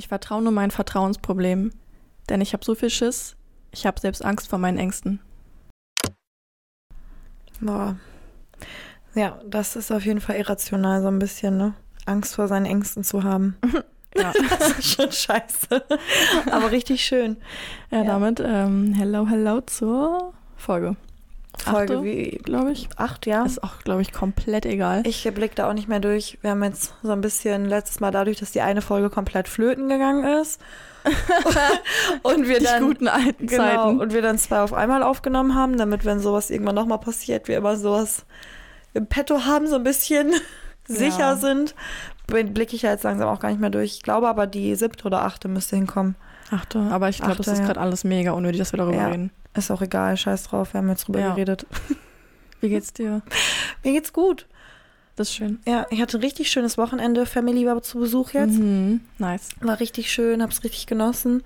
Ich vertraue nur mein Vertrauensproblem. Denn ich habe so viel Schiss, ich habe selbst Angst vor meinen Ängsten. Boah. Ja, das ist auf jeden Fall irrational so ein bisschen, ne? Angst vor seinen Ängsten zu haben. Ja. Das ist schon scheiße. Aber richtig schön. Ja, Ja. damit ähm, hello, hello zur Folge. Folge wie glaube ich. acht, ja. Ist auch, glaube ich, komplett egal. Ich blick da auch nicht mehr durch. Wir haben jetzt so ein bisschen letztes Mal dadurch, dass die eine Folge komplett flöten gegangen ist. und wir Die dann guten alten genau, Zeiten. und wir dann zwei auf einmal aufgenommen haben, damit wenn sowas irgendwann nochmal passiert, wir immer sowas im Petto haben, so ein bisschen sicher Ja. sind. Blicke ich ja jetzt langsam auch gar nicht mehr durch. Ich glaube aber, die siebte oder achte müsste hinkommen. Achte. Aber ich glaube, das ist ja. gerade alles mega unnötig, dass wir darüber Ja. reden. Ist auch egal, scheiß drauf, wir haben jetzt drüber Ja. geredet. Wie geht's dir? Mir geht's gut. Das ist schön. Ja, ich hatte ein richtig schönes Wochenende. Family war zu Besuch jetzt. Mhm. Nice. War richtig schön, hab's richtig genossen.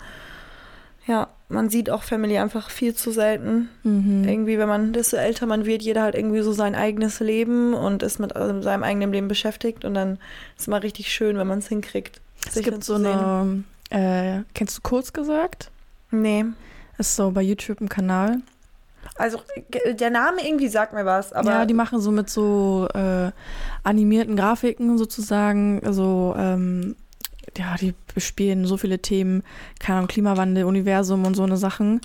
Ja, man sieht auch Family einfach viel zu selten. Mhm. Irgendwie, wenn man, desto älter man wird, jeder hat irgendwie so sein eigenes Leben und ist mit äh, seinem eigenen Leben beschäftigt. Und dann ist es immer richtig schön, wenn man es hinkriegt. Es gibt so eine, äh, kennst du kurz gesagt? Nee. Ist so bei YouTube ein Kanal. Also, der Name irgendwie sagt mir was, aber. ja, die machen so mit so äh, animierten Grafiken sozusagen, so, ähm, ja, die bespielen so viele Themen, keine Ahnung, Klimawandel, Universum und so eine Sachen.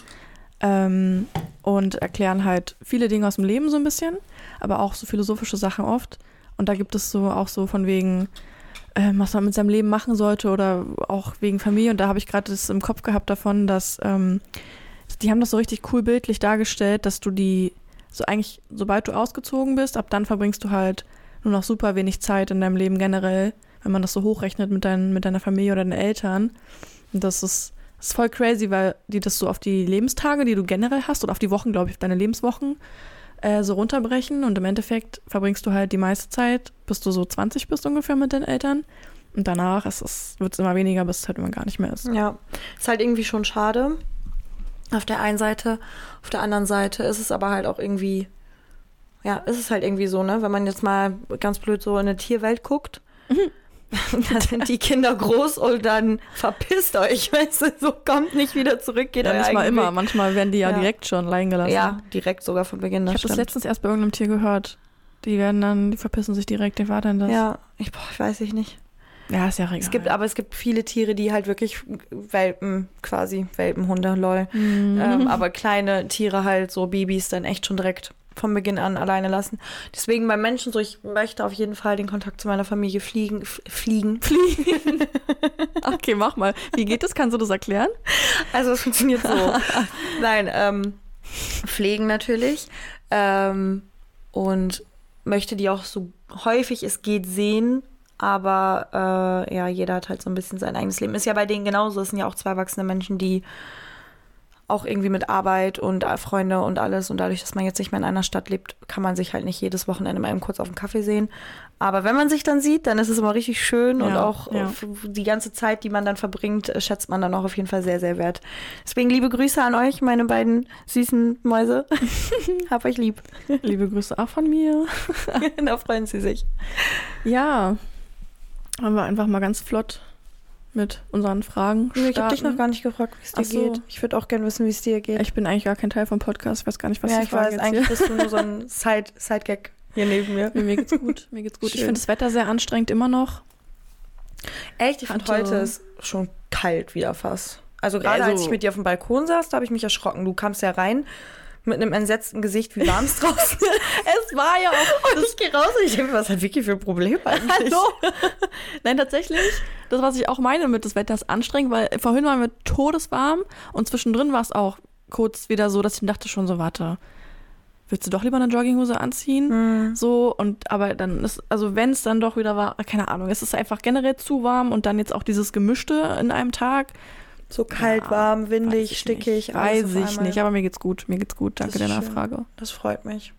Ähm, und erklären halt viele Dinge aus dem Leben so ein bisschen, aber auch so philosophische Sachen oft. Und da gibt es so auch so von wegen, äh, was man mit seinem Leben machen sollte oder auch wegen Familie. Und da habe ich gerade das im Kopf gehabt davon, dass ähm, die haben das so richtig cool bildlich dargestellt, dass du die so eigentlich, sobald du ausgezogen bist, ab dann verbringst du halt nur noch super wenig Zeit in deinem Leben generell, wenn man das so hochrechnet mit, dein, mit deiner Familie oder deinen Eltern. Und das ist, das ist voll crazy, weil die das so auf die Lebenstage, die du generell hast, oder auf die Wochen, glaube ich, auf deine Lebenswochen, äh, so runterbrechen. Und im Endeffekt verbringst du halt die meiste Zeit, bis du so 20 bist ungefähr mit deinen Eltern. Und danach ist es, wird es immer weniger, bis es halt immer gar nicht mehr ist. Ja, ist halt irgendwie schon schade. Auf der einen Seite, auf der anderen Seite ist es aber halt auch irgendwie, ja, ist es halt irgendwie so, ne? Wenn man jetzt mal ganz blöd so in eine Tierwelt guckt, da sind die Kinder groß und dann verpisst euch, weißt du, so kommt nicht wieder zurück, geht Ja, nicht mal immer. Weg. Manchmal werden die ja, Ja. direkt schon allein gelassen. Ja, direkt sogar von Beginn. ich Das habe das letztens erst bei irgendeinem Tier gehört. Die werden dann, die verpissen sich direkt. Wer war denn das? Ja, ich, boah, ich weiß ich nicht. ja ist ja egal. Es gibt, aber es gibt viele Tiere, die halt wirklich Welpen, quasi Welpenhunde, lol. Mhm. Ähm, aber kleine Tiere halt, so Babys, dann echt schon direkt von Beginn an alleine lassen. Deswegen bei Menschen so, ich möchte auf jeden Fall den Kontakt zu meiner Familie fliegen, fliegen. Fliegen. okay, mach mal. Wie geht das? Kannst du das erklären? Also es funktioniert so. Nein, ähm, pflegen natürlich. Ähm, und möchte die auch so häufig es geht sehen. Aber äh, ja, jeder hat halt so ein bisschen sein eigenes Leben. Ist ja bei denen genauso. Es sind ja auch zwei erwachsene Menschen, die auch irgendwie mit Arbeit und Freunde und alles. Und dadurch, dass man jetzt nicht mehr in einer Stadt lebt, kann man sich halt nicht jedes Wochenende mal eben kurz auf einen Kaffee sehen. Aber wenn man sich dann sieht, dann ist es immer richtig schön und Ja, auch ja. die ganze Zeit, die man dann verbringt, äh, schätzt man dann auch auf jeden Fall sehr, sehr wert. Deswegen liebe Grüße an euch, meine beiden süßen Mäuse. Hab euch lieb. Liebe Grüße auch von mir. da freuen sie sich. Ja. Haben wir einfach mal ganz flott mit unseren Fragen. Ich habe dich starten. noch gar nicht gefragt, wie es dir so. geht. Ich würde auch gerne wissen, wie es dir geht. Ich bin eigentlich gar kein Teil vom Podcast. Ich weiß gar nicht, was ja, die ich Frage weiß, eigentlich hier. bist du nur so ein Side- Side-Gag hier neben mir. Mir geht's gut. Mir geht's gut. Ich Schön. finde das Wetter sehr anstrengend immer noch. Echt, ich finde heute ist schon kalt wieder fast. Also gerade Also- als ich mit dir auf dem Balkon saß, da habe ich mich erschrocken. Du kamst ja rein mit einem entsetzten Gesicht, wie warm es draußen ist. Es war ja auch. Und ich gehe raus und ich denke, was hat Vicky für ein Problem eigentlich? Hallo? Nein, tatsächlich, das, was ich auch meine mit das Wetter ist anstrengend, weil vorhin waren wir todeswarm und zwischendrin war es auch kurz wieder so, dass ich dachte schon so, warte, willst du doch lieber eine Jogginghose anziehen? Hm. So, und aber dann ist, also wenn es dann doch wieder war, keine Ahnung, es ist einfach generell zu warm und dann jetzt auch dieses Gemischte in einem Tag. So kalt, Ja, warm, windig, stickig. Nicht. Weiß ich nicht, aber mir geht's gut, mir geht's gut, danke der schön. Nachfrage. Das freut mich.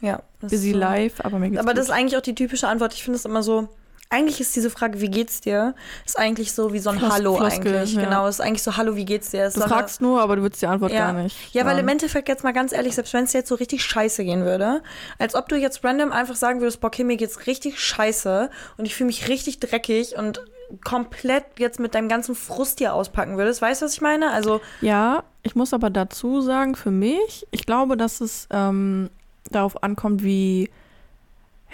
Ja. Busy so. life, aber mir geht's Aber gut. das ist eigentlich auch die typische Antwort. Ich finde es immer so. Eigentlich ist diese Frage, wie geht's dir, ist eigentlich so wie so ein Flos- Hallo Floskel, eigentlich. ja. Genau, ist eigentlich so Hallo, wie geht's dir? Ist du so fragst nur, aber du willst die Antwort Ja. gar nicht. Ja, weil im. Endeffekt jetzt mal ganz ehrlich, selbst wenn es dir jetzt so richtig scheiße gehen würde, als ob du jetzt random einfach sagen würdest, boah, okay, mir geht's richtig scheiße und ich fühle mich richtig dreckig und komplett jetzt mit deinem ganzen Frust hier auspacken würdest. Weißt du, was ich meine? Also Ja, ich muss aber dazu sagen, für mich, ich glaube, dass es ähm, darauf ankommt, wie,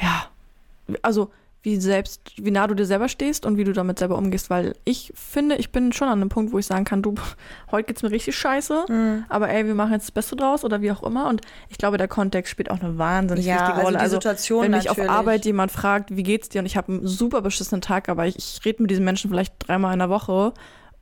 ja, also wie selbst, wie nah du dir selber stehst und wie du damit selber umgehst, weil ich finde, ich bin schon an einem Punkt, wo ich sagen kann, du, heute geht's mir richtig scheiße, Mhm. aber ey, wir machen jetzt das Beste draus oder wie auch immer und ich glaube, der Kontext spielt auch eine wahnsinnig ja, wichtige also Rolle. die Situation wenn mich natürlich. auf Arbeit jemand fragt, wie geht's dir und ich habe einen super beschissenen Tag, aber ich, ich rede mit diesen Menschen vielleicht dreimal in der Woche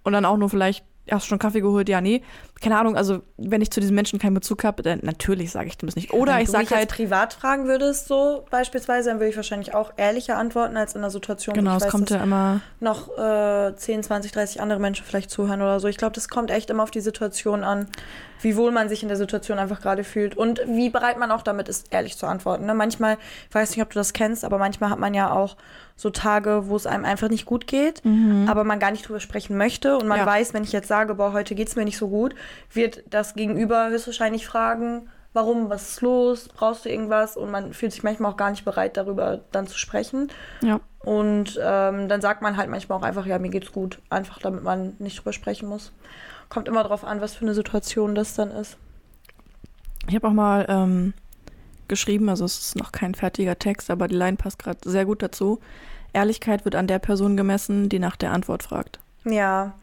und dann auch nur vielleicht, hast du schon Kaffee geholt? Ja, nee. Keine Ahnung, also wenn ich zu diesen Menschen keinen Bezug habe, dann natürlich sage ich dem das nicht. Oder Wenn ich du sage halt, privat fragen würdest, so beispielsweise, dann würde ich wahrscheinlich auch ehrlicher antworten als in einer Situation, wo genau, ich es weiß, kommt ja immer, noch äh, 10, 20, 30 andere Menschen vielleicht zuhören oder so. Ich glaube, das kommt echt immer auf die Situation an, wie wohl man sich in der Situation einfach gerade fühlt und wie bereit man auch damit ist, ehrlich zu antworten. Ne? Manchmal, ich weiß nicht, ob du das kennst, aber manchmal hat man ja auch so Tage, wo es einem einfach nicht gut geht, aber man gar nicht drüber sprechen möchte und man Ja. weiß, wenn ich jetzt sage, boah, heute geht's mir nicht so gut, wird das Gegenüber höchstwahrscheinlich fragen, warum, was ist los, brauchst du irgendwas und man fühlt sich manchmal auch gar nicht bereit, darüber dann zu sprechen. ja. Und ähm, dann sagt man halt manchmal auch einfach, ja, mir geht's gut. Einfach, damit man nicht drüber sprechen muss. Kommt immer drauf an, was für eine Situation das dann ist. Ich habe auch mal ähm, geschrieben, also es ist noch kein fertiger Text, aber die Line passt gerade sehr gut dazu. Ehrlichkeit wird an der Person gemessen, die nach der Antwort fragt. Ja,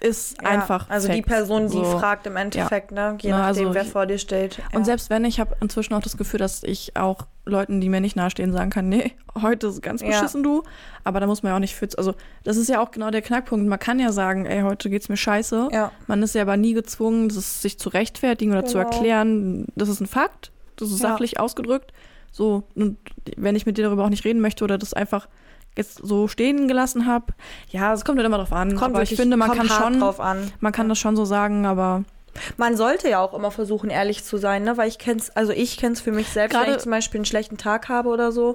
Ist ja. einfach. Also die Fact. Person, die So. fragt im Endeffekt, ne? Je Na, nachdem, also wer ich- vor dir steht. Und ja. selbst wenn, ich habe inzwischen auch das Gefühl, dass ich auch Leuten, die mir nicht nahestehen, sagen kann, nee, heute ist ganz Ja. beschissen du. Aber da muss man ja auch nicht für, also das ist ja auch genau der Knackpunkt. Man kann ja sagen, ey, heute geht's mir scheiße. Ja. Man ist ja aber nie gezwungen, das sich zu rechtfertigen oder zu Genau. erklären. Das ist ein Fakt. Das ist Ja. sachlich ausgedrückt. So, und wenn ich mit dir darüber auch nicht reden möchte oder das einfach jetzt so stehen gelassen habe, ja, es kommt halt immer drauf an. Kommt aber ich finde, man kann schon, drauf an. man kann das schon so sagen, aber Man sollte ja auch immer versuchen, ehrlich zu sein, ne? Weil ich kenn's, also ich kenn's für mich selbst, wenn Gerade- ich zum Beispiel einen schlechten Tag habe oder so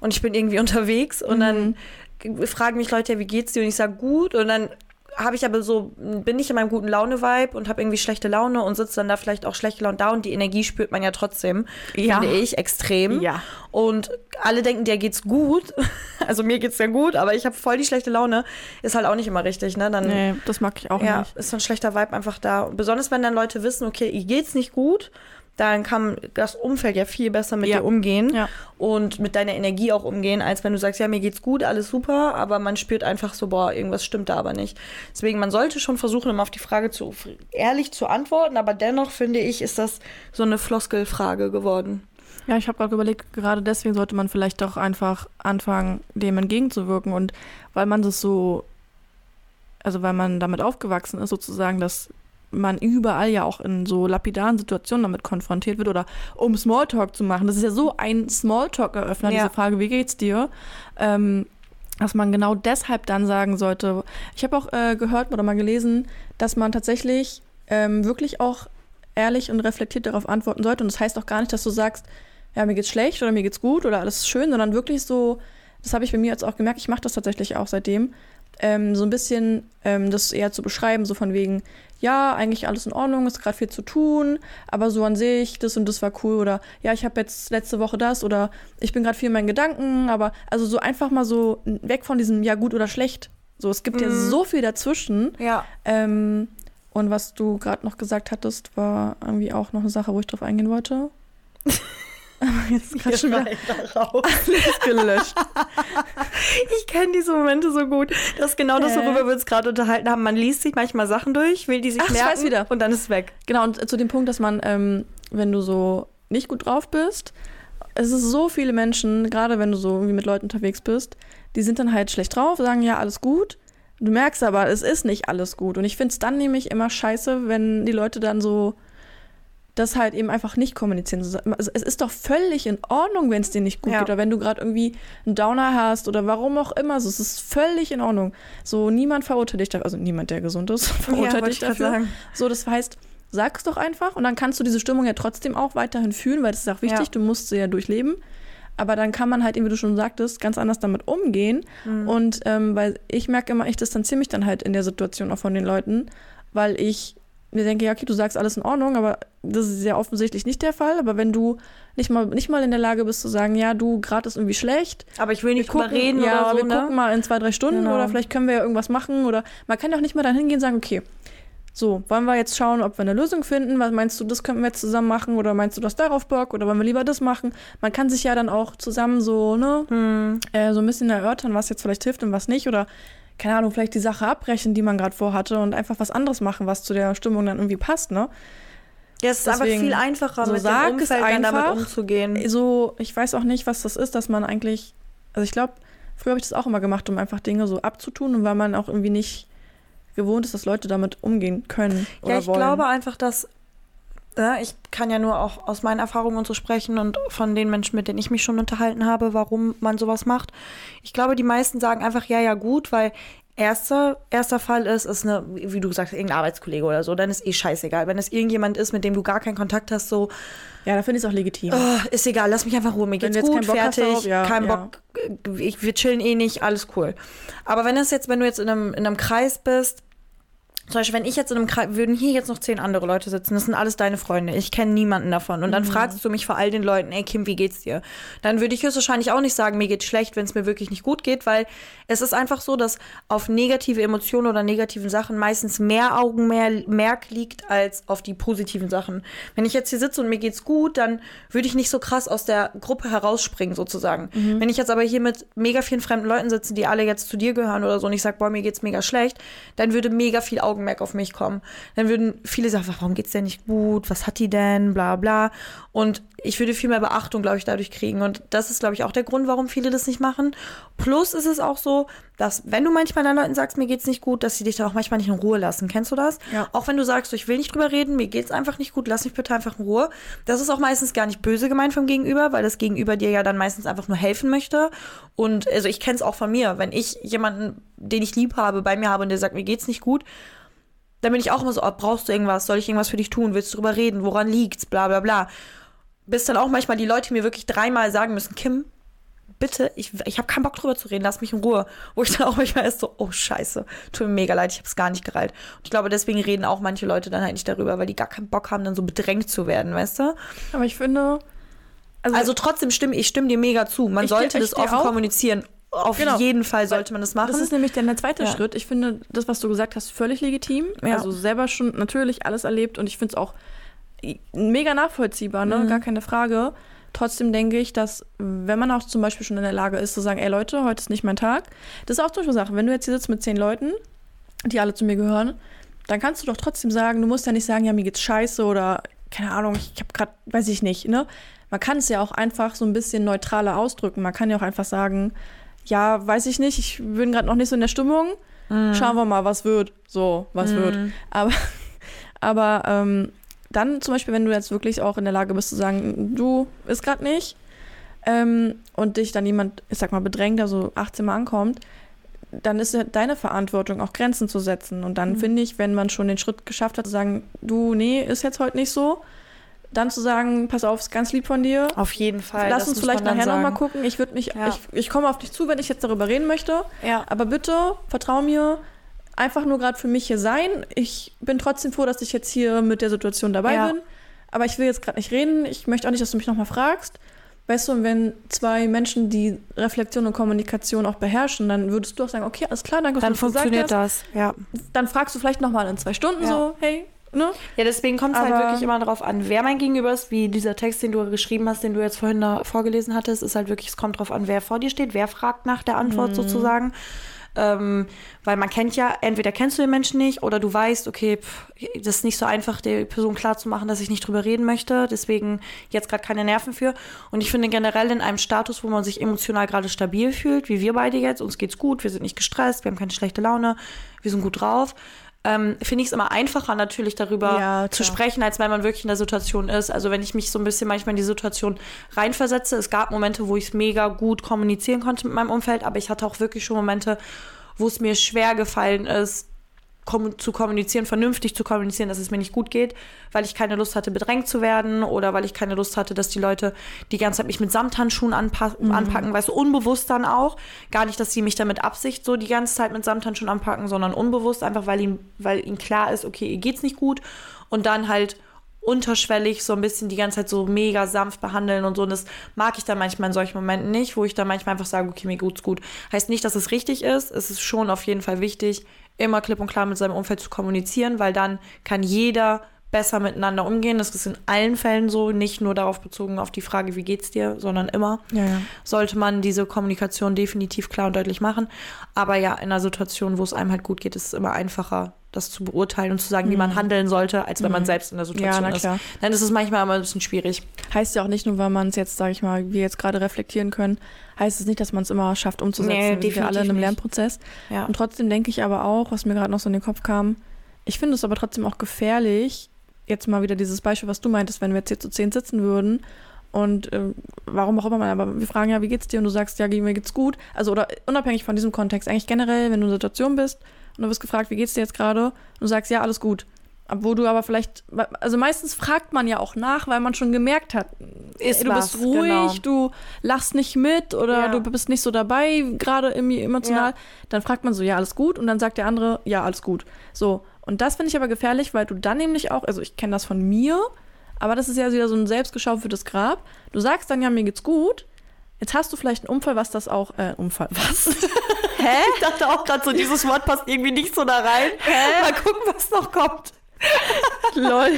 und ich bin irgendwie unterwegs und dann Mhm. fragen mich Leute, ja, wie geht's dir? Und ich sage gut und dann habe ich aber so, bin ich in meinem guten Laune-Vibe und habe irgendwie schlechte Laune und sitze dann da vielleicht auch schlecht gelaunt da und die Energie spürt man ja trotzdem, Ja. finde ich, extrem. Ja. Und alle denken, dir geht's gut. Also mir geht's ja gut, aber ich habe voll die schlechte Laune. Ist halt auch nicht immer richtig, ne? Dann nee, das mag ich auch ja, nicht. ist so ein schlechter Vibe einfach da. Besonders wenn dann Leute wissen, okay, ihr geht's nicht gut, dann kann das Umfeld ja viel besser mit Ja. dir umgehen Ja. und mit deiner Energie auch umgehen, als wenn du sagst, ja, mir geht's gut, alles super, aber man spürt einfach so, boah, irgendwas stimmt da aber nicht. Deswegen, man sollte schon versuchen, immer auf die Frage zu ehrlich zu antworten, aber dennoch finde ich, ist das so eine Floskelfrage geworden. Ja, ich habe gerade überlegt, gerade deswegen sollte man vielleicht doch einfach anfangen, dem entgegenzuwirken. Und weil man das so, also weil man damit aufgewachsen ist, sozusagen, dass man überall ja auch in so lapidaren Situationen damit konfrontiert wird oder um Smalltalk zu machen. Das ist ja so ein Smalltalk-Eröffner, Ja. diese Frage, wie geht's dir? Ähm, dass man genau deshalb dann sagen sollte. Ich habe auch äh, gehört oder mal gelesen, dass man tatsächlich ähm, wirklich auch ehrlich und reflektiert darauf antworten sollte. Und das heißt auch gar nicht, dass du sagst, ja, mir geht's schlecht oder mir geht's gut oder alles ist schön, sondern wirklich so, das habe ich bei mir jetzt auch gemerkt, ich mache das tatsächlich auch seitdem, ähm, so ein bisschen ähm, das eher zu beschreiben, so von wegen, ja, eigentlich alles in Ordnung, ist gerade viel zu tun, aber so an sich, das und das war cool oder ja, ich habe jetzt letzte Woche das oder ich bin gerade viel in meinen Gedanken, aber also so einfach mal so weg von diesem ja gut oder schlecht. So, es gibt ja Mhm. so viel dazwischen. Ja. Ähm, und was du gerade noch gesagt hattest, war irgendwie auch noch eine Sache, wo ich drauf eingehen wollte. Aber jetzt ist gerade schon wieder raus. alles gelöscht. Ich kenne diese Momente so gut. Das ist genau das, Hä? worüber wir uns gerade unterhalten haben. Man liest sich manchmal Sachen durch, will die sich Ach, merken wieder. und dann ist es weg. Genau, und zu dem Punkt, dass man, ähm, wenn du so nicht gut drauf bist, es ist so viele Menschen, gerade wenn du so irgendwie mit Leuten unterwegs bist, die sind dann halt schlecht drauf, sagen ja, alles gut. Du merkst aber, es ist nicht alles gut. Und ich finde es dann nämlich immer scheiße, wenn die Leute dann so das halt eben einfach nicht kommunizieren. Also Es ist doch völlig in Ordnung, wenn es dir nicht gut Ja. geht oder wenn du gerade irgendwie einen Downer hast oder warum auch immer. So, es ist völlig in Ordnung. So, niemand verurteilt dich dafür, also niemand, der gesund ist, verurteilt wollte dich dafür. sagen. So, das heißt, sag's doch einfach und dann kannst du diese Stimmung ja trotzdem auch weiterhin fühlen, weil das ist auch wichtig, Ja. du musst sie ja durchleben. Aber dann kann man halt, eben, wie du schon sagtest, ganz anders damit umgehen. Mhm. Und ähm, weil ich merke immer, ich distanziere mich dann halt in der Situation auch von den Leuten, weil ich mir denke, ja, okay, du sagst alles in Ordnung, aber das ist ja offensichtlich nicht der Fall, aber wenn du nicht mal, nicht mal in der Lage bist zu sagen, ja, du, gerade ist irgendwie schlecht. Aber ich will nicht drüber reden ja, oder so, wir ne? gucken mal in zwei, drei Stunden Genau. oder vielleicht können wir ja irgendwas machen oder man kann ja auch nicht mal dann hingehen und sagen, okay, so, wollen wir jetzt schauen, ob wir eine Lösung finden? Was meinst du, das könnten wir jetzt zusammen machen oder meinst du das darauf Bock oder wollen wir lieber das machen? Man kann sich ja dann auch zusammen so, ne, Hm. äh, so ein bisschen erörtern, was jetzt vielleicht hilft und was nicht oder keine Ahnung, vielleicht die Sache abbrechen, die man gerade vorhatte und einfach was anderes machen, was zu der Stimmung dann irgendwie passt, ne? Ja, es ist Deswegen, einfach viel einfacher, so mit dem Umfeld dann damit einfach. umzugehen. so, ich weiß auch nicht, was das ist, dass man eigentlich, also ich glaube, früher habe ich das auch immer gemacht, um einfach Dinge so abzutun und weil man auch irgendwie nicht gewohnt ist, dass Leute damit umgehen können oder Ja, ich wollen. glaube einfach, dass ich kann ja nur auch aus meinen Erfahrungen und so sprechen und von den Menschen, mit denen ich mich schon unterhalten habe, warum man sowas macht. Ich glaube, die meisten sagen einfach, ja, ja, gut, weil erster, erster Fall ist, ist eine, wie du sagst, irgendein Arbeitskollege oder so, dann ist eh scheißegal. Wenn es irgendjemand ist, mit dem du gar keinen Kontakt hast, so, ja, da finde ich es auch legitim. oh, ist egal, lass mich einfach ruhen, mir Wenn geht's jetzt gut, fertig, darauf, ja, kein ja. Bock, ich, wir chillen eh nicht, alles cool. Aber wenn es jetzt, wenn du jetzt in einem, in einem Kreis bist, zum Beispiel, wenn ich jetzt in einem Kreis, würden hier jetzt noch zehn andere Leute sitzen, das sind alles deine Freunde, ich kenne niemanden davon. Und dann fragst du mich vor all den Leuten, ey Kim, wie geht's dir? Dann würde ich höchstwahrscheinlich auch nicht sagen, mir geht's schlecht, wenn es mir wirklich nicht gut geht, weil es ist einfach so, dass auf negative Emotionen oder negativen Sachen meistens mehr Augenmerk liegt als auf die positiven Sachen. Wenn ich jetzt hier sitze und mir geht's gut, dann würde ich nicht so krass aus der Gruppe herausspringen, sozusagen. Wenn ich jetzt aber hier mit mega vielen fremden Leuten sitze, die alle jetzt zu dir gehören oder so, und ich sage, boah, mir geht's mega schlecht, dann würde mega viel Augenmerk auf mich kommen. Dann würden viele sagen, warum geht's denn nicht gut? Was hat die denn? Bla bla. Und ich würde viel mehr Beachtung, glaube ich, dadurch kriegen. Und das ist, glaube ich, auch der Grund, warum viele das nicht machen. Plus ist es auch so, dass wenn du manchmal deinen Leuten sagst, mir geht's nicht gut, dass sie dich dann auch manchmal nicht in Ruhe lassen. Kennst du das? Ja. Auch wenn du sagst, ich will nicht drüber reden, mir geht's einfach nicht gut, lass mich bitte einfach in Ruhe. Das ist auch meistens gar nicht böse gemeint vom Gegenüber, weil das Gegenüber dir ja dann meistens einfach nur helfen möchte. Und also ich kenne es auch von mir, wenn ich jemanden, den ich lieb habe, bei mir habe und der sagt, mir geht's nicht gut, dann bin ich auch immer so, oh, brauchst du irgendwas? Soll ich irgendwas für dich tun? Willst du drüber reden? Woran liegt's? Bla bla bla. Bis dann auch manchmal die Leute mir wirklich dreimal sagen müssen, Kim, bitte, ich, ich habe keinen Bock drüber zu reden, lass mich in Ruhe. Wo ich dann auch manchmal erst so, oh scheiße, tut mir mega leid, ich habe es gar nicht gereilt. Und ich glaube, deswegen reden auch manche Leute dann halt nicht darüber, weil die gar keinen Bock haben, dann so bedrängt zu werden, weißt du? Aber ich finde, also, Also trotzdem stimme ich stimme dir mega zu. Man sollte das offen auch. kommunizieren. Auf Genau. jeden Fall sollte man das machen. das ist nämlich dann der zweite Ja. Schritt. Ich finde, das, was du gesagt hast, völlig legitim. Ja. Also selber schon natürlich alles erlebt und ich finde es auch mega nachvollziehbar, ne? Mhm. Gar keine Frage. Trotzdem denke ich, dass wenn man auch zum Beispiel schon in der Lage ist zu sagen, ey Leute, heute ist nicht mein Tag, das ist auch zum Beispiel Sache. Wenn du jetzt hier sitzt mit zehn Leuten, die alle zu mir gehören, dann kannst du doch trotzdem sagen, du musst ja nicht sagen, ja, mir geht's scheiße oder keine Ahnung, ich habe gerade, weiß ich nicht, ne? Man kann es ja auch einfach so ein bisschen neutraler ausdrücken. Man kann ja auch einfach sagen, ja, weiß ich nicht, ich bin gerade noch nicht so in der Stimmung. Schauen wir mal, was wird. So, was wird. Aber, aber ähm, dann zum Beispiel, wenn du jetzt wirklich auch in der Lage bist zu sagen, du ist gerade nicht ähm, und dich dann jemand, ich sag mal, bedrängt, der so 18 Mal ankommt, dann ist ja deine Verantwortung, auch Grenzen zu setzen. Und dann finde ich, wenn man schon den Schritt geschafft hat, zu sagen, du, nee, ist jetzt heute nicht so, dann zu sagen, pass auf, ist ganz lieb von dir. Auf jeden Fall. Lass uns vielleicht dann nachher nochmal gucken. Ich würde mich, Ja. ich, ich komme auf dich zu, wenn ich jetzt darüber reden möchte. Ja. Aber bitte, vertrau mir, einfach nur gerade für mich hier sein. Ich bin trotzdem froh, dass ich jetzt hier mit der Situation dabei Ja. bin. Aber ich will jetzt gerade nicht reden. Ich möchte auch nicht, dass du mich nochmal fragst. Weißt du, und wenn zwei Menschen die Reflexion und Kommunikation auch beherrschen, dann würdest du auch sagen, okay, alles klar, danke, Dann dass du das gesagt funktioniert hast. das. Ja. Dann fragst du vielleicht nochmal in zwei Stunden Ja. so, hey, ne? Ja, deswegen kommt es halt wirklich immer darauf an, wer mein Gegenüber ist, wie dieser Text, den du geschrieben hast, den du jetzt vorhin da vorgelesen hattest, ist halt wirklich, es kommt darauf an, wer vor dir steht, wer fragt nach der Antwort sozusagen. Ähm, weil man kennt ja, entweder kennst du den Menschen nicht oder du weißt, okay, pff, das ist nicht so einfach, der Person klarzumachen, dass ich nicht drüber reden möchte, deswegen jetzt gerade keine Nerven für. Und ich finde generell in einem Status, wo man sich emotional gerade stabil fühlt, wie wir beide jetzt, uns geht's gut, wir sind nicht gestresst, wir haben keine schlechte Laune, wir sind gut drauf, ähm, finde ich es immer einfacher natürlich darüber Ja, zu sprechen, als wenn man wirklich in der Situation ist. Also wenn ich mich so ein bisschen manchmal in die Situation reinversetze. Es gab Momente, wo ich es mega gut kommunizieren konnte mit meinem Umfeld, aber ich hatte auch wirklich schon Momente, wo es mir schwer gefallen ist, zu kommunizieren, vernünftig zu kommunizieren, dass es mir nicht gut geht, weil ich keine Lust hatte, bedrängt zu werden oder weil ich keine Lust hatte, dass die Leute die ganze Zeit mich mit Samthandschuhen anpa anpacken, weißt du, unbewusst dann auch. Gar nicht, dass sie mich dann mit Absicht so die ganze Zeit mit Samthandschuhen anpacken, sondern unbewusst, einfach weil ihnen, weil ihnen klar ist, okay, ihr geht's nicht gut und dann halt unterschwellig so ein bisschen die ganze Zeit so mega sanft behandeln und so. Und das mag ich dann manchmal in solchen Momenten nicht, wo ich dann manchmal einfach sage, okay, mir geht's gut. Heißt nicht, dass es richtig ist. Es ist schon auf jeden Fall wichtig, immer klipp und klar mit seinem Umfeld zu kommunizieren, weil dann kann jeder besser miteinander umgehen. Das ist in allen Fällen so, nicht nur darauf bezogen auf die Frage, wie geht's dir, sondern immer Ja, ja. sollte man diese Kommunikation definitiv klar und deutlich machen. Aber ja, in einer Situation, wo es einem halt gut geht, ist es immer einfacher, das zu beurteilen und zu sagen, wie man handeln sollte, als wenn man selbst in der Situation Mhm. na ist. klar. Dann ist es manchmal immer ein bisschen schwierig. Heißt ja auch nicht nur, weil man es jetzt, sage ich mal, wir jetzt gerade reflektieren können, heißt es nicht, dass man es immer schafft umzusetzen. Nee, wir sind ja alle in einem. Lernprozess. Ja. Und trotzdem denke ich aber auch, was mir gerade noch so in den Kopf kam, ich finde es aber trotzdem auch gefährlich, jetzt mal wieder dieses Beispiel, was du meintest, wenn wir jetzt hier zu zehn sitzen würden und äh, warum auch immer man, aber wir fragen ja, wie geht's dir? Und du sagst, ja, mir geht's gut. Also oder unabhängig von diesem Kontext, eigentlich generell, wenn du in einer Situation bist und du wirst gefragt, wie geht's dir jetzt gerade? Und du sagst, ja, alles gut. Wo du aber vielleicht, also meistens fragt man ja auch nach, weil man schon gemerkt hat, Ist du was, bist ruhig, genau. du lachst nicht mit oder Ja. du bist nicht so dabei, gerade irgendwie emotional. Ja. Dann fragt man so, ja, alles gut. Und dann sagt der andere, ja, alles gut. So. Und das finde ich aber gefährlich, weil du dann nämlich auch, also ich kenne das von mir, aber das ist ja wieder so ein selbstgeschaufeltes Grab. Du sagst dann, ja, mir geht's gut. Jetzt hast du vielleicht einen Unfall, was das auch, äh, Unfall, was? Hä? Ich dachte auch gerade so, dieses Wort passt irgendwie nicht so da rein. Hä? Mal gucken, was noch kommt. Lol.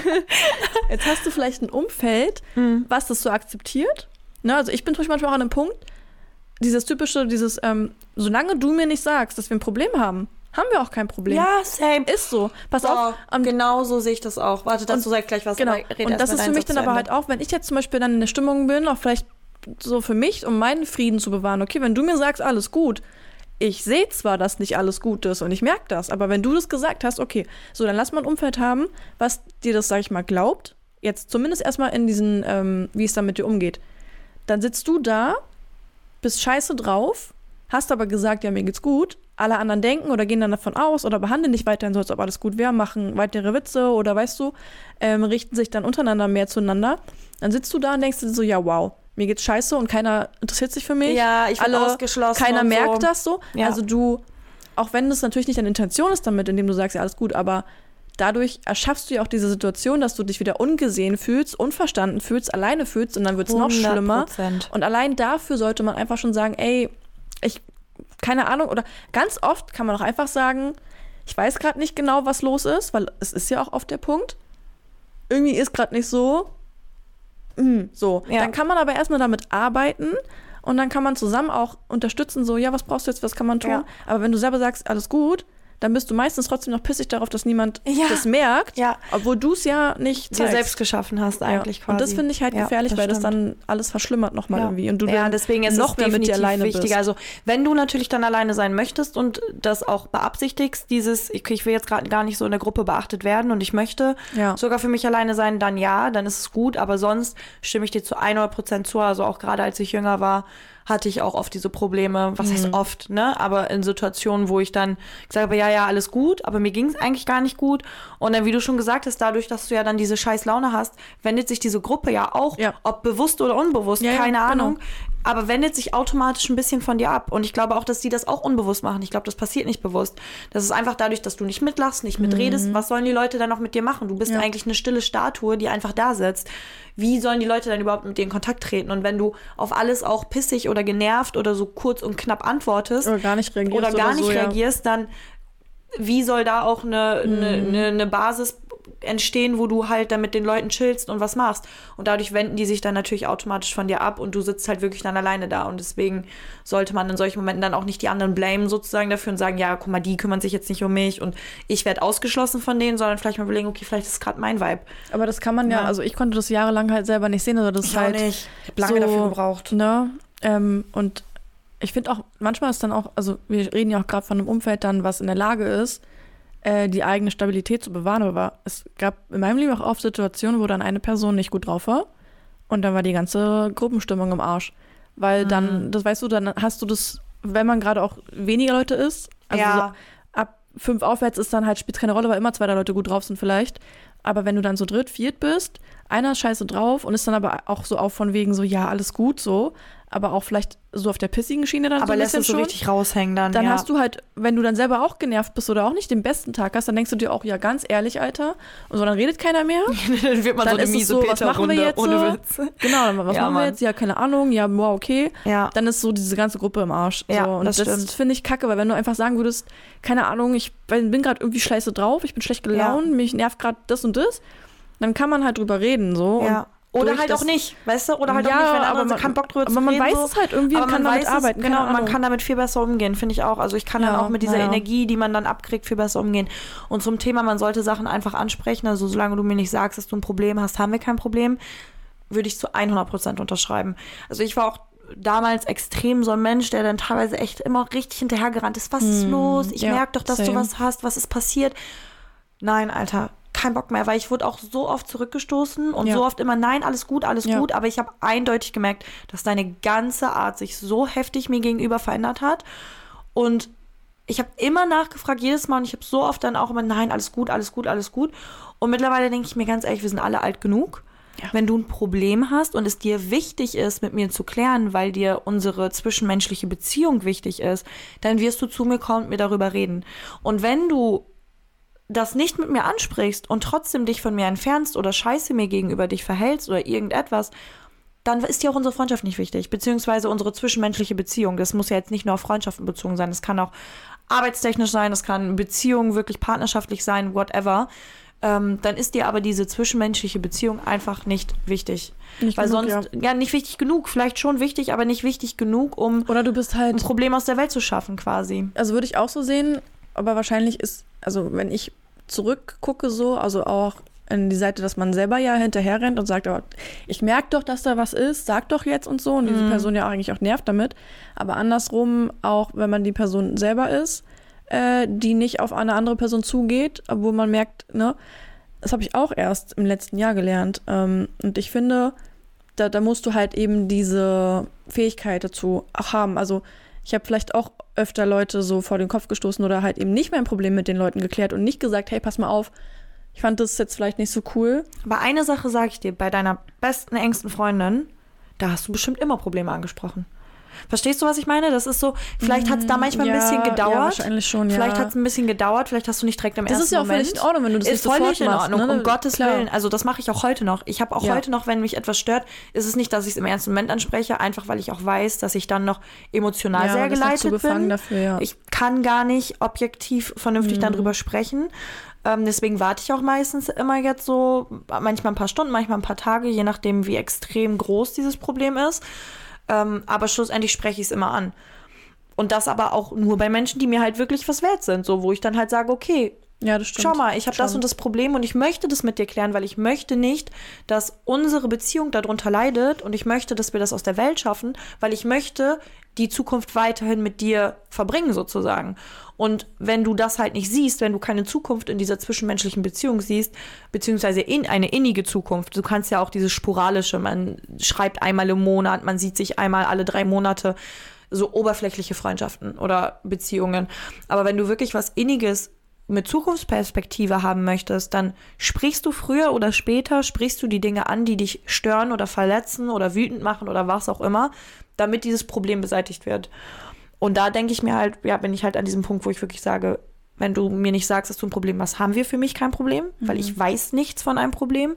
Jetzt hast du vielleicht ein Umfeld, Mhm. was das so akzeptiert. Ne, also ich bin zum Beispiel manchmal auch an einem Punkt, dieses typische, dieses, ähm, solange du mir nicht sagst, dass wir ein Problem haben, haben wir auch kein Problem. Ja, same. Ist so. Pass So, auf. Und, genau so sehe ich das auch. Warte, dazu sag ich gleich was. genau. Und das ist für mich dann aber halt auch, wenn ich jetzt zum Beispiel dann in der Stimmung bin, auch vielleicht so für mich, um meinen Frieden zu bewahren, okay, wenn du mir sagst, alles gut, ich sehe zwar, dass nicht alles gut ist und ich merke das, aber wenn du das gesagt hast, okay, so, dann lass mal ein Umfeld haben, was dir das, sag ich mal, glaubt. Jetzt zumindest erstmal in diesen, ähm, wie es dann mit dir umgeht. Dann sitzt du da, bist scheiße drauf, hast aber gesagt, ja, mir geht's gut. Alle anderen denken oder gehen dann davon aus oder behandeln dich weiterhin so, als ob alles gut wäre, machen weitere Witze oder weißt du, ähm, richten sich dann untereinander mehr zueinander. Dann sitzt du da und denkst dir so, ja, wow, mir geht's scheiße und keiner interessiert sich für mich. Ja, ich bin Alle, ausgeschlossen Keiner merkt so. das so. Ja. Also du, auch wenn das natürlich nicht deine Intention ist damit, indem du sagst, ja, alles gut, aber dadurch erschaffst du ja auch diese Situation, dass du dich wieder ungesehen fühlst, unverstanden fühlst, alleine fühlst und dann wird's noch schlimmer. 100%. Und allein dafür sollte man einfach schon sagen, ey, ich, keine Ahnung, oder ganz oft kann man auch einfach sagen, ich weiß gerade nicht genau, was los ist, weil es ist ja auch oft der Punkt. Irgendwie ist gerade nicht so. Hm, so. Ja. Dann kann man aber erstmal damit arbeiten und dann kann man zusammen auch unterstützen, so, ja, was brauchst du jetzt, was kann man tun? Ja. Aber wenn du selber sagst, alles gut, dann bist du meistens trotzdem noch pissig darauf, dass niemand Ja. das merkt, Ja. obwohl du es ja nicht dir selbst geschaffen hast eigentlich ja. quasi. Und das finde ich halt gefährlich, weil das dann alles verschlimmert nochmal irgendwie. Und du ja, deswegen ist noch es mehr mit dir alleine wichtig. bist. Also wenn du natürlich dann alleine sein möchtest und das auch beabsichtigst, dieses, ich, ich will jetzt gerade gar nicht so in der Gruppe beachtet werden und ich möchte Ja. sogar für mich alleine sein, dann ja, dann ist es gut. Aber sonst stimme ich dir zu 100 Prozent zu. Also auch gerade als ich jünger war, hatte ich auch oft diese Probleme. Was Mhm. heißt oft, ne? Aber in Situationen, wo ich dann gesagt habe, ja, ja, alles gut, aber mir ging es eigentlich gar nicht gut. Und dann, wie du schon gesagt hast, dadurch, dass du ja dann diese scheiß Laune hast, wendet sich diese Gruppe ja auch, Ja. ob bewusst oder unbewusst, Ja, ja, keine genau. Ahnung, aber wendet sich automatisch ein bisschen von dir ab. Und ich glaube auch, dass die das auch unbewusst machen. Ich glaube, das passiert nicht bewusst. Das ist einfach dadurch, dass du nicht mitlachst, nicht mitredest. Was sollen die Leute dann noch mit dir machen? Du bist Mhm. Ja. eigentlich eine stille Statue, die einfach da sitzt. Wie sollen die Leute dann überhaupt mit dir in Kontakt treten? Und wenn du auf alles auch pissig oder genervt oder so kurz und knapp antwortest Oder gar nicht reagierst. oder gar nicht so, ja. reagierst, dann wie soll da auch eine, Mhm. eine, eine, eine Basis entstehen, wo du halt dann mit den Leuten chillst und was machst. Und dadurch wenden die sich dann natürlich automatisch von dir ab und du sitzt halt wirklich dann alleine da. Und deswegen sollte man in solchen Momenten dann auch nicht die anderen blamen sozusagen dafür und sagen, ja, guck mal, die kümmern sich jetzt nicht um mich und ich werde ausgeschlossen von denen, sondern vielleicht mal überlegen, okay, vielleicht ist gerade mein Vibe. Aber das kann man ja, Ja. also ich konnte das jahrelang halt selber nicht sehen. Also das ist halt Ich habe lange so, dafür gebraucht. Ne? Ähm, und ich finde auch, manchmal ist dann auch, also wir reden ja auch gerade von einem Umfeld dann, was in der Lage ist, äh, die eigene Stabilität zu bewahren. Aber es gab in meinem Leben auch oft Situationen, wo dann eine Person nicht gut drauf war und dann war die ganze Gruppenstimmung im Arsch. Weil Mhm. dann, das weißt du, dann hast du das, wenn man gerade auch weniger Leute ist, also Ja. so ab fünf aufwärts ist dann halt, spielt keine Rolle, weil immer zwei, Leute gut drauf sind vielleicht. Aber wenn du dann so dritt, viert bist, einer ist scheiße drauf und ist dann aber auch so auf von wegen so, ja, alles gut so. Aber auch vielleicht so auf der pissigen Schiene dann Aber so ein lässt bisschen es so schon. richtig raushängen dann. dann ja. hast du halt, wenn du dann selber auch genervt bist oder auch nicht den besten Tag hast, dann denkst du dir auch, ja, ganz ehrlich, Alter. Und so, dann redet keiner mehr. dann wird man dann so eine miese so, was machen wir jetzt? ohne so? Witz. Genau, dann, was Ja, machen Mann. wir jetzt? Ja, keine Ahnung. Ja, wow, okay. Ja. Dann ist so diese ganze Gruppe im Arsch. Ja, so. Und das das, finde ich kacke, weil wenn du einfach sagen würdest, keine Ahnung, ich bin bin gerade irgendwie scheiße drauf, ich bin schlecht gelaunt, mich nervt gerade das und das, dann kann man halt drüber reden. so. ja. Und Oder halt auch nicht, weißt du? Oder halt Ja, auch nicht, wenn aber man- keinen Bock drüber zu Aber man reden. weiß so. es halt irgendwie und aber kann man damit weiß arbeiten. es, genau, und man kann damit viel besser umgehen, finde ich auch. Also ich kann Ja, dann auch mit dieser ja. Energie, die man dann abkriegt, viel besser umgehen. Und zum Thema, man sollte Sachen einfach ansprechen. Also solange du mir nicht sagst, dass du ein Problem hast, haben wir kein Problem, würde ich zu 100% unterschreiben. Also ich war auch damals extrem so ein Mensch, der dann teilweise echt immer richtig hinterhergerannt ist. Was ist Hm, los? Ich ja, merke doch, dass du same. was hast. Was ist passiert? Nein, Alter, kein Bock mehr, weil ich wurde auch so oft zurückgestoßen und Ja. so oft immer, nein, alles gut, alles Ja. gut. Aber ich habe eindeutig gemerkt, dass deine ganze Art sich so heftig mir gegenüber verändert hat. Und ich habe immer nachgefragt, jedes Mal, und ich habe so oft dann auch immer, nein, alles gut, alles gut, alles gut. Und mittlerweile denke ich mir ganz ehrlich, wir sind alle alt genug. Ja. Wenn du ein Problem hast und es dir wichtig ist, mit mir zu klären, weil dir unsere zwischenmenschliche Beziehung wichtig ist, dann wirst du zu mir kommen und mir darüber reden. Und wenn du das nicht mit mir ansprichst und trotzdem dich von mir entfernst oder scheiße mir gegenüber dich verhältst oder irgendetwas, dann ist dir auch unsere Freundschaft nicht wichtig, beziehungsweise unsere zwischenmenschliche Beziehung. Das muss ja jetzt nicht nur auf Freundschaften bezogen sein, das kann auch arbeitstechnisch sein, das kann Beziehung wirklich partnerschaftlich sein, whatever. Ähm, dann ist dir aber diese zwischenmenschliche Beziehung einfach nicht wichtig. Nicht Weil genug, sonst, ja. nicht wichtig genug, vielleicht schon wichtig, aber nicht wichtig genug, um Oder du bist ein halt, Problem aus der Welt zu schaffen, quasi. also würde ich auch so sehen, aber wahrscheinlich ist, also wenn ich zurückgucke so, also auch in die Seite, dass man selber ja hinterher rennt und sagt, oh, ich merke doch, dass da was ist, sag doch jetzt und so und diese Person ja eigentlich auch nervt damit. Aber andersrum, auch wenn man die Person selber ist, äh, die nicht auf eine andere Person zugeht, obwohl man merkt, ne, das habe ich auch erst im letzten Jahr gelernt. Ähm, und ich finde, da, da musst du halt eben diese Fähigkeit dazu auch haben. Also ich habe vielleicht auch öfter Leute so vor den Kopf gestoßen oder halt eben nicht mein Problem mit den Leuten geklärt und nicht gesagt, hey, pass mal auf, ich fand das jetzt vielleicht nicht so cool. Aber eine Sache sage ich dir, bei deiner besten, engsten Freundin, da hast du bestimmt immer Probleme angesprochen. Verstehst du, was ich meine? Das ist so, vielleicht hat es da manchmal ja, ein bisschen Ja, gedauert. wahrscheinlich schon, ja. Vielleicht hat es ein bisschen gedauert, vielleicht hast du nicht direkt im Das ersten ist ja auch Moment. völlig in Ordnung, wenn du das ist völlig in Ordnung, ne? um Gottes Klar. Willen. Also das mache ich auch heute noch. Ich habe auch Ja. heute noch, wenn mich etwas stört, ist es nicht, dass ich es im ersten Moment anspreche, einfach weil ich auch weiß, dass ich dann noch emotional ja, sehr das geleitet bin. dafür, ja. Mhm. Ich kann gar nicht objektiv vernünftig dann drüber sprechen. Ähm, deswegen warte ich auch meistens immer jetzt so, manchmal ein paar Stunden, manchmal ein paar Tage, je nachdem, wie extrem groß dieses Problem ist. Ähm, aber schlussendlich spreche ich es immer an. Und das aber auch nur bei Menschen, die mir halt wirklich was wert sind. So, wo ich dann halt sage, okay, ja, das stimmt. schau mal, ich habe das und das Problem und ich möchte das mit dir klären, weil ich möchte nicht, dass unsere Beziehung darunter leidet und ich möchte, dass wir das aus der Welt schaffen, weil ich möchte die Zukunft weiterhin mit dir verbringen sozusagen. Und wenn du das halt nicht siehst, wenn du keine Zukunft in dieser zwischenmenschlichen Beziehung siehst, beziehungsweise in eine innige Zukunft, du kannst ja auch dieses sporalische, man schreibt einmal im Monat, man sieht sich einmal alle drei Monate, so oberflächliche Freundschaften oder Beziehungen. Aber wenn du wirklich was Inniges mit Zukunftsperspektive haben möchtest, dann sprichst du früher oder später, sprichst du die Dinge an, die dich stören oder verletzen oder wütend machen oder was auch immer, damit dieses Problem beseitigt wird. Und da denke ich mir halt, ja, bin ich halt an diesem Punkt, wo ich wirklich sage, wenn du mir nicht sagst, dass du ein Problem hast, haben wir für mich kein Problem, weil ich weiß nichts von einem Problem.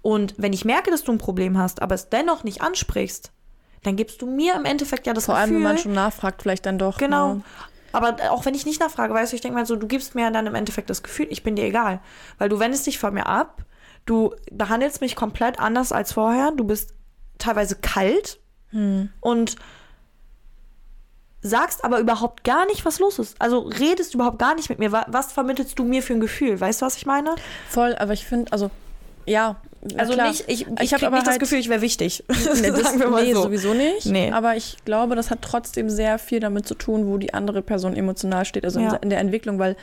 Und wenn ich merke, dass du ein Problem hast, aber es dennoch nicht ansprichst, dann gibst du mir im Endeffekt ja das Vor allem, Gefühl, wenn man schon nachfragt, vielleicht dann doch. Genau. Ne? Aber auch wenn ich nicht nachfrage, weißt du, ich denke mal so, du gibst mir dann im Endeffekt das Gefühl, ich bin dir egal. Weil du wendest dich von mir ab, du behandelst mich komplett anders als vorher, du bist teilweise kalt und sagst aber überhaupt gar nicht, was los ist. Also redest überhaupt gar nicht mit mir. Wa- Was vermittelst du mir für ein Gefühl? Weißt du, was ich meine? Voll, aber ich finde, also, ja. Also klar. nicht, ich, ich, ich habe aber nicht das halt, Gefühl, ich wäre wichtig. Nee, das, Sagen wir mal nee, so. sowieso nicht. Nee. Aber ich glaube, das hat trotzdem sehr viel damit zu tun, wo die andere Person emotional steht, also Ja. in, in der Entwicklung, weil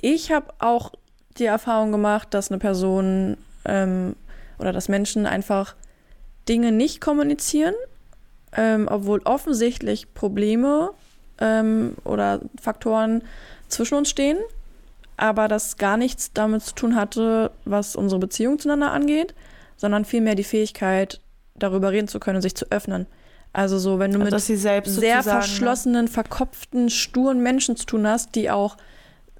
ich habe auch die Erfahrung gemacht, dass eine Person ähm, oder dass Menschen einfach Dinge nicht kommunizieren, ähm, obwohl offensichtlich Probleme ähm, oder Faktoren zwischen uns stehen, aber das gar nichts damit zu tun hatte, was unsere Beziehung zueinander angeht, sondern vielmehr die Fähigkeit, darüber reden zu können und sich zu öffnen. Also so, wenn du Also, mit sehr ne? verschlossenen, verkopften, sturen Menschen zu tun hast, die auch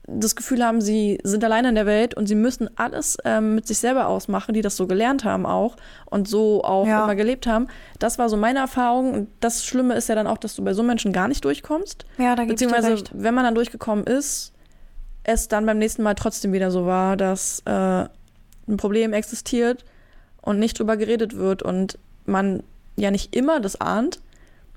das Gefühl haben, sie sind alleine in der Welt und sie müssen alles ähm, mit sich selber ausmachen, die das so gelernt haben auch und so auch Ja. immer gelebt haben. Das war so meine Erfahrung und das Schlimme ist ja dann auch, dass du bei so Menschen gar nicht durchkommst. Ja, da dir Beziehungsweise, wenn man dann durchgekommen ist, es dann beim nächsten Mal trotzdem wieder so war, dass äh, ein Problem existiert und nicht drüber geredet wird und man ja nicht immer das ahnt.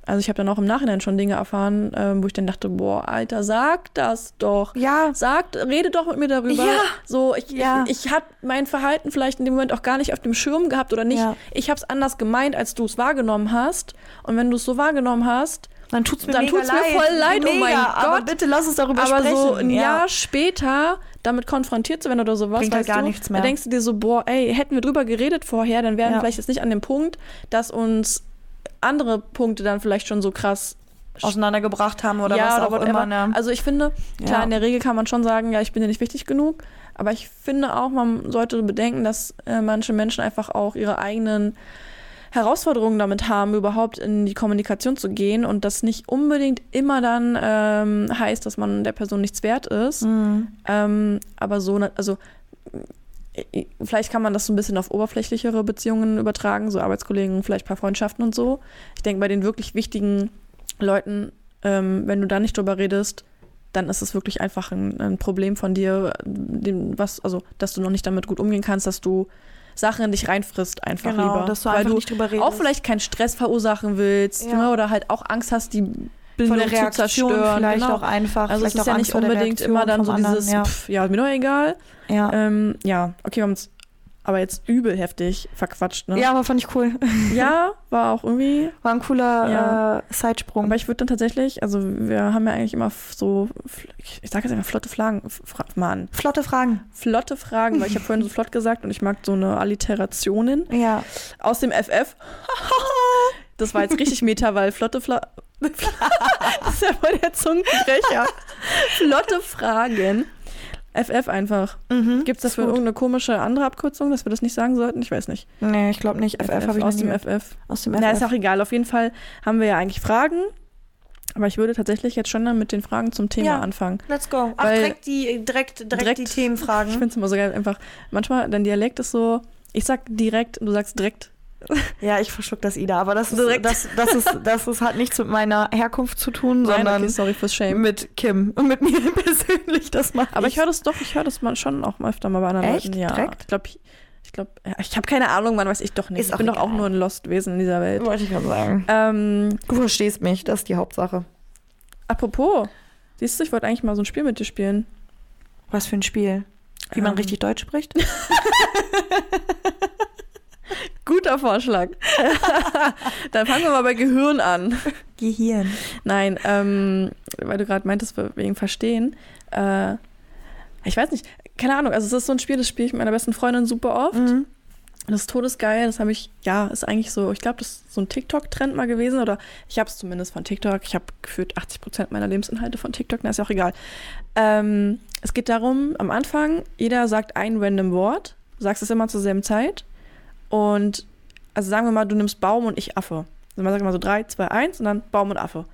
Also ich habe dann auch im Nachhinein schon Dinge erfahren, ähm, wo ich dann dachte, boah, Alter, sag das doch. Ja, Sagt, rede doch mit mir darüber. Ja. So, ich, Ja. ich, ich habe mein Verhalten vielleicht in dem Moment auch gar nicht auf dem Schirm gehabt oder nicht. Ja. Ich habe es anders gemeint, als du es wahrgenommen hast. Und wenn du es so wahrgenommen hast, dann tut's mir Dann tut's mir leid. voll leid, oh mega, mein Aber Gott. bitte lass uns darüber aber sprechen. so ein ja. Jahr später damit konfrontiert zu werden oder sowas, Bringt halt gar du, nichts mehr. da denkst du dir so, boah, ey, hätten wir drüber geredet vorher, dann wären wir Ja. vielleicht jetzt nicht an dem Punkt, dass uns andere Punkte dann vielleicht schon so krass auseinandergebracht haben oder ja, was oder auch whatever. immer. Ne? Also ich finde, klar, Ja. in der Regel kann man schon sagen, ja, ich bin dir nicht wichtig genug, aber ich finde auch, man sollte bedenken, dass äh, manche Menschen einfach auch ihre eigenen Herausforderungen damit haben, überhaupt in die Kommunikation zu gehen und das nicht unbedingt immer dann ähm, heißt, dass man der Person nichts wert ist. Mhm. Ähm, aber so, ne- also äh, vielleicht kann man das so ein bisschen auf oberflächlichere Beziehungen übertragen, so Arbeitskollegen, vielleicht ein paar Freundschaften und so. Ich denke, bei den wirklich wichtigen Leuten, ähm, wenn du da nicht drüber redest, dann ist es wirklich einfach ein, ein Problem von dir, dem, was, also, dass du noch nicht damit gut umgehen kannst, dass du Sachen in dich reinfrisst, einfach Genau, lieber. dass du weil einfach du nicht drüber redest. auch vielleicht keinen Stress verursachen willst, Ja. ne, oder halt auch Angst hast, die von Bindung zu zerstören. vielleicht genau. auch einfach. Also es ist ja nicht unbedingt immer dann so anderen, dieses, Ja. pff, ja, mir doch egal. Ja. Ähm, ja, okay, wir haben uns aber jetzt übel heftig verquatscht, ne? ja, aber fand ich cool. Ja, war auch irgendwie. War ein cooler Ja. äh, Sidesprung. Aber ich würde dann tatsächlich, also wir haben ja eigentlich immer so, ich sage jetzt einfach flotte Fragen, Fra Mann, Flotte Fragen. flotte Fragen, weil ich habe vorhin so flott gesagt und ich mag so eine Alliterationen Ja. aus dem FF. Das war jetzt richtig meta, weil flotte Fla Das ist ja voll der Zungenbrecher. flotte Fragen. FF einfach. Mhm. Gibt es dafür gut. irgendeine komische andere Abkürzung, dass wir das nicht sagen sollten? Ich weiß nicht. Nee, ich glaube nicht. FF, habe ich aus dem FF. Aus dem Na, ist FF. auch egal. Auf jeden Fall haben wir ja eigentlich Fragen. Aber ich würde tatsächlich jetzt schon dann mit den Fragen zum Thema Ja. anfangen. Let's go. Ach, direkt die, direkt, direkt, Direkt- die Ich Themenfragen. finde es immer so geil, einfach. Manchmal, dein Dialekt ist so, ich sag direkt du sagst direkt. Ja, ich verschluck das Ida, aber das, ist, Direkt. das, das, ist, das ist, hat nichts mit meiner Herkunft zu tun, Nein, sondern okay, sorry fürs Shame. mit Kim und mit mir persönlich. Das mache Aber ich höre das doch, ich höre das mal schon auch mal öfter mal bei anderen Echt? Leuten. Ja, Direkt? ich glaube, ich, ich, glaub, ja, ich habe keine Ahnung, wann weiß ich doch nicht. Ist ich bin doch auch egal. nur ein Lost-Wesen in dieser Welt. Wollte ich gerade sagen. Ähm, Du verstehst mich, das ist die Hauptsache. apropos, siehst du, ich wollte eigentlich mal so ein Spiel mit dir spielen. Was für ein Spiel? Wie man Ähm. richtig Deutsch spricht? Guter Vorschlag. Dann fangen wir mal bei Gehirn an. Gehirn. Nein, ähm, weil du gerade meintest, wegen Verstehen. Äh, ich weiß nicht, keine Ahnung, also es ist so ein Spiel, das spiele ich mit meiner besten Freundin super oft. Mhm. Das ist todesgeil, das habe ich, ja, ist eigentlich so, ich glaube, das ist so ein TikTok-Trend mal gewesen oder ich habe es zumindest von TikTok. Ich habe gefühlt 80 Prozent meiner Lebensinhalte von TikTok, na ist ja auch egal. Ähm, es geht darum, am Anfang, jeder sagt ein random Wort, sagst es immer zur selben Zeit und, also sagen wir mal, du nimmst Baum und ich Affe. Also man sagt immer so 3, 2, 1 und dann Baum und Affe.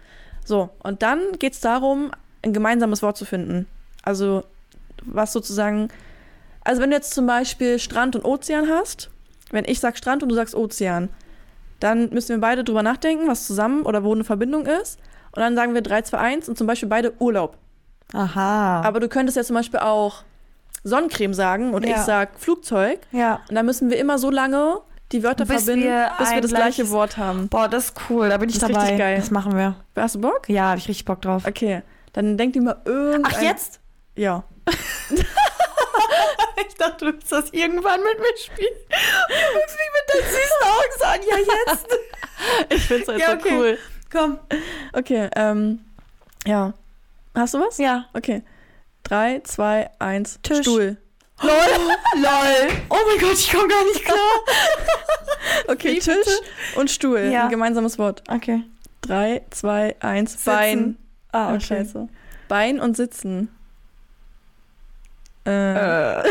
So, und dann geht es darum, ein gemeinsames Wort zu finden. Also, was sozusagen, also wenn du jetzt zum Beispiel Strand und Ozean hast, wenn ich sag Strand und du sagst Ozean, dann müssen wir beide drüber nachdenken, was zusammen oder wo eine Verbindung ist. Und dann sagen wir 3, 2, 1 und zum Beispiel beide Urlaub. Aha. Aber du könntest ja zum Beispiel auch Sonnencreme sagen und Ja. ich sag Flugzeug. ja. Und dann müssen wir immer so lange die Wörter Bis verbinden, wir bis wir das gleiche Wort haben. Boah, das ist cool. Da bin ich Das dabei. richtig geil. Das machen wir. Hast du Bock? Ja, habe ich richtig Bock drauf. Okay, dann denk dir mal irgendein... Ach, jetzt? Ja. Ich dachte, du willst das irgendwann mit mir spielen. Du guckst mich mit deinen süßen Augen so an. Ja, jetzt. Ich find's halt Ja, so okay. cool. Komm. Okay, ähm, ja. Hast du was? Ja. Okay. Drei, zwei, eins, Tisch. Stuhl. Lol. Lol. Oh mein Gott, ich komme gar nicht klar. Okay, Wie Tisch bitte? und Stuhl. Ja. Ein gemeinsames Wort. Okay. Drei, zwei, eins, Sitzen. Bein. Ah, Oh, okay. scheiße. Bein und Sitzen. Äh, Äh.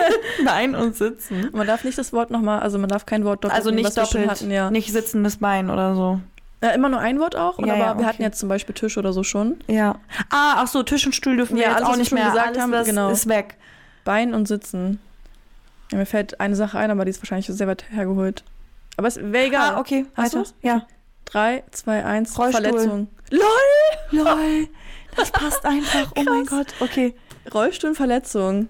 Nein und sitzen. Man darf nicht das Wort nochmal, also man darf kein Wort doppelt Also nehmen, nicht schon doppelt. hatten, ja. Nicht sitzendes Bein oder so. Ja, immer nur ein Wort auch, Ja, aber ja, wir hatten jetzt zum Beispiel Tisch oder so schon. Ja. Ah, ach so, Tisch und Stuhl dürfen wir Ja, jetzt alles, auch was nicht wir mehr. gesagt alles, haben, genau. ist weg. Bein und Sitzen. Ja, mir fällt eine Sache ein, aber die ist wahrscheinlich sehr weit hergeholt. Aber es wäre egal. Ah, okay. Hast weiter? Ja. 3, 2, 1, Rollstuhl. Verletzung. Lol. Das passt einfach. Oh mein. Gott. Okay. Rollstuhl, Verletzung.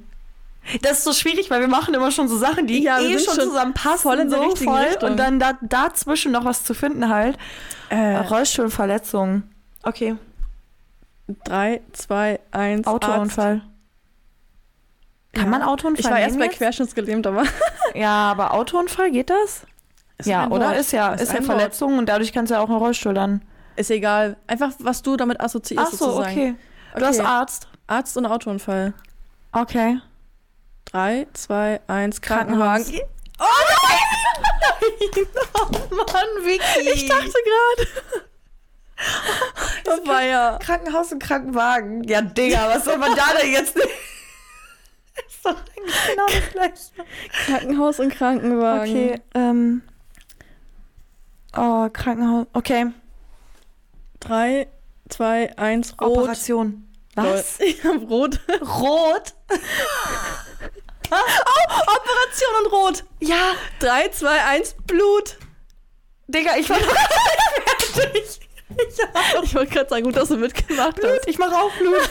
Das ist so schwierig, weil wir machen immer schon so Sachen, die Ja, eh schon schon zusammenpassen. voll in so voll. Richtung. Und dann da, dazwischen noch was zu finden halt. Äh, Rollstuhlverletzung. Okay. 3, 2, 1, Autounfall. Kann Ja. man Autounfall Ich war erst bei jetzt? querschnittsgelähmt, aber Ja, aber Autounfall geht das? Ist ja, oder? Wort. Ist ja, Ist ist ja ein Wort. Verletzung und dadurch kannst du ja auch einen Rollstuhl dann. ist egal. Einfach, was du damit assoziierst Ach so, sozusagen. okay. Du Okay. hast Arzt. Arzt und Autounfall. Okay. 3, 2, 1, Krankenhaus. Krankenwagen. Oh nein! oh Mann, Vicky. Ich dachte gerade. Das war ja. Krankenhaus und Krankenwagen. Ja, Digga, was soll man da denn jetzt? ist doch genau das gleiche. Krankenhaus und Krankenwagen. Okay, ähm. Oh, Krankenhaus. Okay. 3, 2, 1, rot. Operation. Was? Ich hab rot. Rot? Operation und rot. Ja, 3, 2, 1, Blut. Digga, ich war fertig. Ich wollte gerade sagen, gut, dass du mitgemacht Blut, hast. ich mache auch Blut.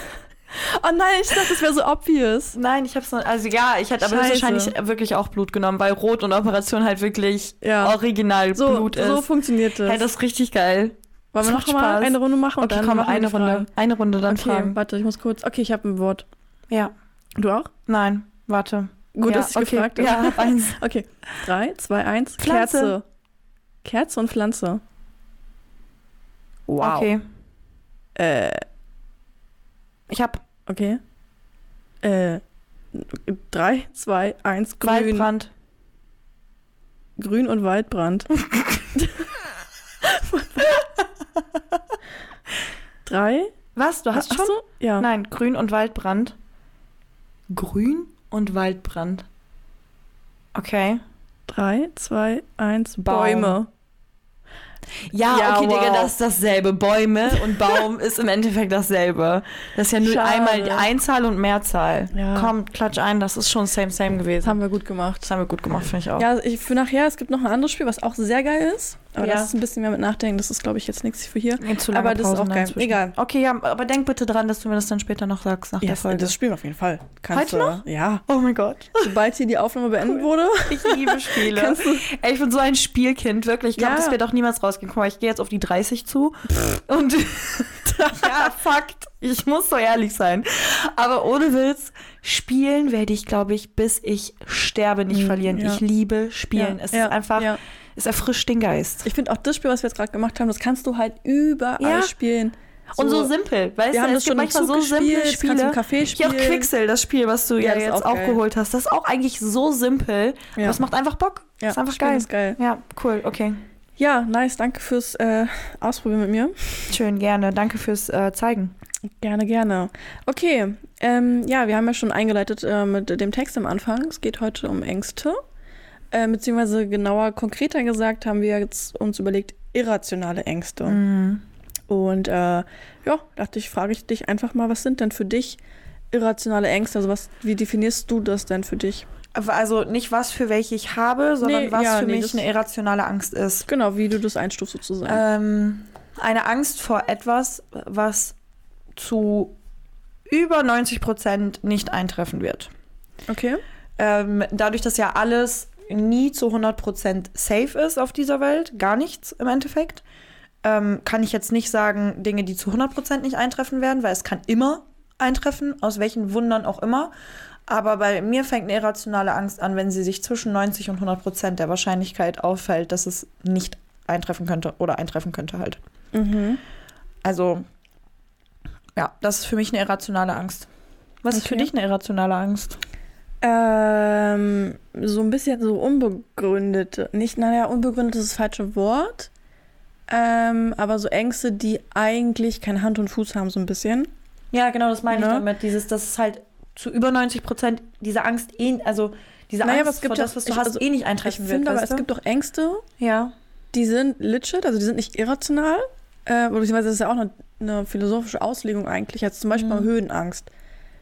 Oh nein, ich dachte, das wäre so obvious. Nein, ich hab's noch. Also ja, ich hätte aber wahrscheinlich wirklich auch Blut genommen, weil Rot und Operation halt wirklich Ja. original So, Blut ist. so funktioniert das. hey, das ist richtig geil. Wollen wir noch mal eine Runde machen? Okay, dann komm, eine? Runde. Eine Runde dann Okay, fragen. warte, ich muss kurz. Okay, ich habe ein Wort. Ja. Du auch? Nein, warte. Gut, ja, dass ich okay. gefragt habe. Ja, hab eins. Okay. 3, 2, 1, Pflanze. Kerze. Kerze und Pflanze. Wow. Okay. Äh, Ich hab okay. Äh, 3, 2, 1, grün. Waldbrand. Grün und Waldbrand. Drei. Was? Du hast Ach schon? so? Ja. Nein, Grün und Waldbrand. Grün und Waldbrand. Okay. Drei, zwei, eins, Baum. Bäume. Ja, Ja, okay, Digga, wow. das ist dasselbe. Bäume und Baum ist im Endeffekt dasselbe. Das ist ja nur Schade. einmal die Einzahl und Mehrzahl. Ja. Komm, klatsch ein, das ist schon same, same Das gewesen. haben wir gut gemacht. Das haben wir gut gemacht, finde ich auch. Ja, ich, für nachher, es gibt noch ein anderes Spiel, was auch sehr geil ist. Aber Ja. das ist ein bisschen mehr mit Nachdenken. Das ist, glaube ich, jetzt nichts für hier. Jetzt zu lange aber das ist Pausen auch geil. dazwischen. Egal. Okay, ja, aber denk bitte dran, dass du mir das dann später noch sagst nach Ja, der Folge. das spielen wir auf jeden Fall. Heute noch? Ja. oh mein Gott. Sobald hier die Aufnahme beendet wurde. Ich liebe Spiele. Kannst du- Ey, ich bin so ein Spielkind, wirklich. Ich glaube, Ja. das wird auch niemals rausgehen. Guck mal, ich gehe jetzt auf die 30 zu. Und ja, Fakt. Ich muss so ehrlich sein. Aber ohne Witz, spielen werde ich, glaube ich, bis ich sterbe nicht Mhm, verlieren. ja. Ich liebe Spielen. Es ist einfach. Es erfrischt den Geist. Ich finde auch das Spiel, was wir jetzt gerade gemacht haben, das kannst du halt überall Ja. spielen. Und so simpel, weißt wir du? haben es gibt manchmal so simple du Spiele. Hier auch. Quixel, das Spiel, was du ja, Ja, jetzt auch auch geholt hast. Das ist auch eigentlich so simpel. Ja. Aber es macht einfach Bock. Ja, ist einfach geil. Ist geil. Ja, cool, okay. Ja, nice. Danke fürs äh, Ausprobieren mit mir. Schön, gerne. Danke fürs äh, Zeigen. Gerne, gerne. Okay, ähm, ja, wir haben ja schon eingeleitet äh, mit dem Text am Anfang. Es geht heute um Ängste. Äh, beziehungsweise genauer, konkreter gesagt, haben wir jetzt uns überlegt, irrationale Ängste. Mhm. Und äh, ja, dachte ich, frage ich dich einfach mal, was sind denn für dich irrationale Ängste? Also was, wie definierst du das denn für dich? Also nicht was für welche ich habe, sondern Nee, was ja, für nee, mich eine irrationale Angst ist. Genau, wie du das einstufst sozusagen. Ähm, eine Angst vor etwas, was zu über 90 Prozent nicht eintreffen wird. okay. Ähm, dadurch, dass ja alles nie zu 100 Prozent safe ist auf dieser Welt, gar nichts im Endeffekt, ähm, kann ich jetzt nicht sagen, Dinge, die zu 100 Prozent nicht eintreffen werden, weil es kann immer eintreffen, aus welchen Wundern auch immer. Aber bei mir fängt eine irrationale Angst an, wenn sie sich zwischen 90 und 100 Prozent der Wahrscheinlichkeit auffällt, dass es nicht eintreffen könnte oder eintreffen könnte halt. Mhm. Also, ja, das ist für mich eine irrationale Angst. Was ist für Okay. dich eine irrationale Angst? Ähm, so ein bisschen so unbegründete, nicht, naja, unbegründet ist das falsche Wort, ähm, aber so Ängste, die eigentlich keine Hand und Fuß haben, so ein bisschen. Ja, genau, das meine ich Ne? damit. Dieses, dass es halt zu über 90 Prozent diese Angst eh, also diese Naja, Angst aber es gibt vor ja- das, was du ich- hast, also eh nicht Ich eintreffen wird. finde aber, weißt es du? gibt auch Ängste, ja. die sind legit, also die sind nicht irrational. Äh, beziehungsweise das ist ja auch eine, eine philosophische Auslegung eigentlich. Jetzt zum Beispiel Mhm. Höhenangst.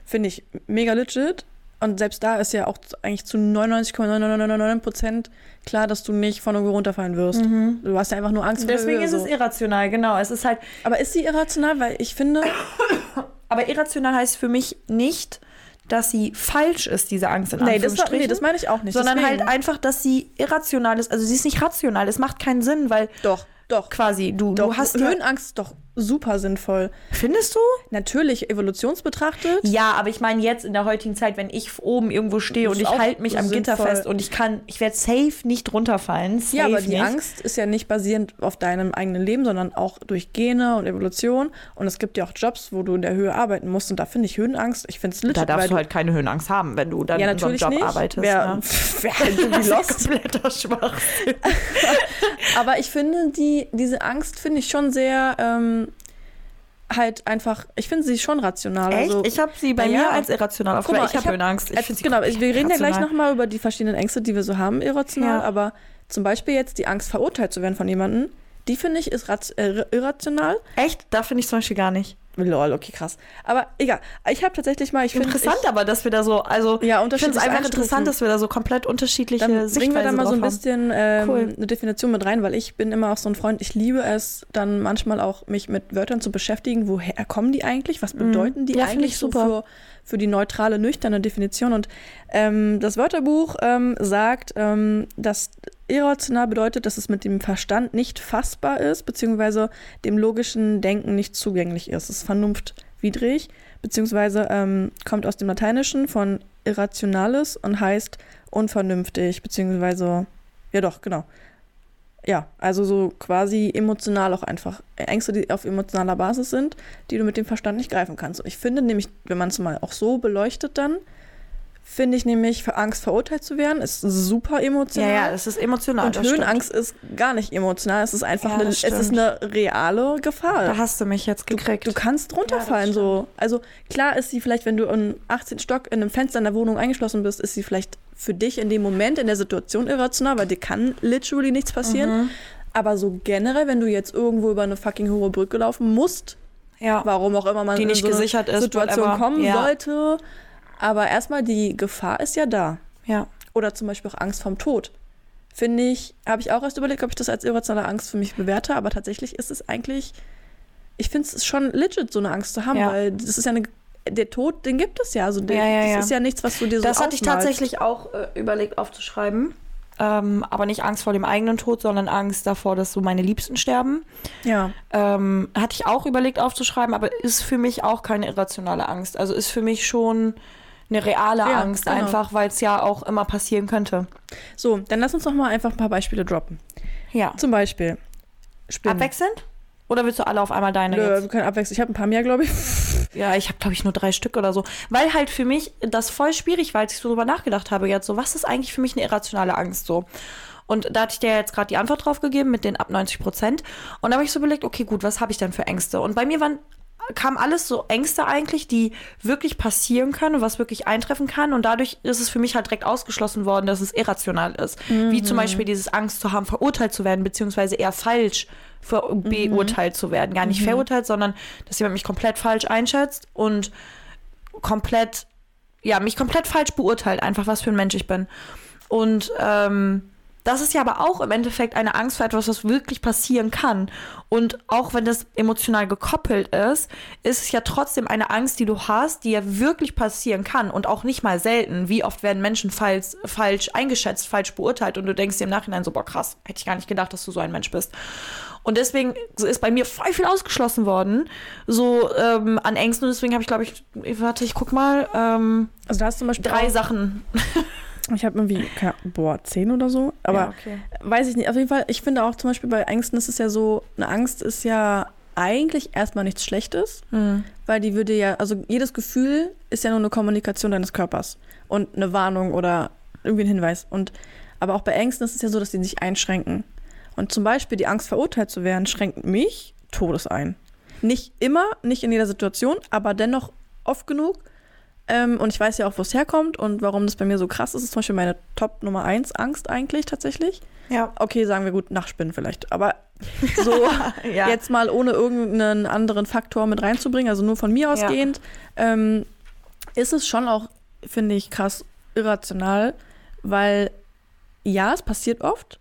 Finde ich mega legit. Und selbst da ist ja auch eigentlich zu 99,999 Prozent klar, dass du nicht von irgendwo runterfallen wirst. Du hast ja einfach nur Angst vor Mhm. Deswegen ist Höhe, es so. irrational, genau. Es ist halt, Aber ist sie irrational? Weil ich finde, aber irrational heißt für mich nicht, dass sie falsch ist, diese Angst in nee das, nee, das meine ich auch nicht. sondern Deswegen. halt einfach, dass sie irrational ist. Also sie ist nicht rational. Es macht keinen Sinn, weil Doch, doch. quasi du, Doch, du hast Höhenangst doch super sinnvoll. Findest du? Natürlich, evolutionsbetrachtet. Ja, aber ich meine jetzt in der heutigen Zeit, wenn ich oben irgendwo stehe und ich halte mich am Gitter fest und ich kann, ich werde safe nicht runterfallen. Safe Ja, aber die nicht. Angst ist ja nicht basierend auf deinem eigenen Leben, sondern auch durch Gene und Evolution. Und es gibt ja auch Jobs, wo du in der Höhe arbeiten musst. Und da finde ich Höhenangst, ich finde es legit. Da darfst du halt keine Höhenangst haben, wenn du dann ja, in so einem Job nicht. arbeitest. Wer, ne? wer halt so wie Lost. kompletter Schwachsinn. Aber ich finde, die, diese Angst finde ich schon sehr ähm, halt einfach, ich finde sie schon rational. Echt? Also, ich habe sie bei na mir ja. als irrational aufgehört. mal, Ich habe hab- Höhenangst. Ich find sie genau, wir reden ja gleich nochmal über die verschiedenen Ängste, die wir so haben, irrational, Ja. aber zum Beispiel jetzt die Angst, verurteilt zu werden von jemandem, die finde ich ist äh, irrational. Echt? Da finde ich zum Beispiel gar nicht. Lol, okay, krass. Aber egal. Ich habe tatsächlich mal, ich finde. Interessant, aber dass wir da so, also Ja, ich finde es einfach interessant, dass wir da so komplett unterschiedliche Dann bringen Sichtweisen wir da mal so ein bisschen ähm, Cool. eine Definition mit rein, weil ich bin immer auch so ein Freund, ich liebe es dann manchmal auch, mich mit Wörtern zu beschäftigen. Woher kommen die eigentlich? Was bedeuten die Mhm. Ja, eigentlich ich so für, für die neutrale, nüchterne Definition? Und ähm, das Wörterbuch ähm, sagt, ähm, dass irrational bedeutet, dass es mit dem Verstand nicht fassbar ist, beziehungsweise dem logischen Denken nicht zugänglich ist. Es ist vernunftwidrig, beziehungsweise ähm, kommt aus dem Lateinischen von irrationalis und heißt unvernünftig, beziehungsweise, ja doch, genau. Ja, also so quasi emotional auch einfach. Ängste, die auf emotionaler Basis sind, die du mit dem Verstand nicht greifen kannst. Und ich finde nämlich, wenn man es mal auch so beleuchtet dann, finde ich nämlich, für Angst verurteilt zu werden, ist super Ja, emotional. ja, es ist emotional. und stimmt. Höhenangst ist gar nicht emotional. Es ist einfach Ja, eine, es ist eine reale Gefahr. Da hast du mich jetzt gekriegt. Du kannst runterfallen Ja, so. Also klar ist sie vielleicht, wenn du im 18. Stock in einem Fenster in der Wohnung eingeschlossen bist, ist sie vielleicht für dich in dem Moment in der Situation irrational, weil dir kann literally nichts passieren. Mhm. Aber so generell, wenn du jetzt irgendwo über eine fucking hohe Brücke laufen musst, ja. warum auch immer man Die in nicht so gesichert ist, Situation whatever. kommen Ja. sollte. Aber erstmal die Gefahr ist ja da. ja. Oder zum Beispiel auch Angst vorm Tod. Finde ich, habe ich auch erst überlegt, ob ich das als irrationale Angst für mich bewerte, aber tatsächlich ist es eigentlich, ich finde es schon legit, so eine Angst zu haben, Ja. weil das ist ja eine, der Tod, den gibt es ja. Also der, Ja, ja, das ja. ist ja nichts, was du dir so Das hatte ich tatsächlich auch äh, überlegt aufzuschreiben. Ähm, aber nicht Angst vor dem eigenen Tod, sondern Angst davor, dass so meine Liebsten sterben. Ja. Ähm, hatte ich auch überlegt aufzuschreiben, aber ist für mich auch keine irrationale Angst. Also ist für mich schon eine reale Ja, Angst, genau. einfach weil es ja auch immer passieren könnte. So, dann lass uns doch mal einfach ein paar Beispiele droppen. Ja. Zum Beispiel Spinnen. Abwechselnd? Oder willst du alle auf einmal deine Nö, jetzt? wir können abwechseln. Ich habe ein paar mehr, glaube ich. Ja, ich habe, glaube ich, nur drei Stück oder so. Weil halt für mich das voll schwierig war, als ich so drüber nachgedacht habe, jetzt so, was ist eigentlich für mich eine irrationale Angst so? Und da hatte ich dir jetzt gerade die Antwort drauf gegeben mit den ab 90 Prozent. Und da habe ich so überlegt, okay, gut, was habe ich denn für Ängste? Und bei mir waren kam alles so Ängste eigentlich, die wirklich passieren können und was wirklich eintreffen kann. Und dadurch ist es für mich halt direkt ausgeschlossen worden, dass es irrational ist. Wie zum Beispiel dieses Angst zu haben, verurteilt zu werden, beziehungsweise eher falsch ver beurteilt zu werden. Gar nicht verurteilt, sondern dass jemand mich komplett falsch einschätzt und komplett, ja, mich komplett falsch beurteilt, einfach was für ein Mensch ich bin. Und ähm, das ist ja aber auch im Endeffekt eine Angst vor etwas, was wirklich passieren kann. Und auch wenn das emotional gekoppelt ist, ist es ja trotzdem eine Angst, die du hast, die ja wirklich passieren kann und auch nicht mal selten. Wie oft werden Menschen falsch, falsch eingeschätzt, falsch beurteilt und du denkst dir im Nachhinein so, boah krass, hätte ich gar nicht gedacht, dass du so ein Mensch bist. Und deswegen ist bei mir voll viel ausgeschlossen worden, so ähm, an Ängsten. Und deswegen habe ich, glaube ich, warte, ich guck mal, ähm, Also da hast du zum Beispiel drei Sachen. Ich habe irgendwie, keine, boah, zehn oder so. Aber Ja, okay. weiß ich nicht. Auf jeden Fall, ich finde auch zum Beispiel bei Ängsten ist es ja so, eine Angst ist ja eigentlich erstmal nichts Schlechtes, Mhm. weil die würde ja, also jedes Gefühl ist ja nur eine Kommunikation deines Körpers und eine Warnung oder irgendwie ein Hinweis. Und aber auch bei Ängsten ist es ja so, dass die sich einschränken. Und zum Beispiel die Angst, verurteilt zu werden, schränkt mich Todes ein. Nicht immer, nicht in jeder Situation, aber dennoch oft genug, Ähm, und ich weiß ja auch, wo es herkommt und warum das bei mir so krass ist. ist zum Beispiel meine Top Nummer 1 Angst eigentlich tatsächlich. Ja. Okay, sagen wir gut, Nachspinnen vielleicht. Aber so Ja. jetzt mal ohne irgendeinen anderen Faktor mit reinzubringen, also nur von mir ausgehend, ähm, ist es schon auch, finde ich, krass irrational, weil ja, es passiert oft,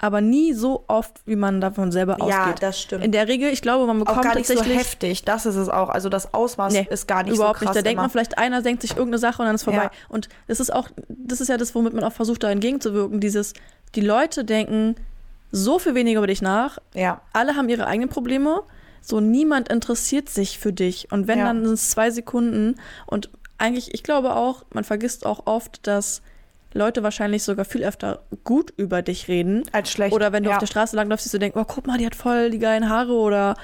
aber nie so oft, wie man davon selber Ja, ausgeht. das stimmt. In der Regel, ich glaube, man auch bekommt gar nicht so tatsächlich heftig. Das ist es auch. Also das Ausmaß Nee, ist gar nicht überhaupt so krass nicht. Da denkt immer. man vielleicht, einer denkt sich irgendeine Sache und dann ist vorbei. Ja. Und das ist auch, das ist ja das, womit man auch versucht, da entgegenzuwirken. Dieses, die Leute denken so viel weniger über dich nach. ja. Alle haben ihre eigenen Probleme. So niemand interessiert sich für dich. Und wenn, Ja. dann sind es zwei Sekunden. Und eigentlich, ich glaube auch, man vergisst auch oft, dass Leute wahrscheinlich sogar viel öfter gut über dich reden. Als schlecht. Oder wenn du ja. auf der Straße langläufst, siehst du denkst, oh, guck mal, die hat voll die geilen Haare oder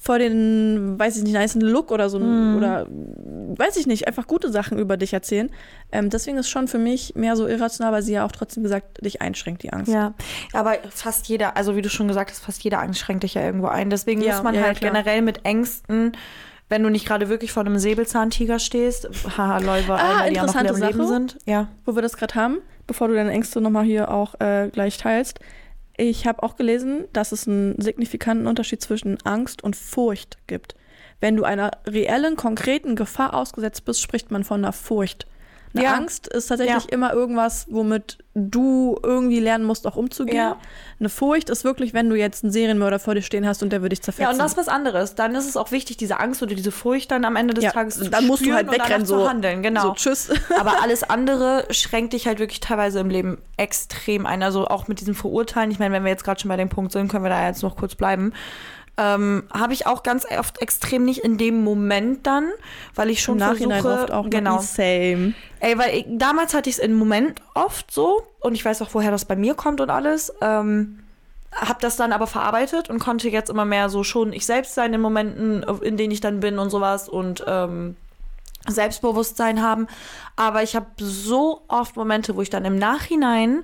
voll den, weiß ich nicht, nice Look oder so. Mhm. Oder weiß ich nicht, einfach gute Sachen über dich erzählen. Ähm, deswegen ist schon für mich mehr so irrational, weil sie ja auch trotzdem gesagt, dich einschränkt, die Angst. Ja, aber fast jeder, also wie du schon gesagt hast, fast jeder Angst schränkt dich ja irgendwo ein. Deswegen Ja, muss man ja, halt klar. generell mit Ängsten, wenn du nicht gerade wirklich vor einem Säbelzahntiger stehst, haha, Läufer, Ah, einer, die ja noch im Leben Sache. sind. Ja. Wo wir das gerade haben, bevor du deine Ängste nochmal hier auch äh, gleich teilst. Ich habe auch gelesen, dass es einen signifikanten Unterschied zwischen Angst und Furcht gibt. Wenn du einer reellen, konkreten Gefahr ausgesetzt bist, spricht man von einer Furcht. Eine Ja. Angst ist tatsächlich Ja. immer irgendwas, womit du irgendwie lernen musst, auch umzugehen. Ja. Eine Furcht ist wirklich, wenn du jetzt einen Serienmörder vor dir stehen hast und der würde dich zerfetzen. Ja, und das ist was anderes. Dann ist es auch wichtig, diese Angst oder diese Furcht dann am Ende des Tages zu dann musst du halt wegrennen, zu so- handeln. Genau. So, tschüss. Aber alles andere schränkt dich halt wirklich teilweise im Leben extrem ein. Also auch mit diesem Verurteilen. Ich meine, wenn wir jetzt gerade schon bei dem Punkt sind, können wir da jetzt noch kurz bleiben. Ähm, habe ich auch ganz oft extrem nicht in dem Moment dann, weil ich schon Im Nachhinein versuche, oft auch genau. Same. Ey, weil ich, damals hatte ich es im Moment oft so und ich weiß auch, woher das bei mir kommt und alles. Ähm, hab das dann aber verarbeitet und konnte jetzt immer mehr so schon ich selbst sein in Momenten, in denen ich dann bin und sowas und ähm, Selbstbewusstsein haben. Aber ich habe so oft Momente, wo ich dann im Nachhinein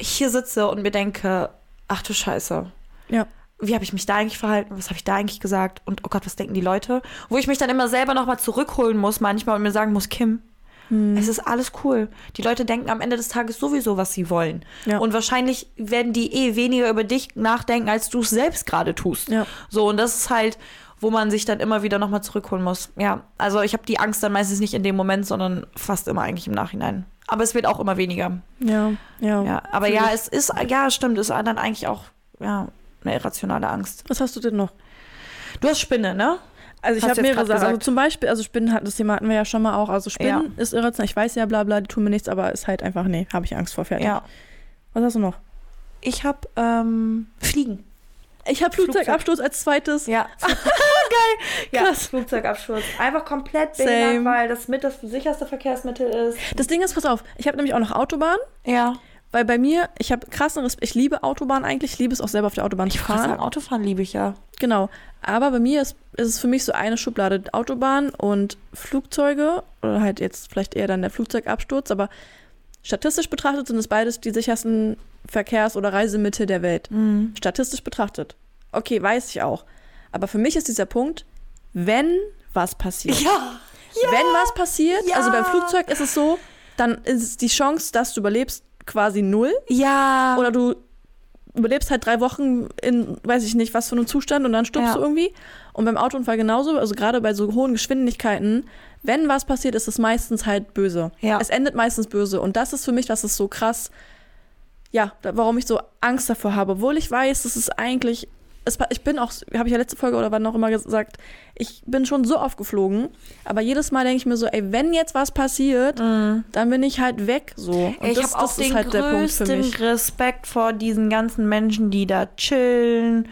hier sitze und mir denke, ach du Scheiße, Ja. Wie habe ich mich da eigentlich verhalten, was habe ich da eigentlich gesagt und oh Gott, was denken die Leute? Wo ich mich dann immer selber nochmal zurückholen muss, manchmal und mir sagen muss, Kim, Hm. es ist alles cool. Die Leute denken am Ende des Tages sowieso, was sie wollen. Ja. Und wahrscheinlich werden die eh weniger über dich nachdenken, als du es selbst gerade tust. Ja. So, und das ist halt, wo man sich dann immer wieder nochmal zurückholen muss. Ja, also ich habe die Angst dann meistens nicht in dem Moment, sondern fast immer eigentlich im Nachhinein. Aber es wird auch immer weniger. Ja, ja. Ja, aber ja, es ist, ja, stimmt, es ist dann eigentlich auch, ja, eine irrationale Angst. Was hast du denn noch? Du hast Spinne, ne? Also ich habe mehrere Sachen. Also zum Beispiel, also Spinnen, hat- das Thema hatten wir ja schon mal auch. Also Spinnen Ja. ist irrational. Ich weiß ja, bla bla, die tun mir nichts, aber ist halt einfach, nee, habe ich Angst vor, fertig. Ja. Was hast du noch? Ich habe ähm, Fliegen. Ich habe Flugzeugabsturz als zweites. Ja. Ja, Krass. Flugzeugabsturz. Einfach komplett behindert, weil das mit das sicherste Verkehrsmittel ist. Das Ding ist, pass auf, ich habe nämlich auch noch Autobahn, Ja. Weil bei mir, ich habe krassen Respekt, ich liebe Autobahn eigentlich, ich liebe es auch selber auf der Autobahn zu Ich kann fahren. sagen, Autofahren liebe ich ja. Genau. Aber bei mir ist, ist es für mich so eine Schublade Autobahn und Flugzeuge oder halt jetzt vielleicht eher dann der Flugzeugabsturz, aber statistisch betrachtet sind es beides die sichersten Verkehrs- oder Reisemittel der Welt. Statistisch betrachtet. Okay, weiß ich auch. Aber für mich ist dieser Punkt, wenn was passiert. Ja. Wenn was passiert, Ja. also beim Flugzeug ist es so, dann ist die Chance, dass du überlebst, quasi null. Ja. Oder du überlebst halt drei Wochen in, weiß ich nicht, was für einem Zustand und dann stirbst Ja. du irgendwie. Und beim Autounfall genauso, also gerade bei so hohen Geschwindigkeiten, wenn was passiert, ist es meistens halt böse. Ja. Es endet meistens böse. Und das ist für mich, das ist so krass, ja, warum ich so Angst davor habe. Obwohl ich weiß, das ist eigentlich, es, ich bin auch, habe ich ja letzte Folge oder wann auch immer gesagt, ich bin schon so oft geflogen, aber jedes Mal denke ich mir so, ey, wenn jetzt was passiert, dann bin ich halt weg, so. Und ich das, habe auch das den ist halt der Punkt für größten mich. Respekt vor diesen ganzen Menschen, die da chillen,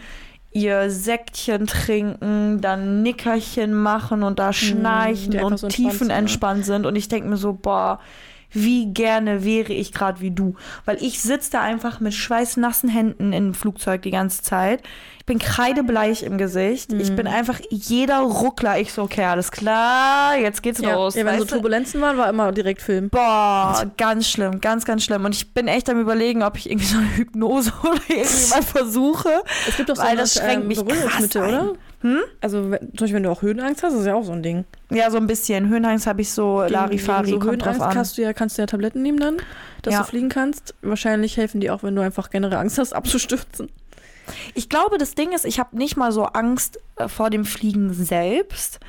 ihr Säckchen trinken, dann Nickerchen machen und da schnarchen Hm, die einfach und so ne? tiefenentspannt sind. Und ich denke mir so, boah, wie gerne wäre ich gerade wie du. Weil ich sitze da einfach mit schweißnassen Händen im Flugzeug die ganze Zeit. Ich bin kreidebleich im Gesicht. Ich Hm. bin einfach jeder Ruckler. Ich so, okay, alles klar, jetzt geht's Ja, los. ja wenn so weißt du? Turbulenzen waren, war immer direkt Film. Boah, ganz schlimm, ganz, ganz schlimm. Und ich bin echt am überlegen, ob ich irgendwie so eine Hypnose oder irgendwie mal versuche. Es gibt doch so Weil eine, das schränkt ähm, mich Beruhigungsmittel, krass ein. oder? Hm? Also wenn- zum Beispiel, wenn du auch Höhenangst hast, ist ja auch so ein Ding. Ja, so ein bisschen. Höhenangst habe ich so Larifari, Gegen so Höhenangst an. kannst du ja, kannst du ja Tabletten nehmen dann, dass Ja. du fliegen kannst. Wahrscheinlich helfen die auch, wenn du einfach generell Angst hast, abzustürzen. Ich glaube, das Ding ist, ich habe nicht mal so Angst äh, vor dem Fliegen selbst.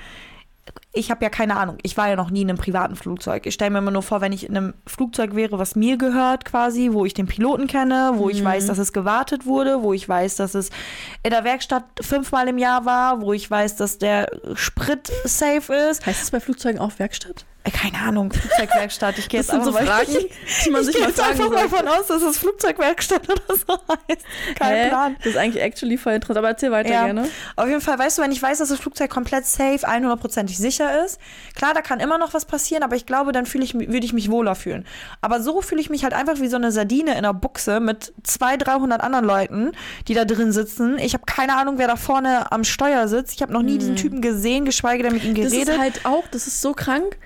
Ich habe ja keine Ahnung. Ich war ja noch nie in einem privaten Flugzeug. Ich stelle mir immer nur vor, wenn ich in einem Flugzeug wäre, was mir gehört quasi, wo ich den Piloten kenne, wo ich weiß, dass es gewartet wurde, wo ich weiß, dass es in der Werkstatt fünfmal im Jahr war, wo ich weiß, dass der Sprit safe ist. Heißt es bei Flugzeugen auch Werkstatt? Äh, Keine Ahnung, Flugzeugwerkstatt. Ich gehe Das jetzt so Fragen, die man ich sich gehe mal fragen einfach mal sollte. von aus, dass es Flugzeugwerkstatt oder so heißt. Kein Hä? Plan. Das ist eigentlich actually voll interessant. Aber erzähl weiter Ja. gerne. Auf jeden Fall, weißt du, wenn ich weiß, dass das Flugzeug komplett safe, 100%ig sicher ist, klar, da kann immer noch was passieren, aber ich glaube, dann fühle ich, würde ich mich wohler fühlen. Aber so fühle ich mich halt einfach wie so eine Sardine in einer Buchse mit 200, 300 anderen Leuten, die da drin sitzen. Ich habe keine Ahnung, wer da vorne am Steuer sitzt. Ich habe noch nie diesen Typen gesehen, geschweige denn mit ihm Mhm. Das geredet. ist halt auch, das ist so krank.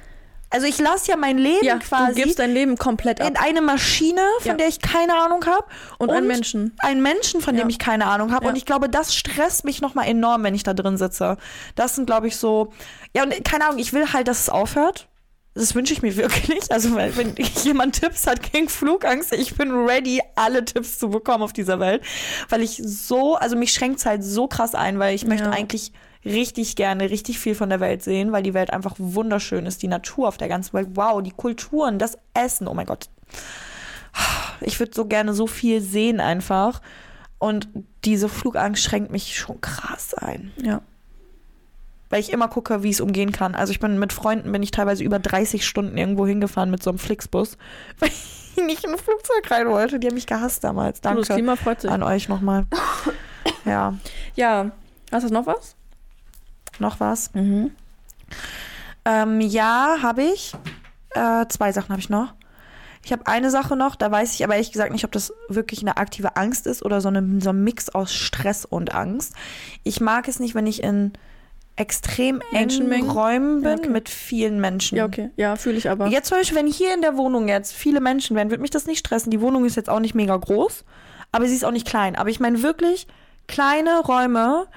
Also ich lasse ja mein Leben Ja, quasi du gibst dein Leben komplett ab. in eine Maschine, von Ja. der ich keine Ahnung habe. Und einen Menschen. Einen Menschen, von dem ich keine Ahnung habe. Und ich glaube, das stresst mich nochmal enorm, wenn ich da drin sitze. Das sind, glaube ich, so. Ja, und keine Ahnung, ich will halt, dass es aufhört. Das wünsche ich mir wirklich. Also, weil, wenn jemand Tipps hat gegen Flugangst, ich bin ready, alle Tipps zu bekommen auf dieser Welt. Weil ich so, also mich schränkt es halt so krass ein, weil ich möchte eigentlich richtig gerne richtig viel von der Welt sehen, weil die Welt einfach wunderschön ist. Die Natur auf der ganzen Welt. Wow, die Kulturen, das Essen. Oh mein Gott. Ich würde so gerne so viel sehen einfach. Und diese Flugangst schränkt mich schon krass ein. Ja. Weil ich immer gucke, wie ich es umgehen kann. Also ich bin mit Freunden, bin ich teilweise über 30 Stunden irgendwo hingefahren mit so einem Flixbus, weil ich nicht in ein Flugzeug rein wollte. Die haben mich gehasst damals. Danke Klima freut sich. an euch nochmal. Ja, Ja. Hast du noch was? Noch was? Mhm. Ähm, ja, habe ich. Äh, zwei Sachen habe ich noch. Ich habe eine Sache noch, da weiß ich aber ehrlich gesagt nicht, ob das wirklich eine aktive Angst ist oder so, eine, so ein Mix aus Stress und Angst. Ich mag es nicht, wenn ich in extrem engen? Räumen bin Ja, okay. mit vielen Menschen. Ja, okay. Ja, fühle ich aber. Jetzt zum Beispiel, wenn hier in der Wohnung jetzt viele Menschen wären, würde mich das nicht stressen. Die Wohnung ist jetzt auch nicht mega groß, aber sie ist auch nicht klein. Aber ich meine wirklich kleine Räume.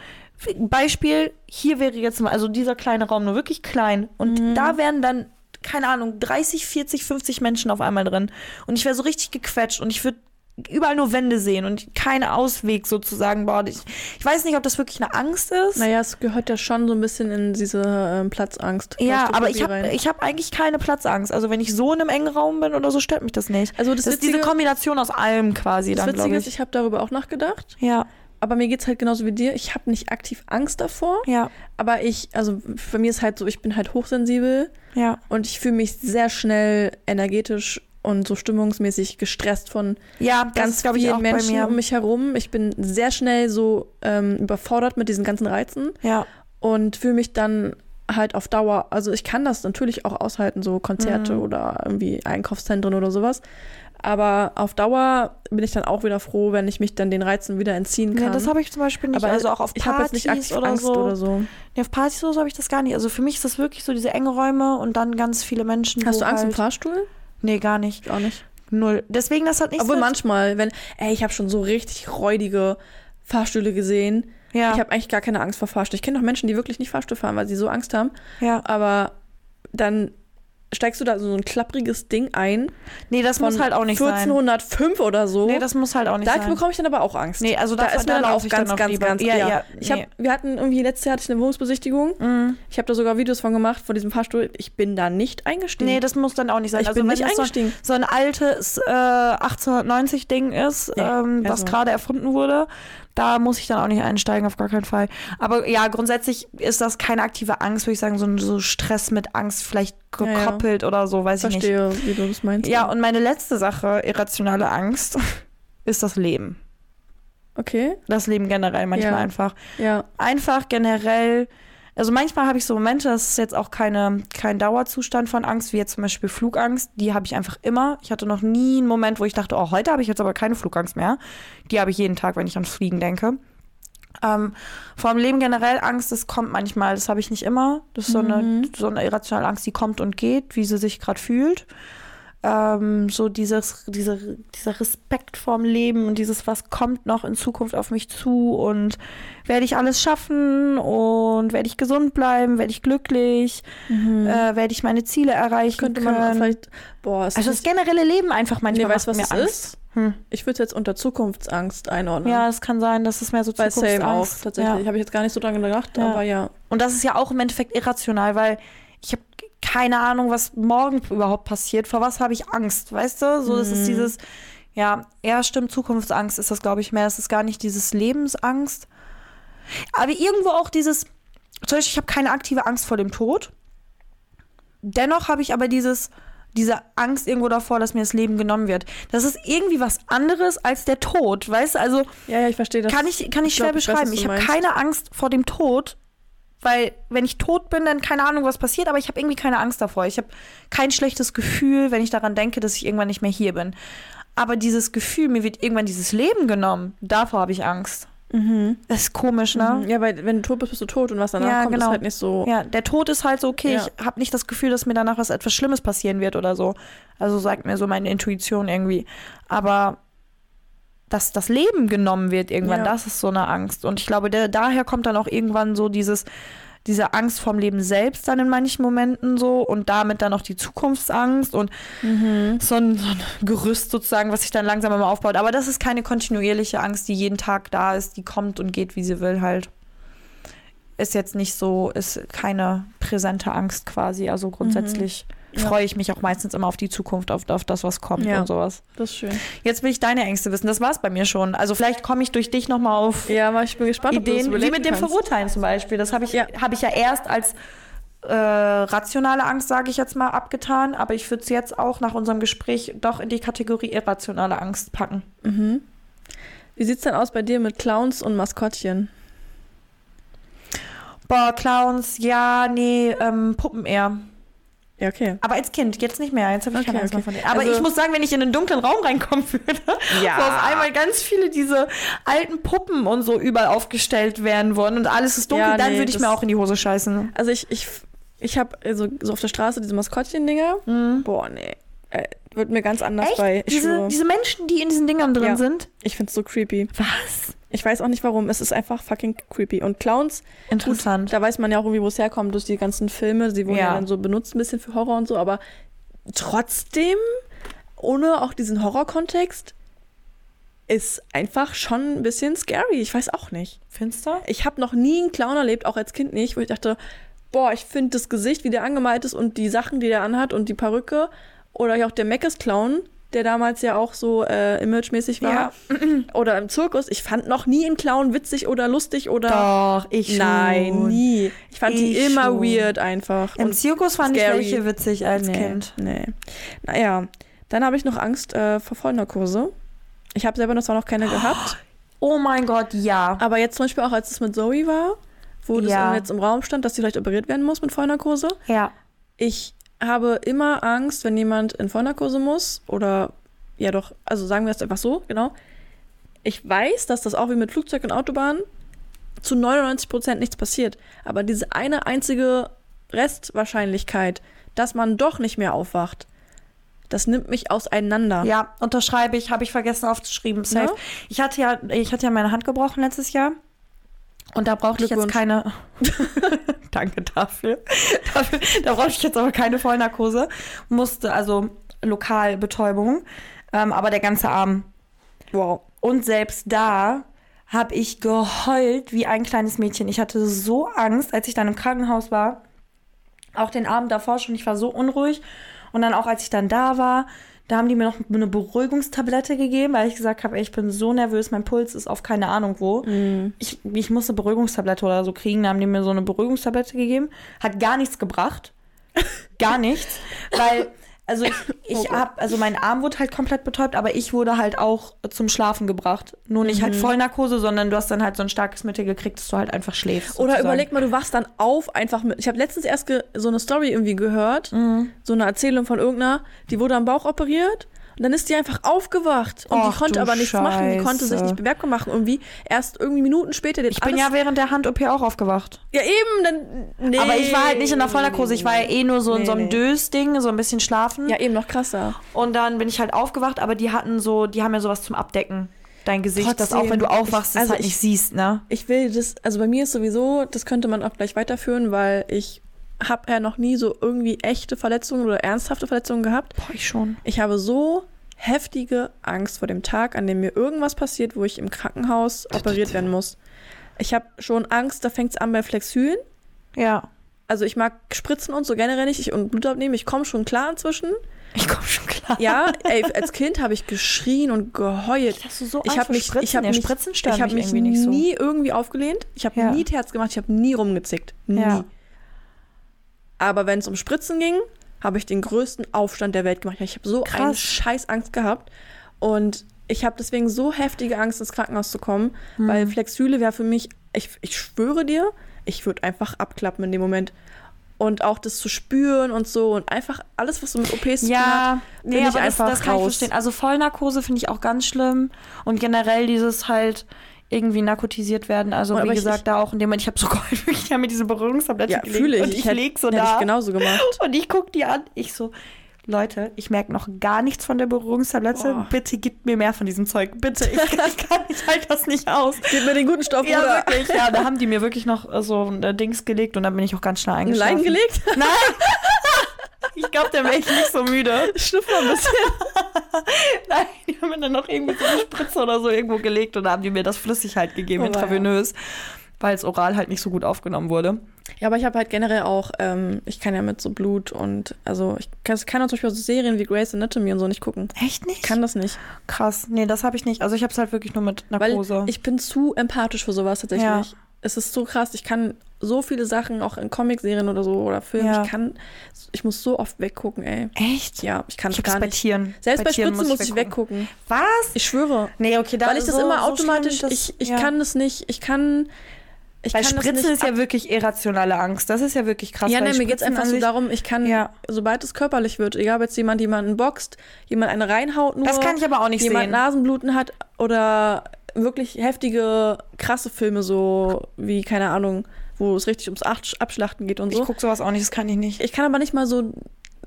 Beispiel, hier wäre jetzt mal, also dieser kleine Raum nur wirklich klein. Und Mhm. da wären dann, keine Ahnung, 30, 40, 50 Menschen auf einmal drin. Und ich wäre so richtig gequetscht und ich würde überall nur Wände sehen und keinen Ausweg sozusagen. Boah, ich, ich weiß nicht, ob das wirklich eine Angst ist. Naja, es gehört ja schon so ein bisschen in diese ähm, Platzangst. Ja, aber ich habe hab eigentlich keine Platzangst. Also wenn ich so in einem engen Raum bin oder so, stört mich das nicht. Also das, Das ist diese Witzige, Kombination aus allem quasi das dann, Witzige ich. ist, ich habe darüber auch nachgedacht. Ja, Aber mir geht's halt genauso wie dir. Ich habe nicht aktiv Angst davor. ja, Aber ich, also für mich ist halt so, ich bin halt hochsensibel ja. und ich fühle mich sehr schnell energetisch und so stimmungsmäßig gestresst von Ja, ganz vielen Menschen bei mir. um mich herum. Ich bin sehr schnell so ähm, überfordert mit diesen ganzen Reizen Ja, und fühle mich dann halt auf Dauer, also ich kann das natürlich auch aushalten, so Konzerte Mhm. oder irgendwie Einkaufszentren oder sowas. Aber auf Dauer bin ich dann auch wieder froh, wenn ich mich dann den Reizen wieder entziehen kann. ja das habe ich zum Beispiel nicht. aber also auch auf ich habe jetzt Partys oder Angst so. oder so. Nee, auf Partys oder so habe ich das gar nicht. Also für mich ist das wirklich so diese enge Räume und dann ganz viele Menschen. Hast du Angst halt, im Fahrstuhl? Nee, gar nicht. Ich auch nicht. Null. Deswegen das hat nicht Obwohl manchmal, wenn, ey, ich habe schon so richtig räudige Fahrstühle gesehen. ja, Ich habe eigentlich gar keine Angst vor Fahrstuhl. Ich kenne auch Menschen, die wirklich nicht Fahrstuhl fahren, weil sie so Angst haben. ja. Aber dann steigst du da so ein klappriges Ding ein Nee, das muss halt auch nicht sein. 1405 oder so. Nee, das muss halt auch nicht da sein. bekomme ich dann aber auch Angst. Nee, also da ist mir da dann auch ganz, dann ganz, ganz, Ja, ja. ja, Ich nee. hab, wir hatten irgendwie letztes Jahr hatte ich eine Wohnungsbesichtigung. Mhm. Ich habe da sogar Videos von gemacht von diesem Fahrstuhl. Ich bin da nicht eingestiegen. Nee, das muss dann auch nicht sein. ich also bin nicht eingestiegen. so ein altes äh, 1890-Ding ist, ähm, was also- gerade erfunden wurde, da muss ich dann auch nicht einsteigen, auf gar keinen Fall. Aber ja, grundsätzlich ist das keine aktive Angst, würde ich sagen, so ein so Stress mit Angst vielleicht Ja, ja. gekoppelt oder so, weiß ich nicht. Verstehe, wie du das meinst. Ja, und meine letzte Sache, irrationale Angst, ist das Leben. Okay, Das Leben generell manchmal Ja. einfach. ja. Einfach generell, also manchmal habe ich so Momente, das ist jetzt auch keine, kein Dauerzustand von Angst, wie jetzt zum Beispiel Flugangst. Die habe ich einfach immer. Ich hatte noch nie einen Moment, wo ich dachte, oh, heute habe ich jetzt aber keine Flugangst mehr. Die habe ich jeden Tag, wenn ich ans Fliegen denke. Ähm, vor dem Leben generell Angst, das kommt manchmal, das habe ich nicht immer. Das ist so, eine, so eine irrationale Angst, die kommt und geht, wie sie sich gerade fühlt. Ähm, so dieses, diese, dieser Respekt vorm Leben und dieses, was kommt noch in Zukunft auf mich zu und werde ich alles schaffen und werde ich gesund bleiben, werde ich glücklich, Mhm. äh, werde ich meine Ziele erreichen Könnte können. man vielleicht, boah, ist also das generelle Leben einfach nee, manchmal weißt du, was mir Angst. ist? Hm. Ich würde es jetzt unter Zukunftsangst einordnen. Ja, es kann sein, dass es mehr so bei Same auch Zukunftsangst. tatsächlich. Ja. Habe ich jetzt gar nicht so dran gedacht, Ja. aber ja. Und das ist ja auch im Endeffekt irrational, weil keine Ahnung, was morgen überhaupt passiert. Vor was habe ich Angst, weißt du? So, ist Mhm. dieses, ja, ja, stimmt, Zukunftsangst ist das, glaube ich, mehr. Es ist gar nicht dieses Lebensangst. Aber irgendwo auch dieses, zum Beispiel, ich habe keine aktive Angst vor dem Tod. Dennoch habe ich aber dieses, diese Angst irgendwo davor, dass mir das Leben genommen wird. Das ist irgendwie was anderes als der Tod, weißt du? Also, Ja, ja, ich verstehe das. kann ich, kann ich, ich schwer glaub, ich beschreiben. Ich, du habe keine Angst vor dem Tod, weil wenn ich tot bin, dann keine Ahnung, was passiert, aber ich habe irgendwie keine Angst davor. Ich habe kein schlechtes Gefühl, wenn ich daran denke, dass ich irgendwann nicht mehr hier bin. Aber dieses Gefühl, mir wird irgendwann dieses Leben genommen, davor habe ich Angst. Mhm. Das ist komisch, ne? Ja, weil wenn du tot bist, bist du tot und was danach Ja, kommt, genau. ist halt nicht so. Ja, der Tod ist halt so, okay, Ja. ich habe nicht das Gefühl, dass mir danach was etwas Schlimmes passieren wird oder so. Also sagt mir so meine Intuition irgendwie. Aber dass das Leben genommen wird irgendwann, Ja. das ist so eine Angst. Und ich glaube, der, daher kommt dann auch irgendwann so dieses, diese Angst vom Leben selbst dann in manchen Momenten so und damit dann auch die Zukunftsangst und Mhm. so ein, so ein Gerüst sozusagen, was sich dann langsam immer aufbaut. Aber das ist keine kontinuierliche Angst, die jeden Tag da ist, die kommt und geht, wie sie will halt. Ist jetzt nicht so, ist keine präsente Angst quasi. Also grundsätzlich Mhm. Ja. freue ich mich auch meistens immer auf die Zukunft, auf, auf das, was kommt Ja. und sowas. Das ist schön. Jetzt will ich deine Ängste wissen. Das war's bei mir schon. Also vielleicht komme ich durch dich nochmal auf Ja, ich bin gespannt, Ideen, wie mit dem kannst. Verurteilen zum Beispiel. Das habe ich, Ja. hab ich ja erst als äh, rationale Angst, sage ich jetzt mal, abgetan. Aber ich würde es jetzt auch nach unserem Gespräch doch in die Kategorie irrationale Angst packen. Mhm. Wie sieht's denn aus bei dir mit Clowns und Maskottchen? Boah, Clowns, ja, nee, ähm, Puppen eher. Ja, okay. Aber als Kind, jetzt nicht mehr. Jetzt habe ich Okay, keine Angst okay. mehr von denen. Aber Also- ich muss sagen, wenn ich in einen dunklen Raum reinkommen würde, Ja. wo auf einmal ganz viele diese alten Puppen und so überall aufgestellt werden wollen und alles ist dunkel, Ja, dann nee, würde ich mir auch in die Hose scheißen. Also ich, ich, ich habe also so auf der Straße diese Maskottchen-Dinger. Mhm. Boah, nee. Äh, wird mir ganz anders Echt? bei. Ich, diese, schwöre. diese Menschen, die in diesen Dingern drin Ja. sind? ich find's so creepy. Was? Ich weiß auch nicht warum. Es ist einfach fucking creepy. Und Clowns, Interessant. da weiß man ja auch irgendwie, wo es herkommt, durch die ganzen Filme. Sie wurden ja. Ja. dann so benutzt ein bisschen für Horror und so, aber trotzdem, ohne auch diesen Horror-Kontext, ist einfach schon ein bisschen scary. Ich weiß auch nicht. Finster? Ich habe noch nie einen Clown erlebt, auch als Kind nicht, wo ich dachte, boah, ich finde das Gesicht, wie der angemalt ist und die Sachen, die der anhat und die Perücke oder auch der Meckes-Clown, der damals ja auch so äh, imagemäßig war. Ja. Oder im Zirkus. Ich fand noch nie einen Clown witzig oder lustig oder. Doch, ich Nein, schon. nie. Ich fand die Ich immer schon. weird einfach. Im Zirkus fand scary. ich welche witzig als nee, Kind. Nee. Naja, dann habe ich noch Angst äh, vor Vollnarkose. Ich habe selber noch zwar noch keine gehabt, Oh mein Gott, ja. aber jetzt zum Beispiel auch, als es mit Zoe war, wo das Ja. dann jetzt im Raum stand, dass sie vielleicht operiert werden muss mit Vollnarkose. Ja. Ich habe immer Angst, wenn jemand in Vollnarkose muss oder ja doch, also sagen wir es einfach so, genau. Ich weiß, dass das auch wie mit Flugzeug und Autobahn zu 99 Prozent nichts passiert. Aber diese eine einzige Restwahrscheinlichkeit, dass man doch nicht mehr aufwacht, das nimmt mich auseinander. Ja, unterschreibe ich, habe ich vergessen aufzuschreiben. Safe. Ja? Ich hatte ja, ich hatte ja meine Hand gebrochen letztes Jahr. Und da brauchte ich jetzt keine. Danke dafür. dafür. Da brauchte ich jetzt aber keine Vollnarkose. Musste, also Lokalbetäubung. Ähm, aber der ganze Arm. Wow. Und selbst da habe ich geheult wie ein kleines Mädchen. Ich hatte so Angst, als ich dann im Krankenhaus war. Auch den Abend davor schon. Ich war so unruhig. Und dann auch, als ich dann da war, da haben die mir noch eine Beruhigungstablette gegeben, weil ich gesagt habe, ey, ich bin so nervös, mein Puls ist auf keine Ahnung wo. Ich, ich muss eine Beruhigungstablette oder so kriegen. Da haben die mir so eine Beruhigungstablette gegeben. Hat gar nichts gebracht. Gar nichts. Weil, also ich, ich Oh hab, also mein Arm wurde halt komplett betäubt, aber ich wurde halt auch zum Schlafen gebracht. Nur nicht Mhm. halt Vollnarkose, sondern du hast dann halt so ein starkes Mittel gekriegt, dass du halt einfach schläfst. Oder sozusagen. überleg mal, du wachst dann auf einfach mit. Ich habe letztens erst so eine Story irgendwie gehört, Mhm. so eine Erzählung von irgendeiner, die wurde am Bauch operiert Und dann ist die einfach aufgewacht und Ach, die konnte aber nichts machen. Die konnte sich Scheiße. nicht bemerkbar machen. Irgendwie erst irgendwie Minuten später. hat Ich bin ja während der Hand-OP auch aufgewacht. Ja, eben, dann. Nee. Aber ich war halt nicht in der Vollnarkose. Ich war ja eh nur so in Nee, so einem nee. Dös-Ding, so ein bisschen schlafen. Ja, eben noch krasser. Und dann bin ich halt aufgewacht, aber die hatten so, die haben ja sowas zum Abdecken. Dein Gesicht, dass Trotzdem, auch wenn du aufwachst, ich- das also halt ich- nicht siehst, ne? Ich will das, also bei mir ist sowieso, das könnte man auch gleich weiterführen, weil ich habe ja noch nie so irgendwie echte Verletzungen oder ernsthafte Verletzungen gehabt. Boah, ich schon. Ich habe so heftige Angst vor dem Tag, an dem mir irgendwas passiert, wo ich im Krankenhaus operiert werden muss. Ich habe schon Angst, da fängt es an bei Flexülen. Ja. Also ich mag Spritzen und so generell nicht ich, und Blut abnehmen. Ich komme schon klar inzwischen. Ich komme schon klar. Ja, ey, als Kind habe ich geschrien und geheult. Hast du so Ich habe mich, ich habe ja, mich, ich habe mich irgendwie nicht so. nie irgendwie aufgelehnt. Ich habe Ja. nie Terz gemacht. Ich habe nie rumgezickt. Nie. Ja. Aber wenn es um Spritzen ging, habe ich den größten Aufstand der Welt gemacht. Ich habe so eine Krass. scheiß Angst gehabt. Und ich habe deswegen so heftige Angst, ins Krankenhaus zu kommen, Hm. weil Flexüle wäre für mich, ich, ich schwöre dir, ich würde einfach abklappen in dem Moment. Und auch das zu spüren und so und einfach alles, was so mit OPs zu tun hat. Ja, nee, ich aber das, einfach das kann ich raus. verstehen. Also Vollnarkose finde ich auch ganz schlimm. Und generell dieses halt irgendwie narkotisiert werden. Also Aber wie ich- gesagt, ich- da auch in dem Moment, ich habe so geheult, wirklich, ich habe mir diese Berührungstablette Ja, gelegt fühle ich. und ich, hätte- leg so da ich genauso gemacht. und ich guck die an. Ich so, Leute, ich merke noch gar nichts von der Berührungstablette. Boah. Bitte gib mir mehr von diesem Zeug. Bitte, ich, ich kann, ich halte das nicht aus. Gib mir den guten Stoff, Ja, oder? wirklich. Ja, da haben die mir wirklich noch so ein äh, Dings gelegt und dann bin ich auch ganz schnell Ein eingeschlafen. Lein gelegt? Nein! Ich glaube, dann wäre ich nicht so müde. Schnupfer ein bisschen. Nein, die haben mir dann noch irgendwie so eine Spritze oder so irgendwo gelegt und da haben die mir das flüssig halt gegeben, Oh, intravenös, weil es oral halt nicht so gut aufgenommen wurde. Ja, aber ich habe halt generell auch, ähm, ich kann ja mit so Blut und, also ich kann, kann auch zum Beispiel so Serien wie Grey's Anatomy und so nicht gucken. Echt nicht? Ich kann das nicht. Krass. Nee, das habe ich nicht. Also ich habe es halt wirklich nur mit Weil Narkose. ich bin zu empathisch für sowas tatsächlich. Ja. Es ist so krass. Ich kann so viele Sachen, auch in Comicserien oder so oder Filmen, Ja. ich kann, ich muss so oft weggucken, ey. Echt? Ja, ich kann Ich es gar bei nicht. Tieren. Selbst bei, Tieren Spritzen muss ich weggucken. Was? Ich schwöre. Nee, okay, da Weil ich das so- immer so automatisch, schlimm, das- ich, ich ja. kann das nicht, ich kann, ich Bei das Spritzen ist ja wirklich irrationale Angst. Das ist ja wirklich krass. ja, weil nein, mir geht es einfach so darum, ich kann, Ja. sobald es körperlich wird, egal ob jetzt jemand jemanden boxt, jemand eine reinhaut nur, Das kann ich aber auch nicht jemand sehen. Nasenbluten hat oder wirklich heftige, krasse Filme, so wie, keine Ahnung, wo es richtig ums Ach- Abschlachten geht und Ich so. gucke sowas auch nicht, das kann ich nicht. Ich kann aber nicht mal so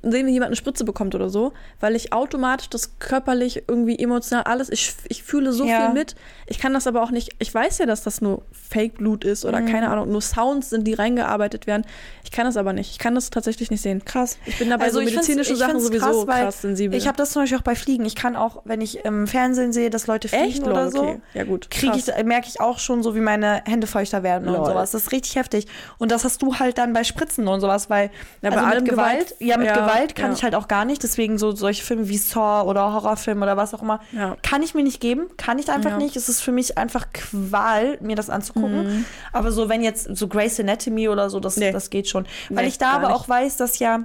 sehen, wie jemand eine Spritze bekommt oder so, weil ich automatisch das körperlich irgendwie emotional alles, ich, ich fühle so Ja. viel mit. Ich kann das aber auch nicht, ich weiß ja, dass das nur Fake-Blut ist oder Mhm. keine Ahnung, nur Sounds sind, die reingearbeitet werden. Ich kann das aber nicht. Ich kann das tatsächlich nicht sehen. Krass. Ich bin dabei so ich find's- medizinische Sachen sowieso weil krass sensibel. Ich habe das zum Beispiel auch bei Fliegen. Ich kann auch, wenn ich im Fernsehen sehe, dass Leute fliegen echt oder so, okay. Ja gut. kriege ich, krass. merke ich auch schon so, wie meine Hände feuchter werden und Lol. sowas. Das ist richtig heftig. Und das hast du halt dann bei Spritzen und sowas, weil Ja, bei also mit allem Gewalt, Gewalt- ja, mit ja, Gewalt kann ja. ich halt auch gar nicht. Deswegen so solche Filme wie Saw oder Horrorfilme oder was auch immer, Ja. kann ich mir nicht geben. Kann ich einfach nicht. Es ist für mich einfach Qual, mir das anzugucken. Mhm. Aber so, wenn jetzt so Grey's Anatomy oder so, das, Nee. das geht schon. Weil Nee, ich da aber nicht. auch weiß, dass ja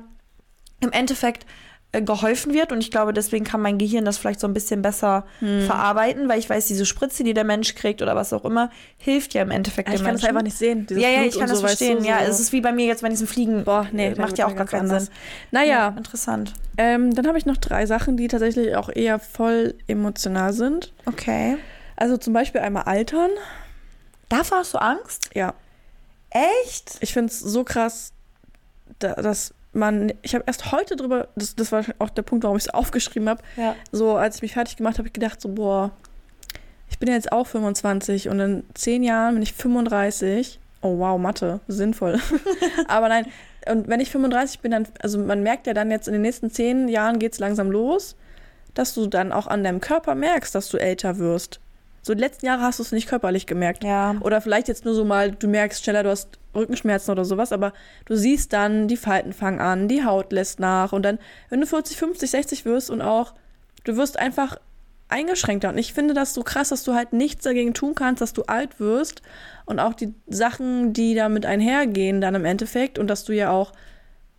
im Endeffekt geholfen wird und ich glaube, deswegen kann mein Gehirn das vielleicht so ein bisschen besser Hm. verarbeiten, weil ich weiß, diese Spritze, die der Mensch kriegt oder was auch immer, hilft ja im Endeffekt Ja, ich dem kann das Menschen. einfach nicht sehen. ja, ja, ich kann das so, weißt verstehen. du, ja, so. es ist wie bei mir jetzt bei diesem Fliegen. Boah, nee, Äh, macht ja auch gar keinen. Sinn. Naja, interessant. ähm, dann habe ich noch drei Sachen, die tatsächlich auch eher voll emotional sind. Okay. Also zum Beispiel einmal Altern. Davor hast du Angst? Ja, Echt? ich finde es so krass, da, dass man, ich habe erst heute drüber, das, das war auch der Punkt, warum ich es aufgeschrieben habe, Ja. so als ich mich fertig gemacht habe, habe ich gedacht so, boah, ich bin ja jetzt auch 25 und in zehn Jahren bin ich 35. Oh wow, Mathe, sinnvoll. Aber nein, und wenn ich 35 bin, dann, also man merkt ja dann jetzt in den nächsten zehn Jahren geht es langsam los, dass du dann auch an deinem Körper merkst, dass du älter wirst. So die letzten Jahre hast du es nicht körperlich gemerkt. Ja. Oder vielleicht jetzt nur so mal, du merkst schneller, du hast Rückenschmerzen oder sowas, aber du siehst dann, die Falten fangen an, die Haut lässt nach und dann, wenn du 40, 50, 60 wirst und auch, du wirst einfach eingeschränkter. Und ich finde das so krass, dass du halt nichts dagegen tun kannst, dass du alt wirst und auch die Sachen, die damit einhergehen dann im Endeffekt und dass du ja auch,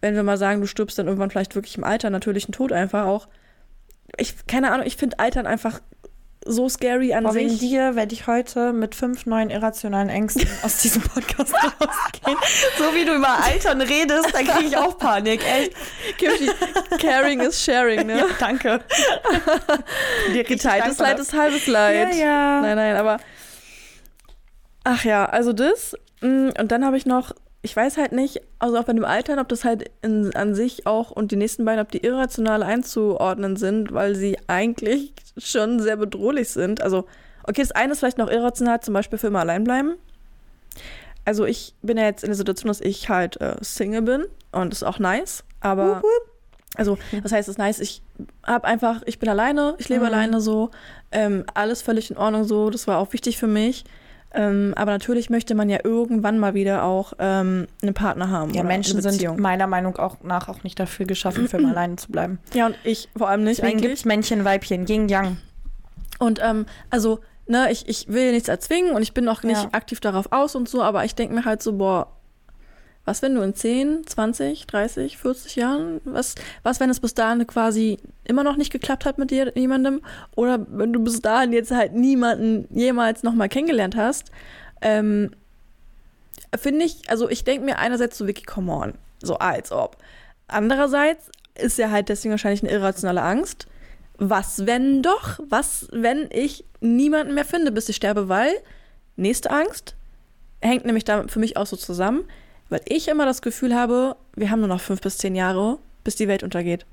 wenn wir mal sagen, du stirbst dann irgendwann vielleicht wirklich im Alter, natürlichen Tod einfach auch. Ich, keine Ahnung, ich finde Altern einfach so scary an Boah, sich. wegen dir werde ich heute mit fünf neuen irrationalen Ängsten aus diesem Podcast rausgehen. So wie du über Altern redest, dann kriege ich auch Panik. Echt. Kimchi, caring is sharing, ne? Ja, danke. Dir Geteiltes Leid ist halbes Leid. Ja, ja. Nein, nein, aber. Ach ja, also das. mm, Und dann habe ich noch, ich weiß halt nicht, also auch bei dem Altern, ob das halt in, an sich auch und die nächsten beiden, ob die irrational einzuordnen sind, weil sie eigentlich schon sehr bedrohlich sind. Also, okay, das eine ist vielleicht noch irrational, zum Beispiel für immer allein bleiben. Also ich bin ja jetzt in der Situation, dass ich halt äh, Single bin und das ist auch nice, aber also das heißt, es ist nice, ich habe einfach, ich bin alleine, ich lebe Mhm. alleine so, ähm, alles völlig in Ordnung so, das war auch wichtig für mich. Ähm, aber natürlich möchte man ja irgendwann mal wieder auch ähm, einen Partner haben. Ja, Menschen sind meiner Meinung auch nach auch nicht dafür geschaffen, für immer alleine zu bleiben. Ja, und ich vor allem nicht Deswegen gibt es Männchen, Weibchen, Yin, Yang. Und ähm, also, ne, ich, ich will nichts erzwingen und ich bin auch nicht Ja. aktiv darauf aus und so, aber ich denke mir halt so, boah, was, wenn du in 10, 20, 30, 40 Jahren, was, was, wenn es bis dahin quasi immer noch nicht geklappt hat mit dir, jemandem? Oder wenn du bis dahin jetzt halt niemanden jemals nochmal kennengelernt hast? Ähm, Finde ich, also ich denke mir einerseits so, Vicky, come on, so als ob. Andererseits ist ja halt deswegen wahrscheinlich eine irrationale Angst. Was, wenn doch? Was, wenn ich niemanden mehr finde, bis ich sterbe? Weil, nächste Angst, hängt nämlich damit für mich auch so zusammen, weil ich immer das Gefühl habe, wir haben nur noch fünf bis zehn Jahre, bis die Welt untergeht.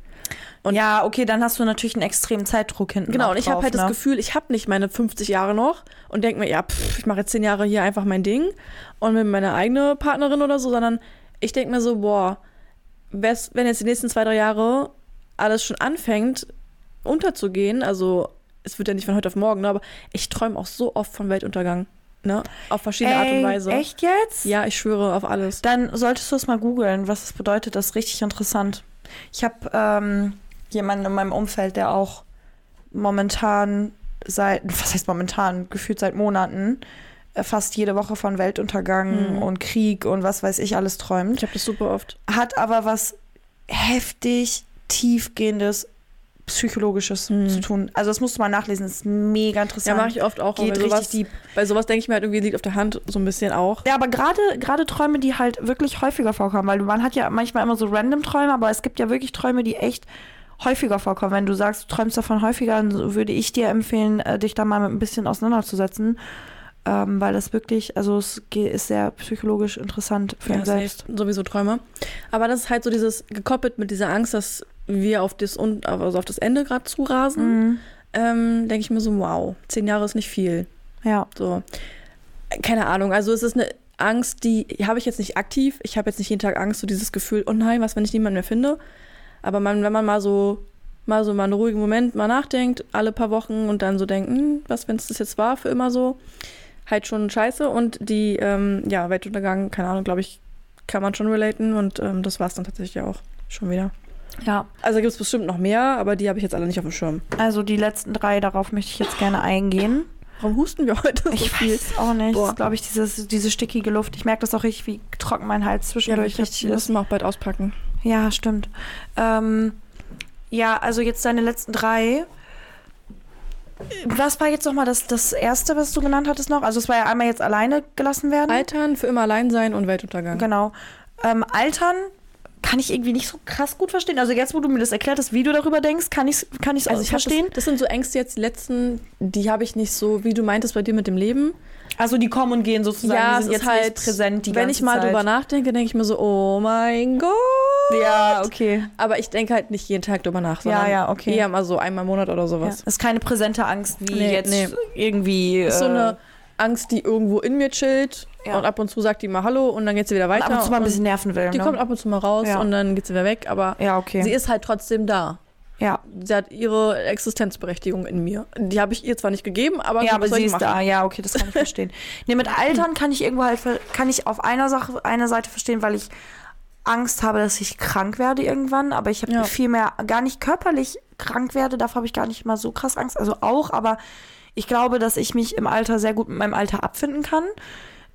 Und- ja, okay, dann hast du natürlich einen extremen Zeitdruck hinten. Genau, und ich habe halt ne? das Gefühl, ich habe nicht meine 50 Jahre noch und denke mir, ja, pff, ich mache jetzt zehn Jahre hier einfach mein Ding und mit meiner eigenen Partnerin oder so, sondern ich denke mir so, boah, wenn jetzt die nächsten zwei, drei Jahre alles schon anfängt unterzugehen, also es wird ja nicht von heute auf morgen, ne, aber ich träume auch so oft von Weltuntergang, ne, auf verschiedene Art und Ey, Weise. Echt jetzt? Ja, ich schwöre auf alles. Dann solltest du es mal googeln, was das bedeutet. Das ist richtig interessant. Ich habe ähm, jemanden in meinem Umfeld, der auch momentan seit, was heißt momentan, gefühlt seit Monaten, äh, fast jede Woche von Weltuntergang Mhm. und Krieg und was weiß ich alles träumt. Ich habe das super oft. Hat aber was heftig tiefgehendes psychologisches Mhm. zu tun. Also das musst du mal nachlesen, das ist mega Ja, interessant. mache ich oft auch. Geht bei richtig sowas, deep. bei sowas denke ich mir halt irgendwie, liegt auf der Hand so ein bisschen auch. Ja, aber gerade gerade Träume, die halt wirklich häufiger vorkommen, weil man hat ja manchmal immer so random Träume, aber es gibt ja wirklich Träume, die echt häufiger vorkommen. Wenn du sagst, du träumst davon häufiger, dann würde ich dir empfehlen, äh, dich da mal mit ein bisschen auseinanderzusetzen, ähm, weil das wirklich, also es ist sehr psychologisch interessant für ihn Ja, selbst. safe. sowieso Träume. Aber das ist halt so dieses gekoppelt mit dieser Angst, dass wir auf das, Un- also auf das Ende gerade zurasen. Mhm. Ähm, denke ich mir so, wow, zehn Jahre ist nicht viel. Ja. So, keine Ahnung. Also es ist eine Angst, die habe ich jetzt nicht aktiv. Ich habe jetzt nicht jeden Tag Angst, so dieses Gefühl, oh nein, was, wenn ich niemanden mehr finde. Aber man, wenn man mal so mal so mal einen ruhigen Moment mal nachdenkt, alle paar Wochen und dann so denkt, hm, was, wenn es das jetzt war für immer so, halt schon scheiße. Und die, ähm, ja, Weltuntergang, keine Ahnung, glaube ich, kann man schon relaten und ähm, das war es dann tatsächlich auch schon wieder. Ja. Also gibt es bestimmt noch mehr, aber die habe ich jetzt alle nicht auf dem Schirm. Also die letzten drei, darauf möchte ich jetzt gerne eingehen. Warum husten wir heute so Ich viel? weiß auch nicht. Boah. Das ist, glaube ich, dieses, diese stickige Luft. Ich merke das auch richtig, wie trocken mein Hals Ja, zwischendurch ich richtig müssen wir auch bald auspacken. Ja, stimmt. Ähm, ja, also jetzt deine letzten drei. Was war jetzt nochmal das, das erste, was du genannt hattest noch? Also es war ja einmal jetzt alleine gelassen werden. Altern, für immer allein sein und Weltuntergang. Genau. Ähm, Altern kann ich irgendwie nicht so krass gut verstehen. Also jetzt, wo du mir das erklärt hast, wie du darüber denkst, kann ich es kann ich's Also ich verstehen. Das, das sind so Ängste jetzt, die letzten, die habe ich nicht so, wie du meintest bei dir mit dem Leben. also die kommen und gehen sozusagen, ja, die sind ist jetzt halt präsent die Wenn ganze ich mal Zeit. drüber nachdenke, denke ich mir so, oh mein Gott. Ja, okay. Aber ich denke halt nicht jeden Tag drüber nach, Ja, sondern ja, okay. eher mal so einmal im Monat oder Ja. sowas. Ist keine präsente Angst, wie Nee, jetzt nee. irgendwie. Ist so äh, eine Angst, die irgendwo in mir chillt Ja. und ab und zu sagt die mal Hallo und dann geht sie wieder und weiter. ab und zu mal ein und bisschen nerven will. die ne? kommt ab und zu mal raus Ja. und dann geht sie wieder weg, aber ja, okay. sie ist halt trotzdem da. ja, Sie hat ihre Existenzberechtigung in mir. Die habe ich ihr zwar nicht gegeben, aber, ja, aber sie ist machen? da. Ja, okay, das kann ich verstehen. nee, mit Altern kann ich irgendwo halt, kann ich auf einer Sache, einer Seite verstehen, weil ich Angst habe, dass ich krank werde irgendwann, aber ich habe Ja. viel mehr, gar nicht körperlich krank werde, davor habe ich gar nicht mal so krass Angst, also auch, aber ich glaube, dass ich mich im Alter sehr gut mit meinem Alter abfinden kann.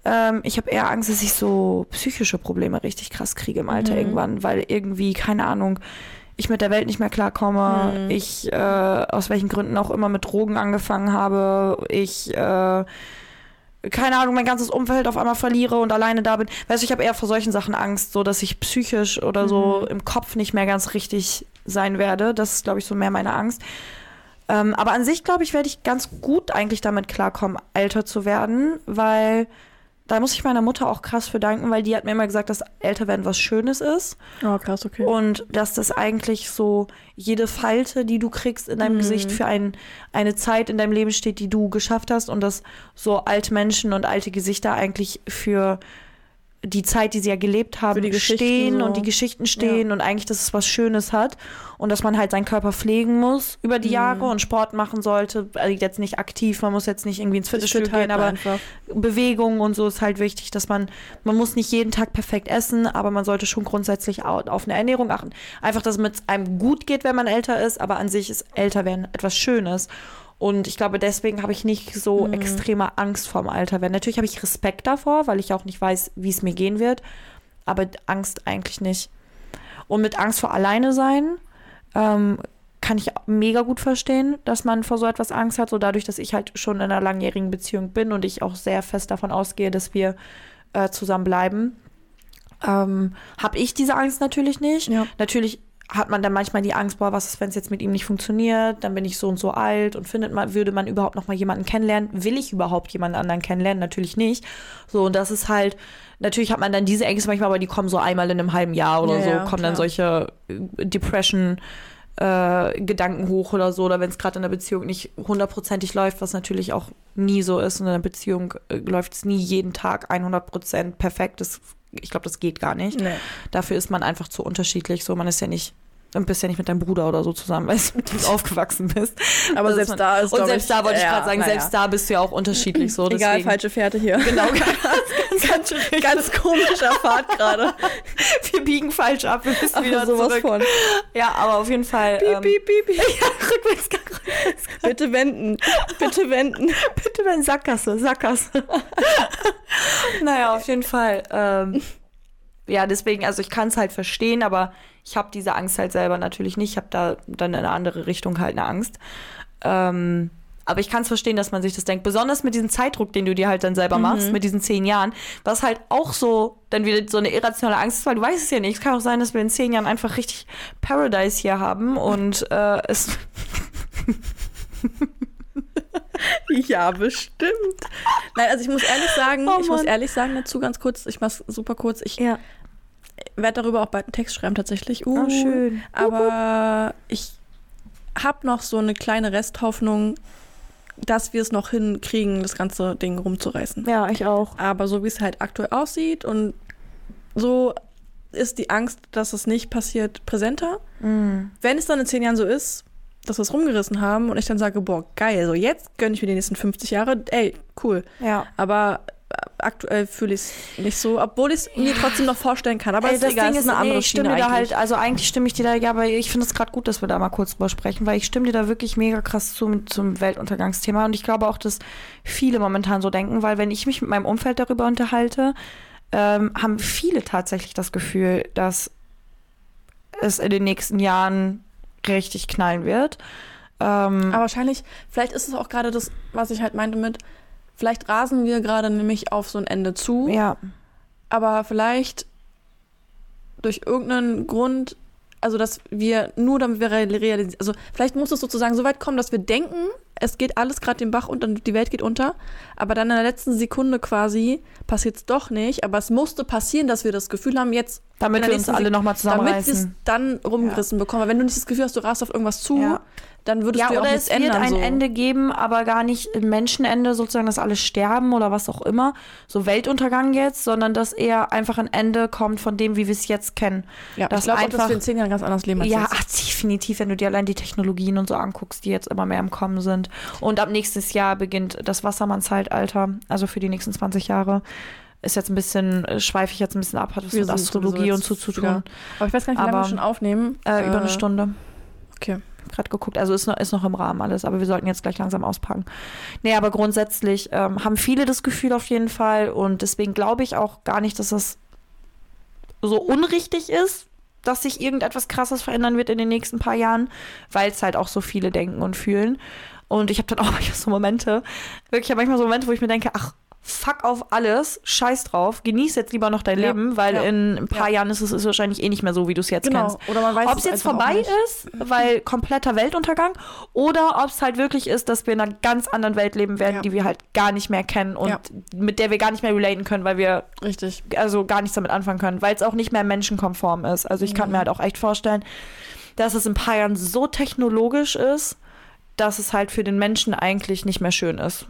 Ähm, ich habe eher Angst, dass ich so psychische Probleme richtig krass kriege im Alter Mhm. irgendwann, weil irgendwie, keine Ahnung, ich mit der Welt nicht mehr klarkomme, Mhm. ich äh, aus welchen Gründen auch immer mit Drogen angefangen habe, ich äh, keine Ahnung, mein ganzes Umfeld auf einmal verliere und alleine da bin. Weißt du, ich habe eher vor solchen Sachen Angst, so dass ich psychisch oder so Mhm. im Kopf nicht mehr ganz richtig sein werde. Das ist, glaube ich, so mehr meine Angst. Ähm, aber an sich, glaube ich, werde ich ganz gut eigentlich damit klarkommen, älter zu werden, weil da muss ich meiner Mutter auch krass für danken, weil die hat mir immer gesagt, dass älter werden was Schönes ist Oh, krass, okay. und dass das eigentlich so jede Falte, die du kriegst in deinem Mhm. Gesicht für ein, eine Zeit in deinem Leben steht, die du geschafft hast und dass so alte Menschen und alte Gesichter eigentlich für die Zeit, die sie ja gelebt haben, stehen so. und die Geschichten stehen und eigentlich, dass es was Schönes hat und dass man halt seinen Körper pflegen muss über die Mhm. Jahre und Sport machen sollte. Also jetzt nicht aktiv, man muss jetzt nicht irgendwie ins Fitnessstudio Fit gehen, aber einfach. Bewegung und so ist halt wichtig, dass man, man muss nicht jeden Tag perfekt essen, aber man sollte schon grundsätzlich au- auf eine Ernährung achten. Einfach, dass es mit einem gut geht, wenn man älter ist, aber an sich ist älter werden etwas Schönes. Und ich glaube, deswegen habe ich nicht so Mhm. extreme Angst vorm Alter werden. Natürlich habe ich Respekt davor, weil ich auch nicht weiß, wie es mir gehen wird, aber Angst eigentlich nicht. Und mit Angst vor alleine sein, ähm, kann ich mega gut verstehen, dass man vor so etwas Angst hat. So dadurch, dass ich halt schon in einer langjährigen Beziehung bin und ich auch sehr fest davon ausgehe, dass wir äh, zusammen bleiben, ähm, habe ich diese Angst natürlich nicht. Ja. Natürlich hat man dann manchmal die Angst, boah, was ist, wenn es jetzt mit ihm nicht funktioniert? Dann bin ich so und so alt und findet man, würde man überhaupt noch mal jemanden kennenlernen? Will ich überhaupt jemanden anderen kennenlernen? Natürlich nicht. So, und das ist halt, natürlich hat man dann diese Ängste manchmal, aber die kommen so einmal in einem halben Jahr oder Ja, so, kommen klar. dann solche äh, Depression äh, Gedanken hoch oder so, oder wenn es gerade in der Beziehung nicht hundertprozentig läuft, was natürlich auch nie so ist. In einer Beziehung äh, läuft es nie jeden Tag 100% perfekt. Das, ich glaube, das geht gar nicht. Nee. Dafür ist man einfach zu unterschiedlich. So, man ist ja nicht, du bist ja nicht mit deinem Bruder oder so zusammen, weil du mit dem aufgewachsen bist. Aber selbst man- da ist, Und selbst ich, da wollte ich ja, gerade sagen, naja. selbst da bist du ja auch unterschiedlich. So, Egal, deswegen. falsche Fährte hier. Genau, ganz, ganz, ganz, komischer Fahrt gerade. Wir biegen falsch ab, wir müssen wieder Aber sowas zurück. von. Ja, aber auf jeden Fall. Piep, ähm, piep, piep, piep. Ja, Rückwärtsgang. Bitte wenden. Bitte wenden. Bitte wenn Sackgasse, Sackgasse. naja, auf jeden Fall. Ähm, ja, deswegen, also ich kann es halt verstehen, aber ich habe diese Angst halt selber natürlich nicht. Ich habe da dann in eine andere Richtung halt eine Angst. Ähm, aber ich kann es verstehen, dass man sich das denkt. Besonders mit diesem Zeitdruck, den du dir halt dann selber machst, mit diesen zehn Jahren, was halt auch so dann wieder so eine irrationale Angst ist, weil du weißt es ja nicht. Es kann auch sein, dass wir in zehn Jahren einfach richtig Paradise hier haben und äh, es Ja, bestimmt. Nein, also ich muss ehrlich sagen, Oh ich muss ehrlich sagen dazu ganz kurz, ich mach's super kurz. Ich ja. Werde darüber auch bald einen Text schreiben tatsächlich. Uh, Oh, schön. Aber ich habe noch so eine kleine Resthoffnung, dass wir es noch hinkriegen, das ganze Ding rumzureißen. Ja, ich auch. Aber so wie es halt aktuell aussieht und so ist die Angst, dass es nicht passiert, präsenter. Mhm. Wenn es dann in zehn Jahren so ist, dass wir es rumgerissen haben und ich dann sage, boah, geil, so jetzt gönne ich mir die nächsten 50 Jahre, ey, cool. Ja. Aber aktuell fühle ich es nicht so, obwohl ich es mir trotzdem noch vorstellen kann. Aber Ey, ist egal, es ist eine andere nee, ich stimme Schiene da eigentlich. halt, also eigentlich stimme ich dir da, ja, aber ich finde es gerade gut, dass wir da mal kurz drüber sprechen, weil ich stimme dir da wirklich mega krass zum, zum Weltuntergangsthema und ich glaube auch, dass viele momentan so denken, weil wenn ich mich mit meinem Umfeld darüber unterhalte, ähm, haben viele tatsächlich das Gefühl, dass es in den nächsten Jahren richtig knallen wird. Ähm, Aber wahrscheinlich, vielleicht ist es auch gerade das, was ich halt meinte mit, vielleicht rasen wir gerade nämlich auf so ein Ende zu, ja, aber vielleicht durch irgendeinen Grund, also dass wir nur damit wir realisieren, also vielleicht muss es sozusagen so weit kommen, dass wir denken, es geht alles gerade den Bach unter, die Welt geht unter, aber dann in der letzten Sekunde quasi passiert es doch nicht, aber es musste passieren, dass wir das Gefühl haben, jetzt damit wir uns alle nochmal damit wir es zusammenreißen. dann rumgerissen bekommen. Weil wenn du nicht das Gefühl hast, du rast auf irgendwas zu, Ja. Dann würdest Ja, du ja auch oder nichts es wird ändern. ein so. Ende geben, aber gar nicht ein Menschenende, sozusagen, dass alle sterben oder was auch immer, so Weltuntergang jetzt, sondern dass eher einfach ein Ende kommt von dem, wie wir es jetzt kennen. Ja, dass ich glaube auch, dass wir in zehn Jahren ganz anders leben als Ja, ach, definitiv, wenn du dir allein die Technologien und so anguckst, die jetzt immer mehr im Kommen sind. Und ab nächstes Jahr beginnt das Wassermannszeitalter, also für die nächsten 20 Jahre. Ist jetzt ein bisschen, äh, schweife ich jetzt ein bisschen ab, hat was mit Astrologie und so zu tun. wieder- Aber ich weiß gar nicht, wie lange Aber, wir schon aufnehmen. Äh, über eine Stunde. Okay. Gerade geguckt. Also ist noch, ist noch im Rahmen alles, aber wir sollten jetzt gleich langsam auspacken. Nee, aber grundsätzlich ähm, haben viele das Gefühl auf jeden Fall und deswegen glaube ich auch gar nicht, dass das so unrichtig ist, dass sich irgendetwas krasses verändern wird in den nächsten paar Jahren, weil es halt auch so viele denken und fühlen. Und ich habe dann auch manchmal so Momente, wirklich, ich habe manchmal so Momente, wo ich mir denke, ach, fuck auf alles, scheiß drauf, genieß jetzt lieber noch dein Ja, Leben, weil ja. in ein paar Ja. Jahren ist es ist wahrscheinlich eh nicht mehr so, wie du es jetzt kennst. Oder man weiß Ob es jetzt vorbei ist, weil kompletter Weltuntergang, oder ob es halt wirklich ist, dass wir in einer ganz anderen Welt leben werden, die wir halt gar nicht mehr kennen und mit der wir gar nicht mehr relaten können, weil wir Richtig. also gar nichts damit anfangen können, weil es auch nicht mehr menschenkonform ist. Also ich kann Mhm. mir halt auch echt vorstellen, dass es in ein paar Jahren so technologisch ist, dass es halt für den Menschen eigentlich nicht mehr schön ist.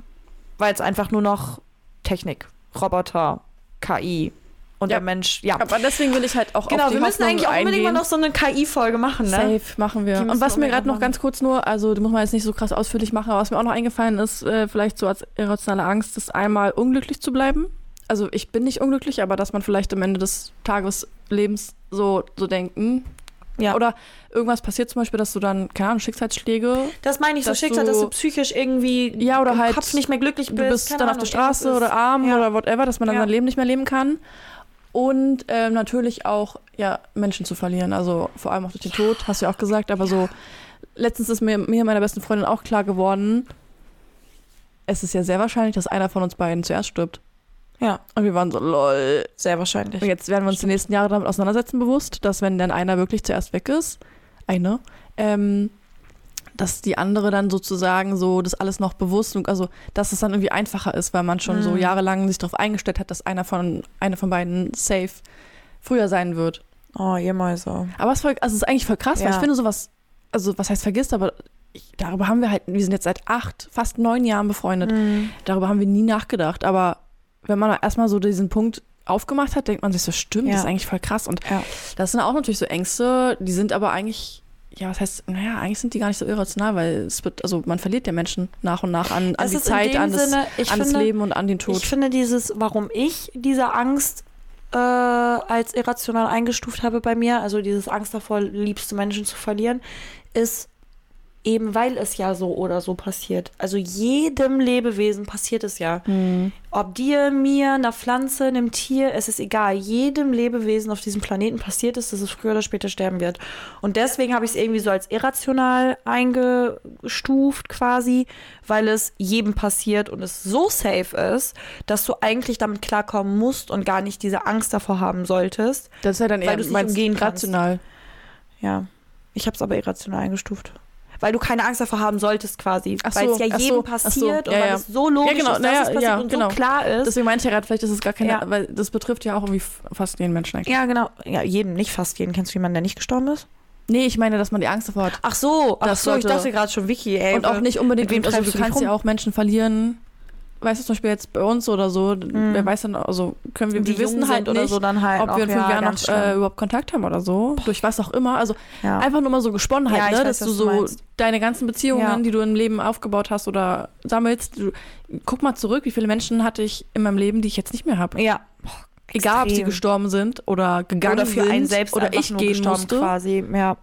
Weil es einfach nur noch Technik, Roboter, KI und Ja. der Mensch, ja. Aber deswegen will ich halt auch Genau, auf die wir müssen Hoffnung eigentlich auch unbedingt mal eingehen. noch so eine KI-Folge machen, ne? Safe machen wir. Und was mir gerade noch ganz kurz nur, also die muss man jetzt nicht so krass ausführlich machen, aber was mir auch noch eingefallen ist, äh, vielleicht so als irrationale Angst, ist einmal unglücklich zu bleiben. Also ich bin nicht unglücklich, aber dass man vielleicht am Ende des Tages Lebens so, so denkt, hm, Ja. Oder irgendwas passiert zum Beispiel, dass du dann, keine Ahnung, Schicksalsschläge, Das meine ich so Schicksal, du- dass du psychisch irgendwie Ja, oder halt, Kopf nicht mehr glücklich du bist. bist keine dann auf Ahnung, der Straße oder arm Ja. oder whatever, dass man dann Ja. sein Leben nicht mehr leben kann. Und ähm, natürlich auch, ja, Menschen zu verlieren. Also vor allem auch durch den Tod, hast du ja auch gesagt. Aber so, letztens ist mir, mir und meiner besten Freundin auch klar geworden, es ist ja sehr wahrscheinlich, dass einer von uns beiden zuerst stirbt. Ja, Und wir waren so, lol. sehr wahrscheinlich. Und jetzt werden wir uns die nächsten Jahre damit auseinandersetzen, bewusst, dass wenn dann einer wirklich zuerst weg ist, eine, ähm, dass die andere dann sozusagen so das alles noch bewusst, und also dass es dann irgendwie einfacher ist, weil man schon so Mhm. jahrelang sich darauf eingestellt hat, dass einer von einer von beiden safe früher sein wird. Oh, ihr Mäuse. Aber es, ist voll, also es ist eigentlich voll krass, weil Ja. ich finde sowas, also was heißt vergisst, aber ich, darüber haben wir halt, wir sind jetzt seit acht, fast neun Jahren befreundet. Mhm. Darüber haben wir nie nachgedacht. Aber wenn man erstmal so diesen Punkt aufgemacht hat, denkt man sich so, stimmt, Ja. das ist eigentlich voll krass. Und Ja. das sind auch natürlich so Ängste, die sind aber eigentlich, ja, was heißt, naja, eigentlich sind die gar nicht so irrational, weil es wird, also man verliert ja Menschen nach und nach an, an die Zeit, an, das, Sinne, an das finde- Leben und an den Tod. Ich finde dieses, warum ich diese Angst äh, als irrational eingestuft habe bei mir, also dieses Angst davor, liebste Menschen zu verlieren, ist eben, weil es ja so oder so passiert. Also jedem Lebewesen passiert es ja. Hm. Ob dir, mir, einer Pflanze, einem Tier, es ist egal. Jedem Lebewesen auf diesem Planeten passiert es, dass es früher oder später sterben wird. Und deswegen habe ich es irgendwie so als irrational eingestuft quasi, weil es jedem passiert und es so safe ist, dass du eigentlich damit klarkommen musst und gar nicht diese Angst davor haben solltest. Das ist ja dann Weil eher nicht meinst, umgehen kannst. rational. Ja, ich habe es aber irrational eingestuft. Weil du keine Angst davor haben solltest quasi. Ach weil so, es ja jedem so, ach so, passiert und ja, weil ja. es so logisch Ja, genau, ist, dass naja, es passiert ja, und genau. so klar ist. Deswegen meinte ich ja gerade, vielleicht ist es gar keine, Ja. weil das betrifft ja auch irgendwie fast jeden Menschen eigentlich. Ja, genau. Ja, jeden, nicht fast jeden. Kennst du jemanden, der nicht gestorben ist? Nee, ich meine, dass man die Angst davor hat. Ach so, ach so, ich sollte- dachte gerade schon Vicky, ey. und auch nicht unbedingt, wem also du kannst ja auch Menschen verlieren. Weißt du, zum Beispiel jetzt bei uns oder so, wer weiß dann, also können wir, die wir wissen halt oder nicht, so dann halt ob auch, wir in fünf ja, Jahren noch äh, überhaupt Kontakt haben oder so, durch was auch immer. Also ja. einfach nur mal so gesponnen halt, Ja, ne? weiß, dass du so meinst. deine ganzen Beziehungen, die du im Leben aufgebaut hast oder sammelst, du, guck mal zurück, wie viele Menschen hatte ich in meinem Leben, die ich jetzt nicht mehr habe. ja. Egal, ob sie gestorben sind oder gegangen oder für sind einen selbst oder ich gehen gestorben musste. quasi. Ja.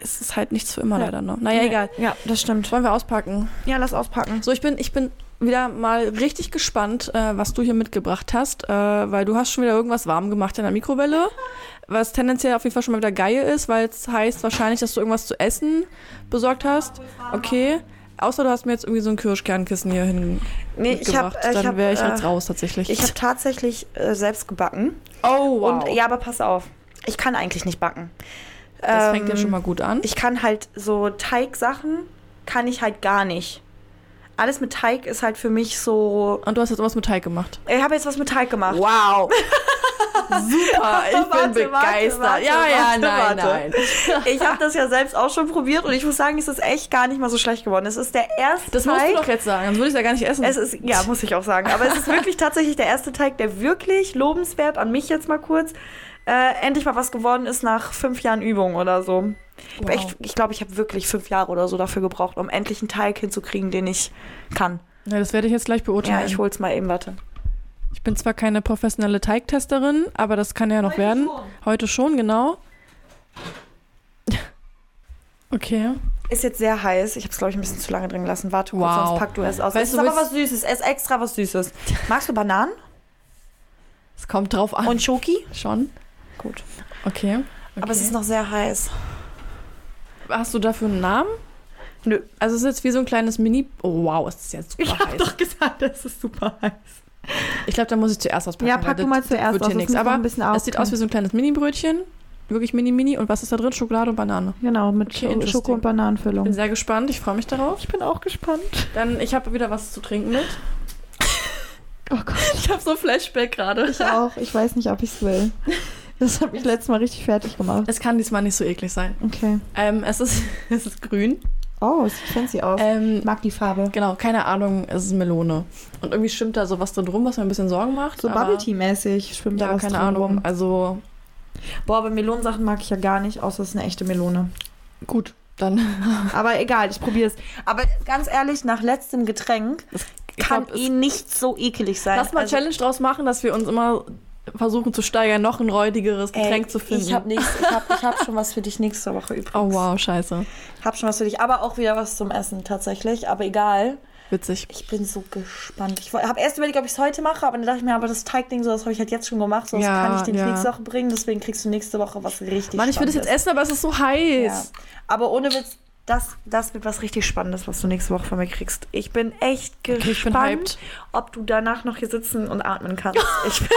Es ist halt nichts für immer leider, ne? Naja, egal. Ja, das stimmt. Wollen wir auspacken? Ja, lass auspacken. So, ich bin, ich bin wieder mal richtig gespannt, äh, was du hier mitgebracht hast, äh, weil du hast schon wieder irgendwas warm gemacht in der Mikrowelle, was tendenziell auf jeden Fall schon mal wieder geil ist, weil es heißt wahrscheinlich, dass du irgendwas zu essen besorgt hast. Okay. Außer du hast mir jetzt irgendwie so ein Kirschkernkissen hier hin Nee, ich mitgebracht. ich Dann hab, wäre ich äh, jetzt raus tatsächlich. Ich habe tatsächlich äh, selbst gebacken. oh, Und ja, aber pass auf. Ich kann eigentlich nicht backen. das fängt ja Ähm, schon mal gut an. Ich kann halt so Teigsachen kann ich halt gar nicht. Alles mit Teig ist halt für mich so. Und du hast jetzt was mit Teig gemacht. Ich habe jetzt was mit Teig gemacht. Wow. Super, ich bin Warte, begeistert. warte, warte, ja, ja, nein, nein. Ich habe das ja selbst auch schon probiert und ich muss sagen, es ist echt gar nicht mal so schlecht geworden. Es ist der erste Das musst Teig. du doch jetzt sagen, sonst würde ich es ja gar nicht essen. Es ist, ja, muss ich auch sagen. Aber es ist wirklich tatsächlich der erste Teig, der wirklich lobenswert an mich jetzt mal kurz äh, endlich mal was geworden ist nach fünf Jahren Übung oder so. Ich, Wow. ich glaube, ich habe wirklich fünf Jahre oder so dafür gebraucht, um endlich einen Teig hinzukriegen, den ich kann. ja, das werde ich jetzt gleich beurteilen. Ja, ich hol's mal eben, warte. Ich bin zwar keine professionelle Teigtesterin, aber das kann ja noch werden. Heute schon, genau. Okay. Ist jetzt sehr heiß. Ich habe es, glaube ich, ein bisschen zu lange drin gelassen. Warte kurz, Wow. sonst pack du es aus. Weißt es du, ist aber willst- was Süßes. Es ist extra was Süßes. Magst du Bananen Es kommt drauf an. und Schoki? schon. Gut. Okay. Aber es Okay. ist noch sehr heiß. Hast du dafür einen Namen? Nö. Also es ist jetzt wie so ein kleines Mini. Oh wow, es ist jetzt super Ich habe heiß. doch gesagt, es ist super heiß. Ich glaube, da muss ich zuerst auspacken. Ja, pack du mal zuerst wird aus, hier das nichts. muss noch Aber ein bisschen es sieht aus wie so ein kleines Mini-Brötchen. Wirklich mini-mini. Und was ist da drin? Schokolade und Banane. Genau, mit Okay. Schoko- und Bin Bananenfüllung. sehr gespannt. Ich freue mich darauf. Ich bin auch gespannt. Dann, ich habe wieder was zu trinken mit. Oh Gott. Ich habe so Flashback gerade. Ich auch. Ich weiß nicht, ob ich es will. Das habe ich letztes Mal richtig fertig gemacht. Es kann diesmal nicht so eklig sein. Okay. Ähm, es, ist, es ist grün. Oh, es sieht fancy aus. Ähm, mag die Farbe. genau, keine Ahnung, es ist Melone. Und irgendwie schwimmt da so was drin rum, was mir ein bisschen Sorgen macht. So aber- Bubble Tea-mäßig schwimmt da Ja, was keine drin Ahnung. rum. Also Boah, aber Melonensachen mag ich ja gar nicht, außer es ist eine echte Melone. gut, dann. Aber egal, ich probiere es. Aber ganz ehrlich, nach letztem Getränk Ich kann glaub, eh nicht so ekelig sein. Lass mal Also, Challenge draus machen, dass wir uns immer versuchen zu steigern, noch ein räudigeres ey, Getränk zu finden. Ich habe ich hab, ich hab schon was für dich nächste Woche übrigens. oh wow, scheiße. Ich habe schon was für dich, aber auch wieder was zum Essen tatsächlich. Aber egal. Witzig. Ich bin so gespannt. Ich habe erst überlegt, ob ich es heute mache, aber dann dachte ich mir, aber das Teigding, so, das habe ich halt jetzt schon gemacht. So, das Ja, kann ich dir ja. nächste Woche bringen. Deswegen kriegst du nächste Woche was richtig Mann, ich würde es jetzt essen, aber es ist so heiß. Ja. Aber ohne Witz, das, das wird was richtig Spannendes, was du nächste Woche von mir kriegst. Ich bin echt gespannt, ich bin ob du danach noch hier sitzen und atmen kannst. Ich bin,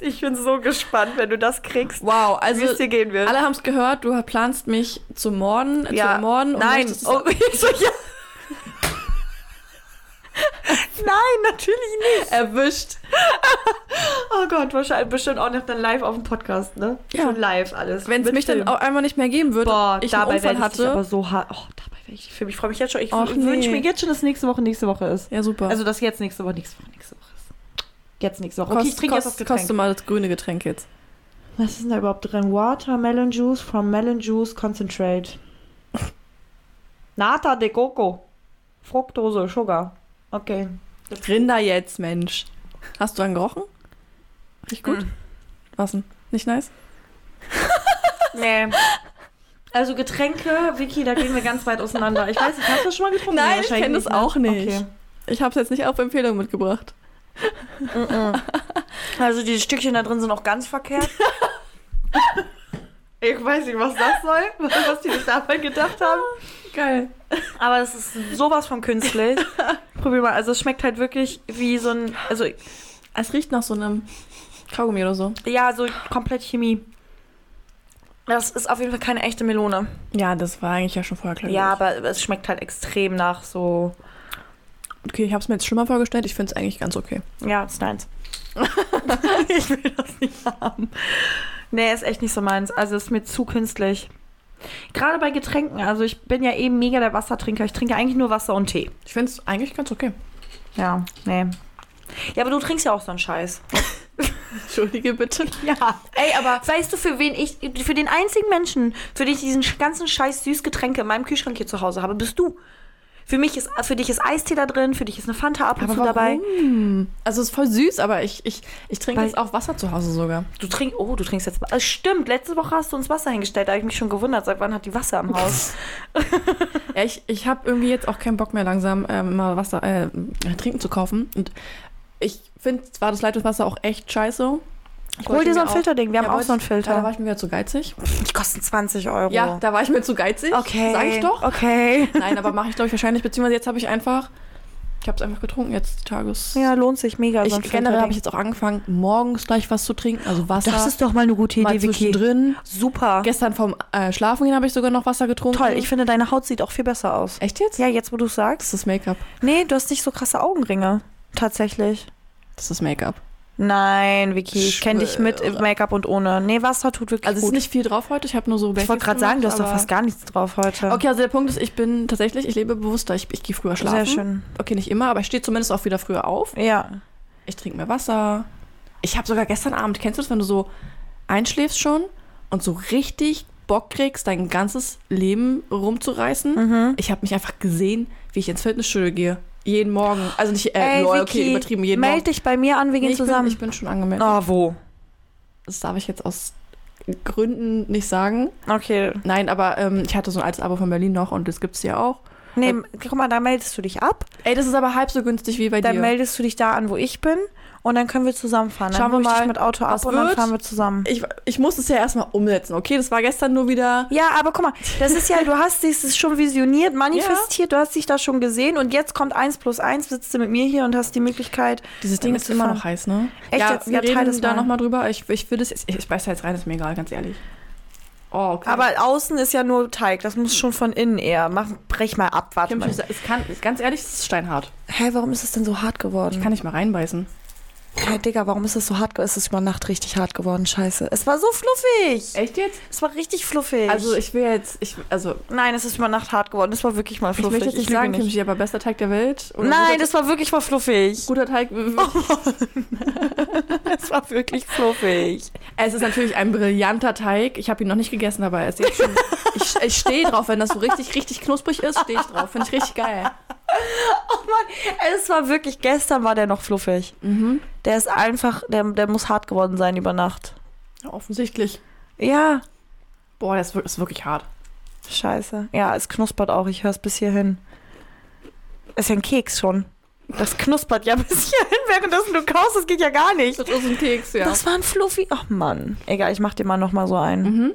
ich bin so gespannt, wenn du das kriegst, Wow, wie also es dir gehen wird. alle haben es gehört, du planst mich zu morden, äh, ja. zu morden. Nein, oh, ich so, ja. Nein, natürlich nicht. erwischt. Oh Gott, wahrscheinlich bestimmt auch noch dann live auf dem Podcast, ne? Ja. Schon live alles. Wenn es mich dann Film. auch einmal nicht mehr geben würde, Boah, ich einen dabei Unfall ich dich hatte. aber so hart. Oh, dabei werde ich für mich. Ich freue mich jetzt schon. Ich wünsche nee. mir jetzt schon, dass nächste Woche nächste Woche ist. ja, super. Also, dass jetzt nächste Woche, nächste Woche, nächste Woche. Jetzt nächste Woche. Okay, kost, ich trinke jetzt das kost, Getränk. koste mal das grüne Getränk jetzt. Was ist denn da überhaupt drin? Watermelon Juice from Melon Juice Concentrate. Nata de Coco. Fructose, Sugar. Okay. Rinder jetzt, Mensch. Hast du einen gerochen? Riecht gut? Mm. Was denn? Nicht nice? Nee. Also Getränke, Vicky, da gehen wir ganz weit auseinander. Ich weiß nicht, hast du das schon mal getrunken? Nein, ich wahrscheinlich kenn das ne? auch nicht. Okay. Ich habe es jetzt nicht auf Empfehlung mitgebracht. Also die Stückchen da drin sind auch ganz verkehrt. Ich weiß nicht, was das soll, was die sich dabei gedacht haben. Geil. Aber das ist sowas von künstlich. Probier mal. Also es schmeckt halt wirklich wie so ein, also Es riecht nach so einem Kaugummi oder so. ja, so komplett Chemie. Das ist auf jeden Fall keine echte Melone. Ja, das war eigentlich ja schon vorher klar. Ja, aber es schmeckt halt extrem nach so. Okay, ich habe es mir jetzt schlimmer vorgestellt. Ich finde es eigentlich ganz okay. ja, ist deins. ich will das nicht haben. Nee, ist echt nicht so meins. Also ist mir zu künstlich. Gerade bei Getränken, also ich bin ja eben mega der Wassertrinker. Ich trinke eigentlich nur Wasser und Tee. Ich finde es eigentlich ganz okay. Ja, nee. Ja, aber du trinkst ja auch so einen Scheiß. Entschuldige bitte. Ja. Ey, aber weißt du, für wen ich, für den einzigen Menschen, für den ich diesen ganzen Scheiß Süßgetränke in meinem Kühlschrank hier zu Hause habe, bist du. Für mich ist, für dich ist Eistee da drin, für dich ist eine Fanta ab und zu dabei. Also es ist voll süß, aber ich, ich, ich trinke Weil- jetzt auch Wasser zu Hause sogar. Du trinkst, oh, du trinkst jetzt, äh, stimmt, letzte Woche hast du uns Wasser hingestellt, da habe ich mich schon gewundert, seit wann hat die Wasser im Haus? Ja, ich ich habe irgendwie jetzt auch keinen Bock mehr langsam ähm, mal Wasser äh, trinken zu kaufen. Und ich finde zwar das Leitungswasser auch echt scheiße. Ich Hol dir so ein Filterding, wir haben Ja, auch so einen ich- Ja, da war Filter. ich mir zu geizig. Die kosten 20 Euro. Ja, da war ich mir zu geizig. okay. Sag ich doch. Okay. Nein, aber mache ich glaube ich wahrscheinlich, beziehungsweise jetzt habe ich einfach, ich habe es einfach getrunken jetzt Tages. Ja, lohnt sich mega. ich, so ein generell habe ich jetzt auch angefangen, morgens gleich was zu trinken, also Wasser. Das ist doch mal eine gute Idee, Vicky. zwischendrin. Super. Gestern vom äh, Schlafen gehen habe ich sogar noch Wasser getrunken. Toll, ich finde, deine Haut sieht auch viel besser aus. Echt jetzt? Ja, jetzt wo du sagst. Das ist Make-up. Nee, du hast nicht so krasse Augenringe. Tatsächlich. Das ist Make-up. Nein, Vicky, ich kenne dich mit. Make-up und ohne. Nee, Wasser tut wirklich Also es ist gut. nicht viel drauf heute. Ich habe nur so ich Basics wollte gerade sagen, du hast doch fast gar nichts drauf heute. Okay, also der Punkt ist, ich bin tatsächlich, ich lebe bewusster. Ich, ich gehe früher schlafen. Sehr schön. Okay, nicht immer, aber ich stehe zumindest auch wieder früher auf. Ja. Ich trinke mehr Wasser. Ich habe sogar gestern Abend, kennst du das, wenn du so einschläfst schon und so richtig Bock kriegst, dein ganzes Leben rumzureißen? Mhm. Ich habe mich einfach gesehen, wie ich ins Fitnessstudio gehe. Jeden Morgen. Also nicht, äh, Ey, lol, Vicky, okay, übertrieben, jeden meld Morgen. dich bei mir an, wir gehen Nee, ich, bin, zusammen. ich bin schon angemeldet. oh, wo? Das darf ich jetzt aus Gründen nicht sagen. Okay. Nein, aber ähm, ich hatte so ein altes Abo von Berlin noch und das gibt's ja auch. Nee, guck mal, da meldest du dich ab. Ey, das ist aber halb so günstig wie bei Dann dir. meldest du dich da an, wo ich bin. Und dann können wir zusammenfahren. Dann Schauen wir hol ich mal, mit Auto ab und dann fahren wir zusammen. ich, ich muss es ja erstmal umsetzen, okay? Das war gestern nur wieder. Ja, aber guck mal, das ist ja, du hast dieses schon visioniert, manifestiert, du hast dich da schon gesehen und jetzt kommt eins plus eins, sitzt du mit mir hier und hast die Möglichkeit. Dieses Ding ist immer noch heiß, ne? Echt ja, jetzt? wir Ja, reden das da mal. nochmal drüber. Ich, ich will das, ich, ich beiß da jetzt rein, ist mir egal, ganz ehrlich. Oh, okay. Aber außen ist ja nur Teig, das muss schon von innen eher. Mach, brech mal ab, warte mal. es kann, ganz ehrlich, es ist steinhart. Hä, warum ist es denn so hart geworden? Ich kann nicht mal reinbeißen. Hä, Digga, warum ist es so hart geworden? Es ist über Nacht richtig hart geworden, scheiße. Es war so fluffig. Echt jetzt? Es war richtig fluffig. Also ich will jetzt, ich, also Nein, es ist über Nacht hart geworden. Es war wirklich mal ich fluffig. möchte jetzt nicht lüge sagen, Kimchi, aber bester Teig der Welt. Nein, das war wirklich mal fluffig. guter Teig. Es war wirklich fluffig. Es ist natürlich ein brillanter Teig. Ich habe ihn noch nicht gegessen, aber er ist jetzt schon. ich ich stehe drauf, wenn das so richtig, richtig knusprig ist, stehe ich drauf. Finde ich richtig geil. Es war wirklich, gestern war der noch fluffig. Mhm. Der ist einfach, der, der muss hart geworden sein über Nacht. Ja, offensichtlich. Ja, Boah, das ist wir- ist wirklich hart. scheiße. Ja, es knuspert auch, ich höre es bis hierhin. Ist ja ein Keks schon. Das knuspert ja bis hierhin, währenddessen du kaust, das geht ja gar nicht. Das ist ein Keks, ja. Das war ein Fluffy. Ach Mann. Egal, ich mach dir mal nochmal so einen. mhm.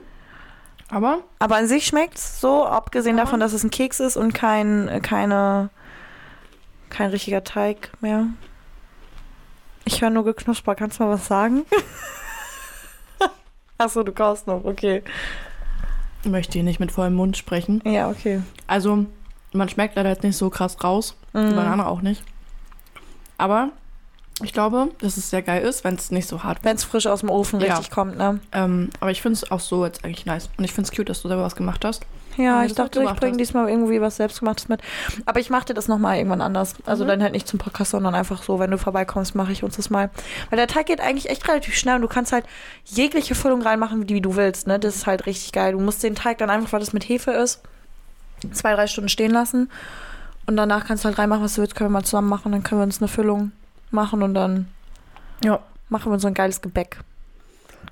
Aber Aber an sich schmeckt's so, abgesehen davon, dass es ein Keks ist und kein, keine, kein richtiger Teig mehr. Ich höre nur geknuspert. Kannst du mal was sagen? Achso, du kaust noch. Okay. ich möchte hier nicht mit vollem Mund sprechen. Ja, okay. Also, man schmeckt leider jetzt nicht so krass raus. Die Mhm. Banane auch nicht. Aber ich glaube, dass es sehr geil ist, wenn es nicht so hart wird. Wenn es frisch aus dem Ofen Ja. richtig kommt, ne? Ähm, aber ich finde es auch so jetzt eigentlich nice. Und ich finde es cute, dass du selber was gemacht hast. Ja, Ja, ich dachte, ich bringe diesmal irgendwie was Selbstgemachtes mit. Aber ich mache dir das nochmal irgendwann anders. Also Mhm. dann halt nicht zum Podcast, sondern einfach so, wenn du vorbeikommst, mache ich uns das mal. Weil der Teig geht eigentlich echt relativ schnell und du kannst halt jegliche Füllung reinmachen, die du willst. Ne? Das ist halt richtig geil. Du musst den Teig dann einfach, weil das mit Hefe ist, zwei, drei Stunden stehen lassen. Und danach kannst du halt reinmachen, was du willst. Können wir mal zusammen machen. Dann können wir uns eine Füllung machen und dann Ja. machen wir so ein geiles Gebäck.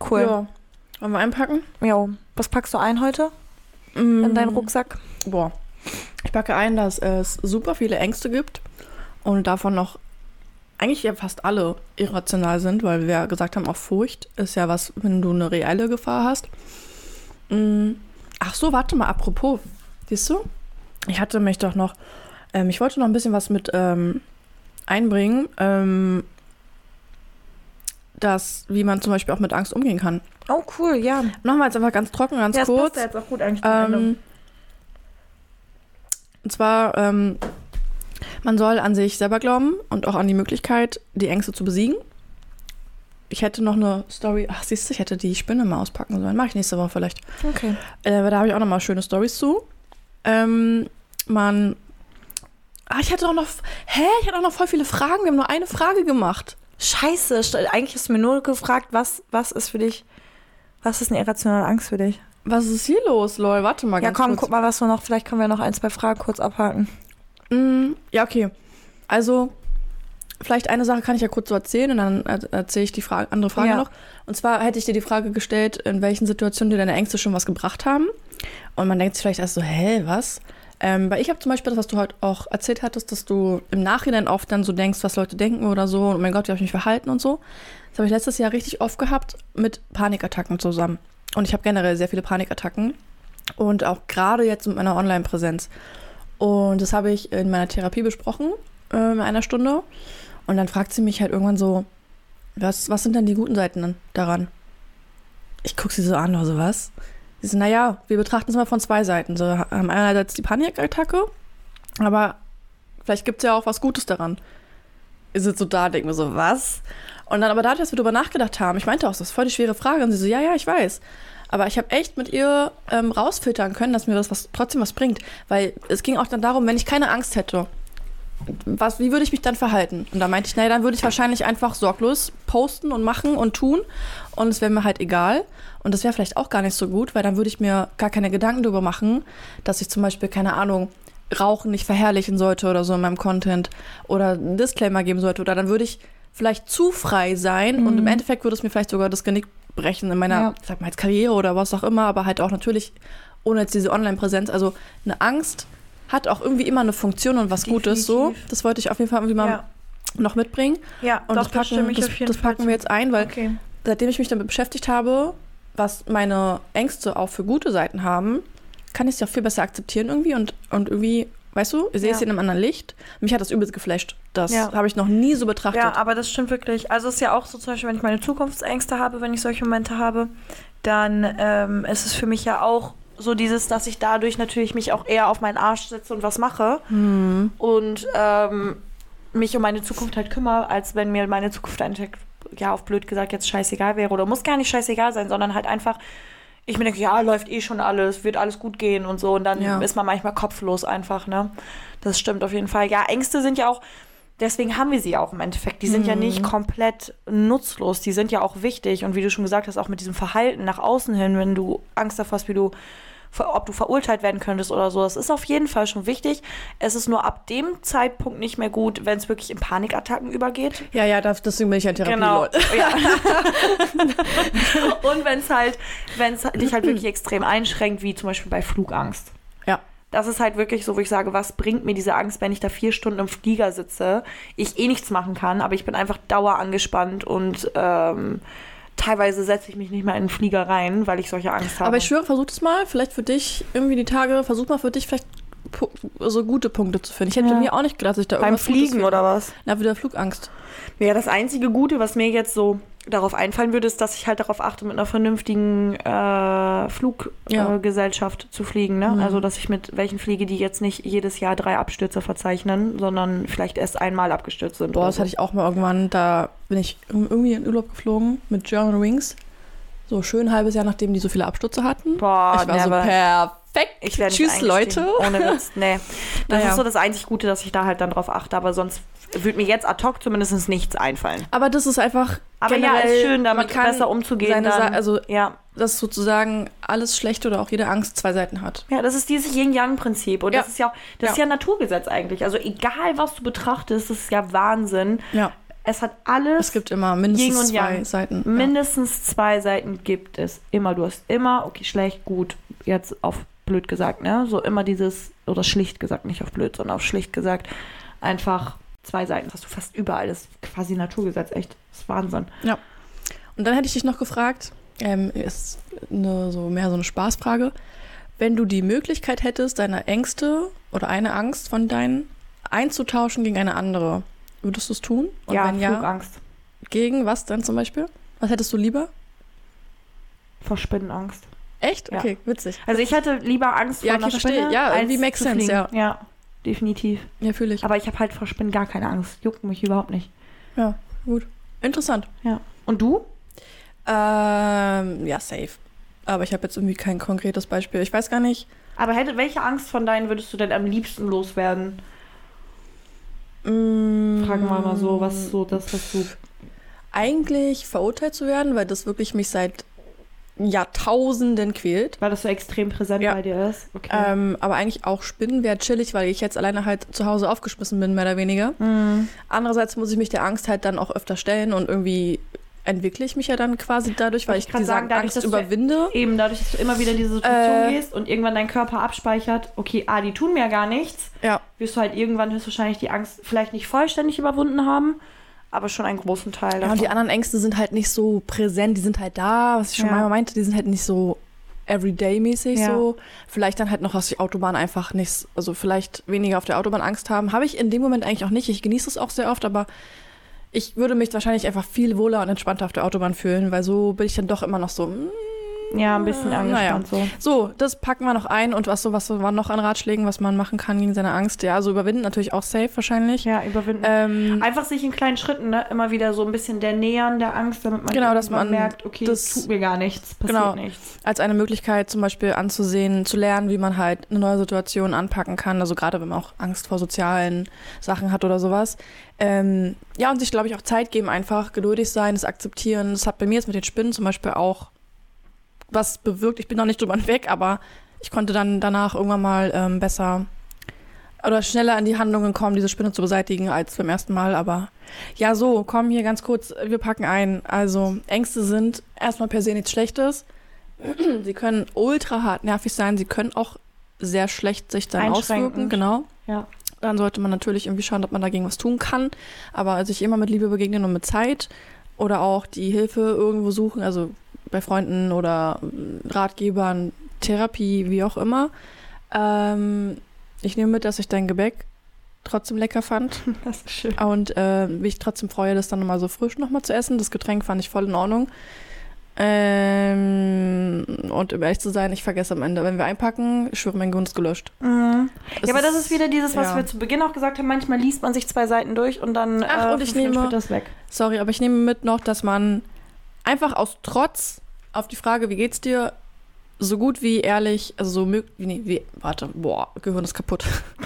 Cool. Ja. Wollen wir einpacken? Jo. Was packst du ein heute in deinen Rucksack? Boah. Ich packe ein, dass es super viele Ängste gibt und davon noch eigentlich ja fast alle irrational sind, weil wir ja gesagt haben, auch Furcht ist ja was, wenn du eine reelle Gefahr hast. Mm. Ach so, warte mal, apropos. Siehst du? Ich hatte mich doch noch, ähm, ich wollte noch ein bisschen was mit ähm, einbringen, ähm, dass, wie man zum Beispiel auch mit Angst umgehen kann. Oh, cool, ja. Machen wir jetzt einfach ganz trocken, ganz ja, das kurz. passt ja jetzt auch gut eigentlich. Ähm, und zwar, ähm, man soll an sich selber glauben und auch an die Möglichkeit, die Ängste zu besiegen. Ich hätte noch eine Story. Ach, siehst du, ich hätte die Spinne mal auspacken sollen. Mache ich nächste Woche vielleicht. Okay. Äh, da habe ich auch noch mal schöne Stories zu. Ähm, man. Ah, ich hatte auch noch. Hä? Ich hatte auch noch voll viele Fragen. Wir haben nur eine Frage gemacht. Scheiße, eigentlich hast du mir nur gefragt, was, was ist für dich, was ist eine irrationale Angst für dich? Was ist hier los, lol? Warte mal ja, ganz komm, kurz. guck mal, was wir noch, vielleicht können wir noch ein, zwei Fragen kurz abhaken. Mm, ja, okay. Also, vielleicht eine Sache kann ich ja kurz so erzählen und dann er- erzähle ich die Frage, andere Frage Ja. noch. Und zwar hätte ich dir die Frage gestellt, in welchen Situationen dir deine Ängste schon was gebracht haben. Und man denkt sich vielleicht erst so, hä, was? Ähm, weil ich habe zum Beispiel das, was du heute auch erzählt hattest, dass du im Nachhinein oft dann so denkst, was Leute denken oder so. Und oh mein Gott, wie habe ich mich verhalten und so. Das habe ich letztes Jahr richtig oft gehabt mit Panikattacken zusammen. Und ich habe generell sehr viele Panikattacken. Und auch gerade jetzt mit meiner Online-Präsenz. Und das habe ich in meiner Therapie besprochen, äh, in einer Stunde. Und dann fragt sie mich halt irgendwann so, was, was sind denn die guten Seiten daran? Ich gucke sie so an, oder so was? Sie so, naja, wir betrachten es mal von zwei Seiten. So haben einerseits die Panikattacke, aber vielleicht gibt es ja auch was Gutes daran. Ihr sitzt so da, denkt mir so, was? Und dann aber dadurch, dass wir darüber nachgedacht haben, ich meinte auch, das ist voll die schwere Frage. Und sie so, ja, ja, ich weiß. Aber ich habe echt mit ihr ähm, rausfiltern können, dass mir das was, trotzdem was bringt. Weil es ging auch dann darum, wenn ich keine Angst hätte, was, wie würde ich mich dann verhalten? Und da meinte ich, naja, dann würde ich wahrscheinlich einfach sorglos posten und machen und tun. Und es wäre mir halt egal. Und das wäre vielleicht auch gar nicht so gut, weil dann würde ich mir gar keine Gedanken darüber machen, dass ich zum Beispiel, keine Ahnung, Rauchen nicht verherrlichen sollte oder so in meinem Content oder einen Disclaimer geben sollte. Oder dann würde ich vielleicht zu frei sein und im Endeffekt würde es mir vielleicht sogar das Genick brechen in meiner, Ja. sag mal jetzt Karriere oder was auch immer, aber halt auch natürlich ohne jetzt diese Online-Präsenz. Also eine Angst hat auch irgendwie immer eine Funktion und was Gutes. So, Definitiv. das wollte ich auf jeden Fall irgendwie mal Ja. noch mitbringen. Ja, Und das packen, das, das packen wir jetzt ein, weil Okay. Seitdem ich mich damit beschäftigt habe, was meine Ängste auch für gute Seiten haben, kann ich es ja viel besser akzeptieren irgendwie und, und irgendwie, weißt du, ich sehe es Ja. in einem anderen Licht. Mich hat das übelst geflasht. Das Ja. habe ich noch nie so betrachtet. Ja, aber das stimmt wirklich. Also es ist ja auch so zum Beispiel, wenn ich meine Zukunftsängste habe, wenn ich solche Momente habe, dann ähm, ist es für mich ja auch so dieses, dass ich dadurch natürlich mich auch eher auf meinen Arsch setze und was mache Hm. und ähm, mich um meine Zukunft halt kümmere, als wenn mir meine Zukunft eigentlich, ja, auf blöd gesagt, jetzt scheißegal wäre. Oder muss gar nicht scheißegal sein, sondern halt einfach, ich mir denke, ja, läuft eh schon alles, wird alles gut gehen und so. Und dann Ja. ist man manchmal kopflos einfach, ne? Das stimmt auf jeden Fall. Ja, Ängste sind ja auch, deswegen haben wir sie auch im Endeffekt. Die sind ja nicht komplett nutzlos, die sind ja auch wichtig. Und wie du schon gesagt hast, auch mit diesem Verhalten nach außen hin, wenn du Angst davor hast, wie du ob du verurteilt werden könntest oder so. Das ist auf jeden Fall schon wichtig. Es ist nur ab dem Zeitpunkt nicht mehr gut, wenn es wirklich in Panikattacken übergeht. Ja, ja, das, deswegen bin ich ja Therapie. Genau. Ja. Und wenn es halt, wenn es dich halt wirklich extrem einschränkt, wie zum Beispiel bei Flugangst. Ja. Das ist halt wirklich so, wo ich sage, was bringt mir diese Angst, wenn ich da vier Stunden im Flieger sitze, ich eh nichts machen kann, aber ich bin einfach dauer angespannt und ähm, teilweise setze ich mich nicht mal in den Flieger rein, weil ich solche Angst habe. Aber ich schwöre, versuch das mal. Vielleicht für dich irgendwie die Tage, versuch mal für dich vielleicht so gute Punkte zu finden. Ich hätte Ja. mir auch nicht gedacht, dass ich da beim irgendwas Gutes Fliegen oder was? Na, wieder Flugangst. Ja, das einzige Gute, was mir jetzt so darauf einfallen würde, ist, dass ich halt darauf achte, mit einer vernünftigen äh, Fluggesellschaft Ja. äh, zu fliegen. Ne? Mhm. Also, dass ich mit welchen fliege, die jetzt nicht jedes Jahr drei Abstürze verzeichnen, sondern vielleicht erst einmal abgestürzt sind. Boah, das so. hatte ich auch mal irgendwann. Da bin ich ir- irgendwie in Urlaub geflogen mit German Wings. So schön ein halbes Jahr, nachdem die so viele Abstürze hatten. Boah, ich war so never. Perfekt. Ich werde Tschüss, Leute. Ohne Witz. Nee. Das Naja. ist so das einzig Gute, dass ich da halt dann drauf achte, aber sonst würde mir jetzt ad hoc zumindest nichts einfallen. Aber das ist einfach. Aber ja, generell, ist schön, damit besser umzugehen. Dann. also, ja. dass sozusagen alles Schlechte oder auch jede Angst zwei Seiten hat. Ja, das ist dieses Yin-Yang-Prinzip. Und Ja. das ist ja auch, das ist Ja. ja Naturgesetz eigentlich. Also egal, was du betrachtest, das ist ja Wahnsinn. Ja. Es hat alles, Es gibt immer mindestens zwei Yang. Seiten. Ja. mindestens zwei Seiten gibt es. Immer, du hast immer, okay, schlecht, gut, jetzt auf blöd gesagt, ne? So immer dieses, oder schlicht gesagt, nicht auf blöd, sondern auf schlicht gesagt, einfach zwei Seiten. Das hast du fast überall. Das ist quasi Naturgesetz, echt. Das ist Wahnsinn. Und dann hätte ich dich noch gefragt, ähm, ist eine, so mehr so eine Spaßfrage. Wenn du die Möglichkeit hättest, deine Ängste oder eine Angst von deinen einzutauschen gegen eine andere, würdest du es tun? Und ja, wenn ja, Flugangst. gegen was dann zum Beispiel? Was hättest du lieber? Vor Spinnenangst. Echt? Ja. Okay, witzig. Also ich hatte lieber Angst Ja, vor einer okay, verstehe. Spinne, Ja, irgendwie makes sense, fliegen. ja. Ja, definitiv. Ja, fühle ich. Aber ich habe halt vor Spinnen gar keine Angst. Juckt mich überhaupt nicht. Ja, gut. Interessant. Ja. Und du? Ähm, ja, safe. Aber ich habe jetzt irgendwie kein konkretes Beispiel. Ich weiß gar nicht. Aber hätte, welche Angst von deinen würdest du denn am liebsten loswerden? Mm, Fragen wir mal so, was so das, was du. Eigentlich verurteilt zu werden, weil das wirklich mich seit Jahrtausenden quält. Weil das so extrem präsent Ja. bei dir ist. Okay. Ähm, aber eigentlich auch Spinnen wäre chillig, weil ich jetzt alleine halt zu Hause aufgeschmissen bin, mehr oder weniger. Mhm. Andererseits muss ich mich der Angst halt dann auch öfter stellen und irgendwie entwickle ich mich ja dann quasi dadurch, weil Wollte ich ich diese sagen, dadurch, Angst dass du- überwinde. Eben dadurch, dass du immer wieder in diese Situation Äh. gehst und irgendwann dein Körper abspeichert, okay, ah, die tun mir gar nichts, Ja. wirst du halt irgendwann höchstwahrscheinlich die Angst vielleicht nicht vollständig überwunden haben, aber schon einen großen Teil Ja, davon. und die anderen Ängste sind halt nicht so präsent, die sind halt da, was ich schon Ja. mal meinte, die sind halt nicht so everyday-mäßig Ja. so. Vielleicht dann halt noch aus der Autobahn einfach nichts, also vielleicht weniger auf der Autobahn Angst haben. Habe ich in dem Moment eigentlich auch nicht. Ich genieße es auch sehr oft, aber ich würde mich wahrscheinlich einfach viel wohler und entspannter auf der Autobahn fühlen, weil so bin ich dann doch immer noch so, mm, ja, ein bisschen Naja. angespannt so. So, das packen wir noch ein und was so, was so war noch an Ratschlägen, was man machen kann gegen seine Angst. Ja, so überwinden natürlich auch safe wahrscheinlich. Ja, überwinden. Ähm, Einfach sich in kleinen Schritten ne, immer wieder so ein bisschen der Nähern der Angst, damit man Genau, dass man merkt, okay, das- das tut mir gar nichts, passiert Genau. nichts. als eine Möglichkeit zum Beispiel anzusehen, zu lernen, wie man halt eine neue Situation anpacken kann. Also gerade wenn man auch Angst vor sozialen Sachen hat oder sowas. Ähm, ja, und sich, glaube ich, auch Zeit geben, einfach geduldig sein, es akzeptieren. Das hat bei mir jetzt mit den Spinnen zum Beispiel auch was bewirkt. Ich bin noch nicht drüber weg, aber ich konnte dann danach irgendwann mal ähm, besser oder schneller in die Handlungen kommen, diese Spinne zu beseitigen, als beim ersten Mal. Aber ja, so, komm hier ganz kurz, wir packen ein. Also Ängste sind erstmal per se nichts Schlechtes. Sie können ultra hart nervig sein, sie können auch sehr schlecht sich dann auswirken. Genau. Ja. Dann sollte man natürlich irgendwie schauen, ob man dagegen was tun kann. Aber sich immer mit Liebe begegnen und mit Zeit oder auch die Hilfe irgendwo suchen, also bei Freunden oder Ratgebern, Therapie, wie auch immer. Ähm, ich nehme mit, dass ich dein Gebäck trotzdem lecker fand Das ist schön. und äh, mich trotzdem freue, das dann nochmal so frisch nochmal zu essen. Das Getränk fand ich voll in Ordnung. Ähm, und um ehrlich zu sein, ich vergesse am Ende, wenn wir einpacken, ich schwöre, mein ist gelöscht. Mhm. Ja, aber das ist wieder dieses, was ja. wir zu Beginn auch gesagt haben. Manchmal liest man sich zwei Seiten durch und dann Ach, äh, und ich nehme- ist weg. Sorry, aber ich nehme mit noch, dass man einfach aus Trotz auf die Frage, wie geht's dir, so gut wie ehrlich, also so möglich, nee, wie, warte, boah, Gehirn ist kaputt.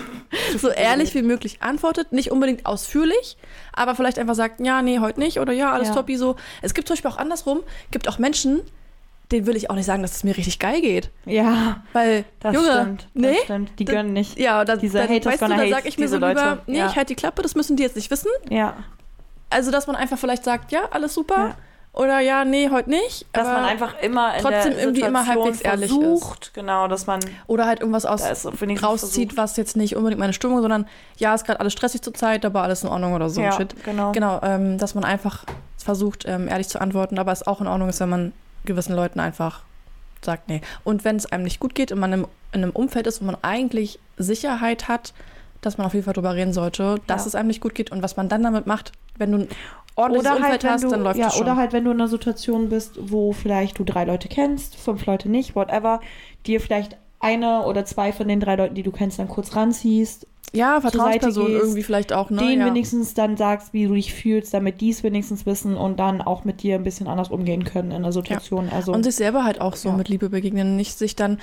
so ehrlich wie möglich antwortet, nicht unbedingt ausführlich, aber vielleicht einfach sagt, ja, nee, heute nicht oder ja, alles Ja. toppi so. Es gibt zum Beispiel auch andersrum, gibt auch Menschen, denen will ich auch nicht sagen, dass es mir richtig geil geht, Ja, weil, das Junge, stimmt. Das nee, stimmt. Die gönnen nicht. ja, dann, Diese dann Haters weißt du, dann sag ich mir so lieber, Leute. nee, Ja. ich halt die Klappe, das müssen die jetzt nicht wissen. Ja. Also, dass man einfach vielleicht sagt, ja, alles super. Ja. Oder ja, nee, heute nicht. Dass aber- man einfach immer in trotzdem der irgendwie immer Situation halbwegs ehrlich versucht, genau, dass man Oder halt irgendwas aus ist rauszieht, was jetzt nicht unbedingt meine Stimmung, sondern ja, ist gerade alles stressig zur Zeit, aber alles in Ordnung oder so ein ja, Shit. genau. Genau, ähm, dass man einfach versucht, ähm, ehrlich zu antworten, aber es auch in Ordnung ist, wenn man gewissen Leuten einfach sagt, nee. Und wenn es einem nicht gut geht und man im, in einem Umfeld ist, wo man eigentlich Sicherheit hat, dass man auf jeden Fall drüber reden sollte, dass Ja. es einem nicht gut geht und was man dann damit macht, wenn du ordentliches Oder Umfeld halt, wenn hast, du, dann läuft ja, es schon. oder halt, wenn du in einer Situation bist, wo vielleicht du drei Leute kennst, fünf Leute nicht, whatever, dir vielleicht eine oder zwei von den drei Leuten, die du kennst, dann kurz ranziehst, ja, Vertrauensperson gehst, irgendwie vielleicht auch, ne? denen ja. wenigstens dann sagst, wie du dich fühlst, damit die es wenigstens wissen und dann auch mit dir ein bisschen anders umgehen können in der Situation. Also Und sich selber halt auch so Ja. mit Liebe begegnen. Nicht sich dann,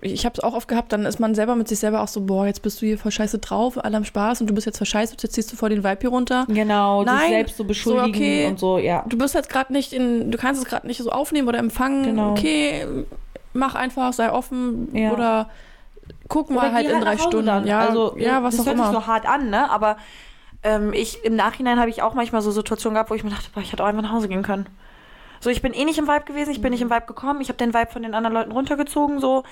ich habe es auch oft gehabt, dann ist man selber mit sich selber auch so, boah, jetzt bist du hier voll scheiße drauf, alle am Spaß und du bist jetzt voll scheiße, jetzt ziehst du vor den Vibe hier runter. genau, sich Nein, selbst so beschuldigen okay. und so, ja. Du bist jetzt gerade nicht in, du kannst es gerade nicht so aufnehmen oder empfangen. Genau. Okay, mach einfach, sei offen Ja. oder guck mal halt in drei nach Hause Stunden. dann. Ja, also, ja, was das auch hört immer. sich so hart an, ne? Aber ähm, ich im Nachhinein habe ich auch manchmal so Situationen gehabt, wo ich mir dachte, boah, ich hätte auch einfach nach Hause gehen können. So, ich bin eh nicht im Vibe gewesen, ich bin nicht im Vibe gekommen, ich habe den Vibe von den anderen Leuten runtergezogen, so.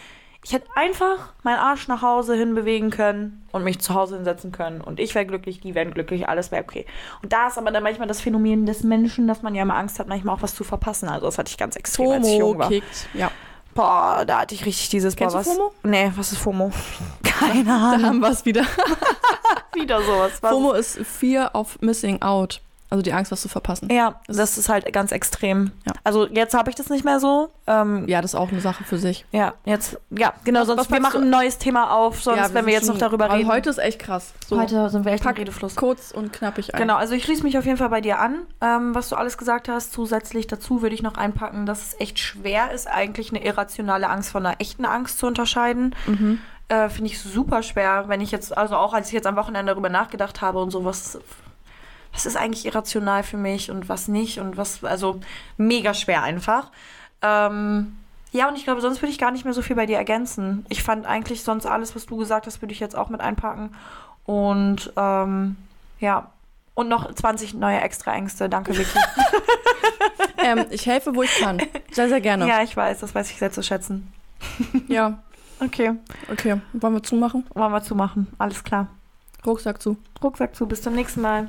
Ich hätte einfach meinen Arsch nach Hause hinbewegen können und mich zu Hause hinsetzen können. Und ich wäre glücklich, die wären glücklich, alles wäre okay. Und da ist aber dann manchmal das Phänomen des Menschen, dass man ja immer Angst hat, manchmal auch was zu verpassen. Also das hatte ich ganz extrem, als ich jung war. kickt. Ja. Boah, da hatte ich richtig dieses Kennst boah, du was. FOMO? Nee, was ist FOMO? Keine Da Ahnung. haben wir es wieder. Wieder sowas. Was FOMO ist Fear of Missing Out. Also die Angst, was zu verpassen. Ja, das ist halt ganz extrem. Ja. Also jetzt habe ich das nicht mehr so. Ähm, Ja, das ist auch eine Sache für sich. ja, jetzt, ja, genau, sonst was wir machen ein neues Thema auf, sonst, ja, wenn wir jetzt noch darüber reden. Heute ist echt krass. So, Heute sind wir echt pack Redefluss. kurz und knappig ein. Genau, also ich schließe mich auf jeden Fall bei dir an, ähm, was du alles gesagt hast. Zusätzlich dazu würde ich noch einpacken, dass es echt schwer ist, eigentlich eine irrationale Angst von einer echten Angst zu unterscheiden. Mhm. Äh, Finde ich super schwer, wenn ich jetzt, also auch als ich jetzt am Wochenende darüber nachgedacht habe und so, was, ist eigentlich irrational für mich und was nicht und was, also mega schwer einfach. Ähm, ja, und ich glaube, sonst würde ich gar nicht mehr so viel bei dir ergänzen. Ich fand eigentlich sonst alles, was du gesagt hast, würde ich jetzt auch mit einpacken. Und ähm, ja, und noch 20 neue extra Ängste. Danke, Vicky. Ähm, ich helfe, wo ich kann. Sehr, sehr gerne. ja, ich weiß, das weiß ich sehr zu schätzen. ja. Okay, Okay. Wollen wir zumachen? wollen wir zumachen. Alles klar. Rucksack zu. Rucksack zu, bis zum nächsten Mal.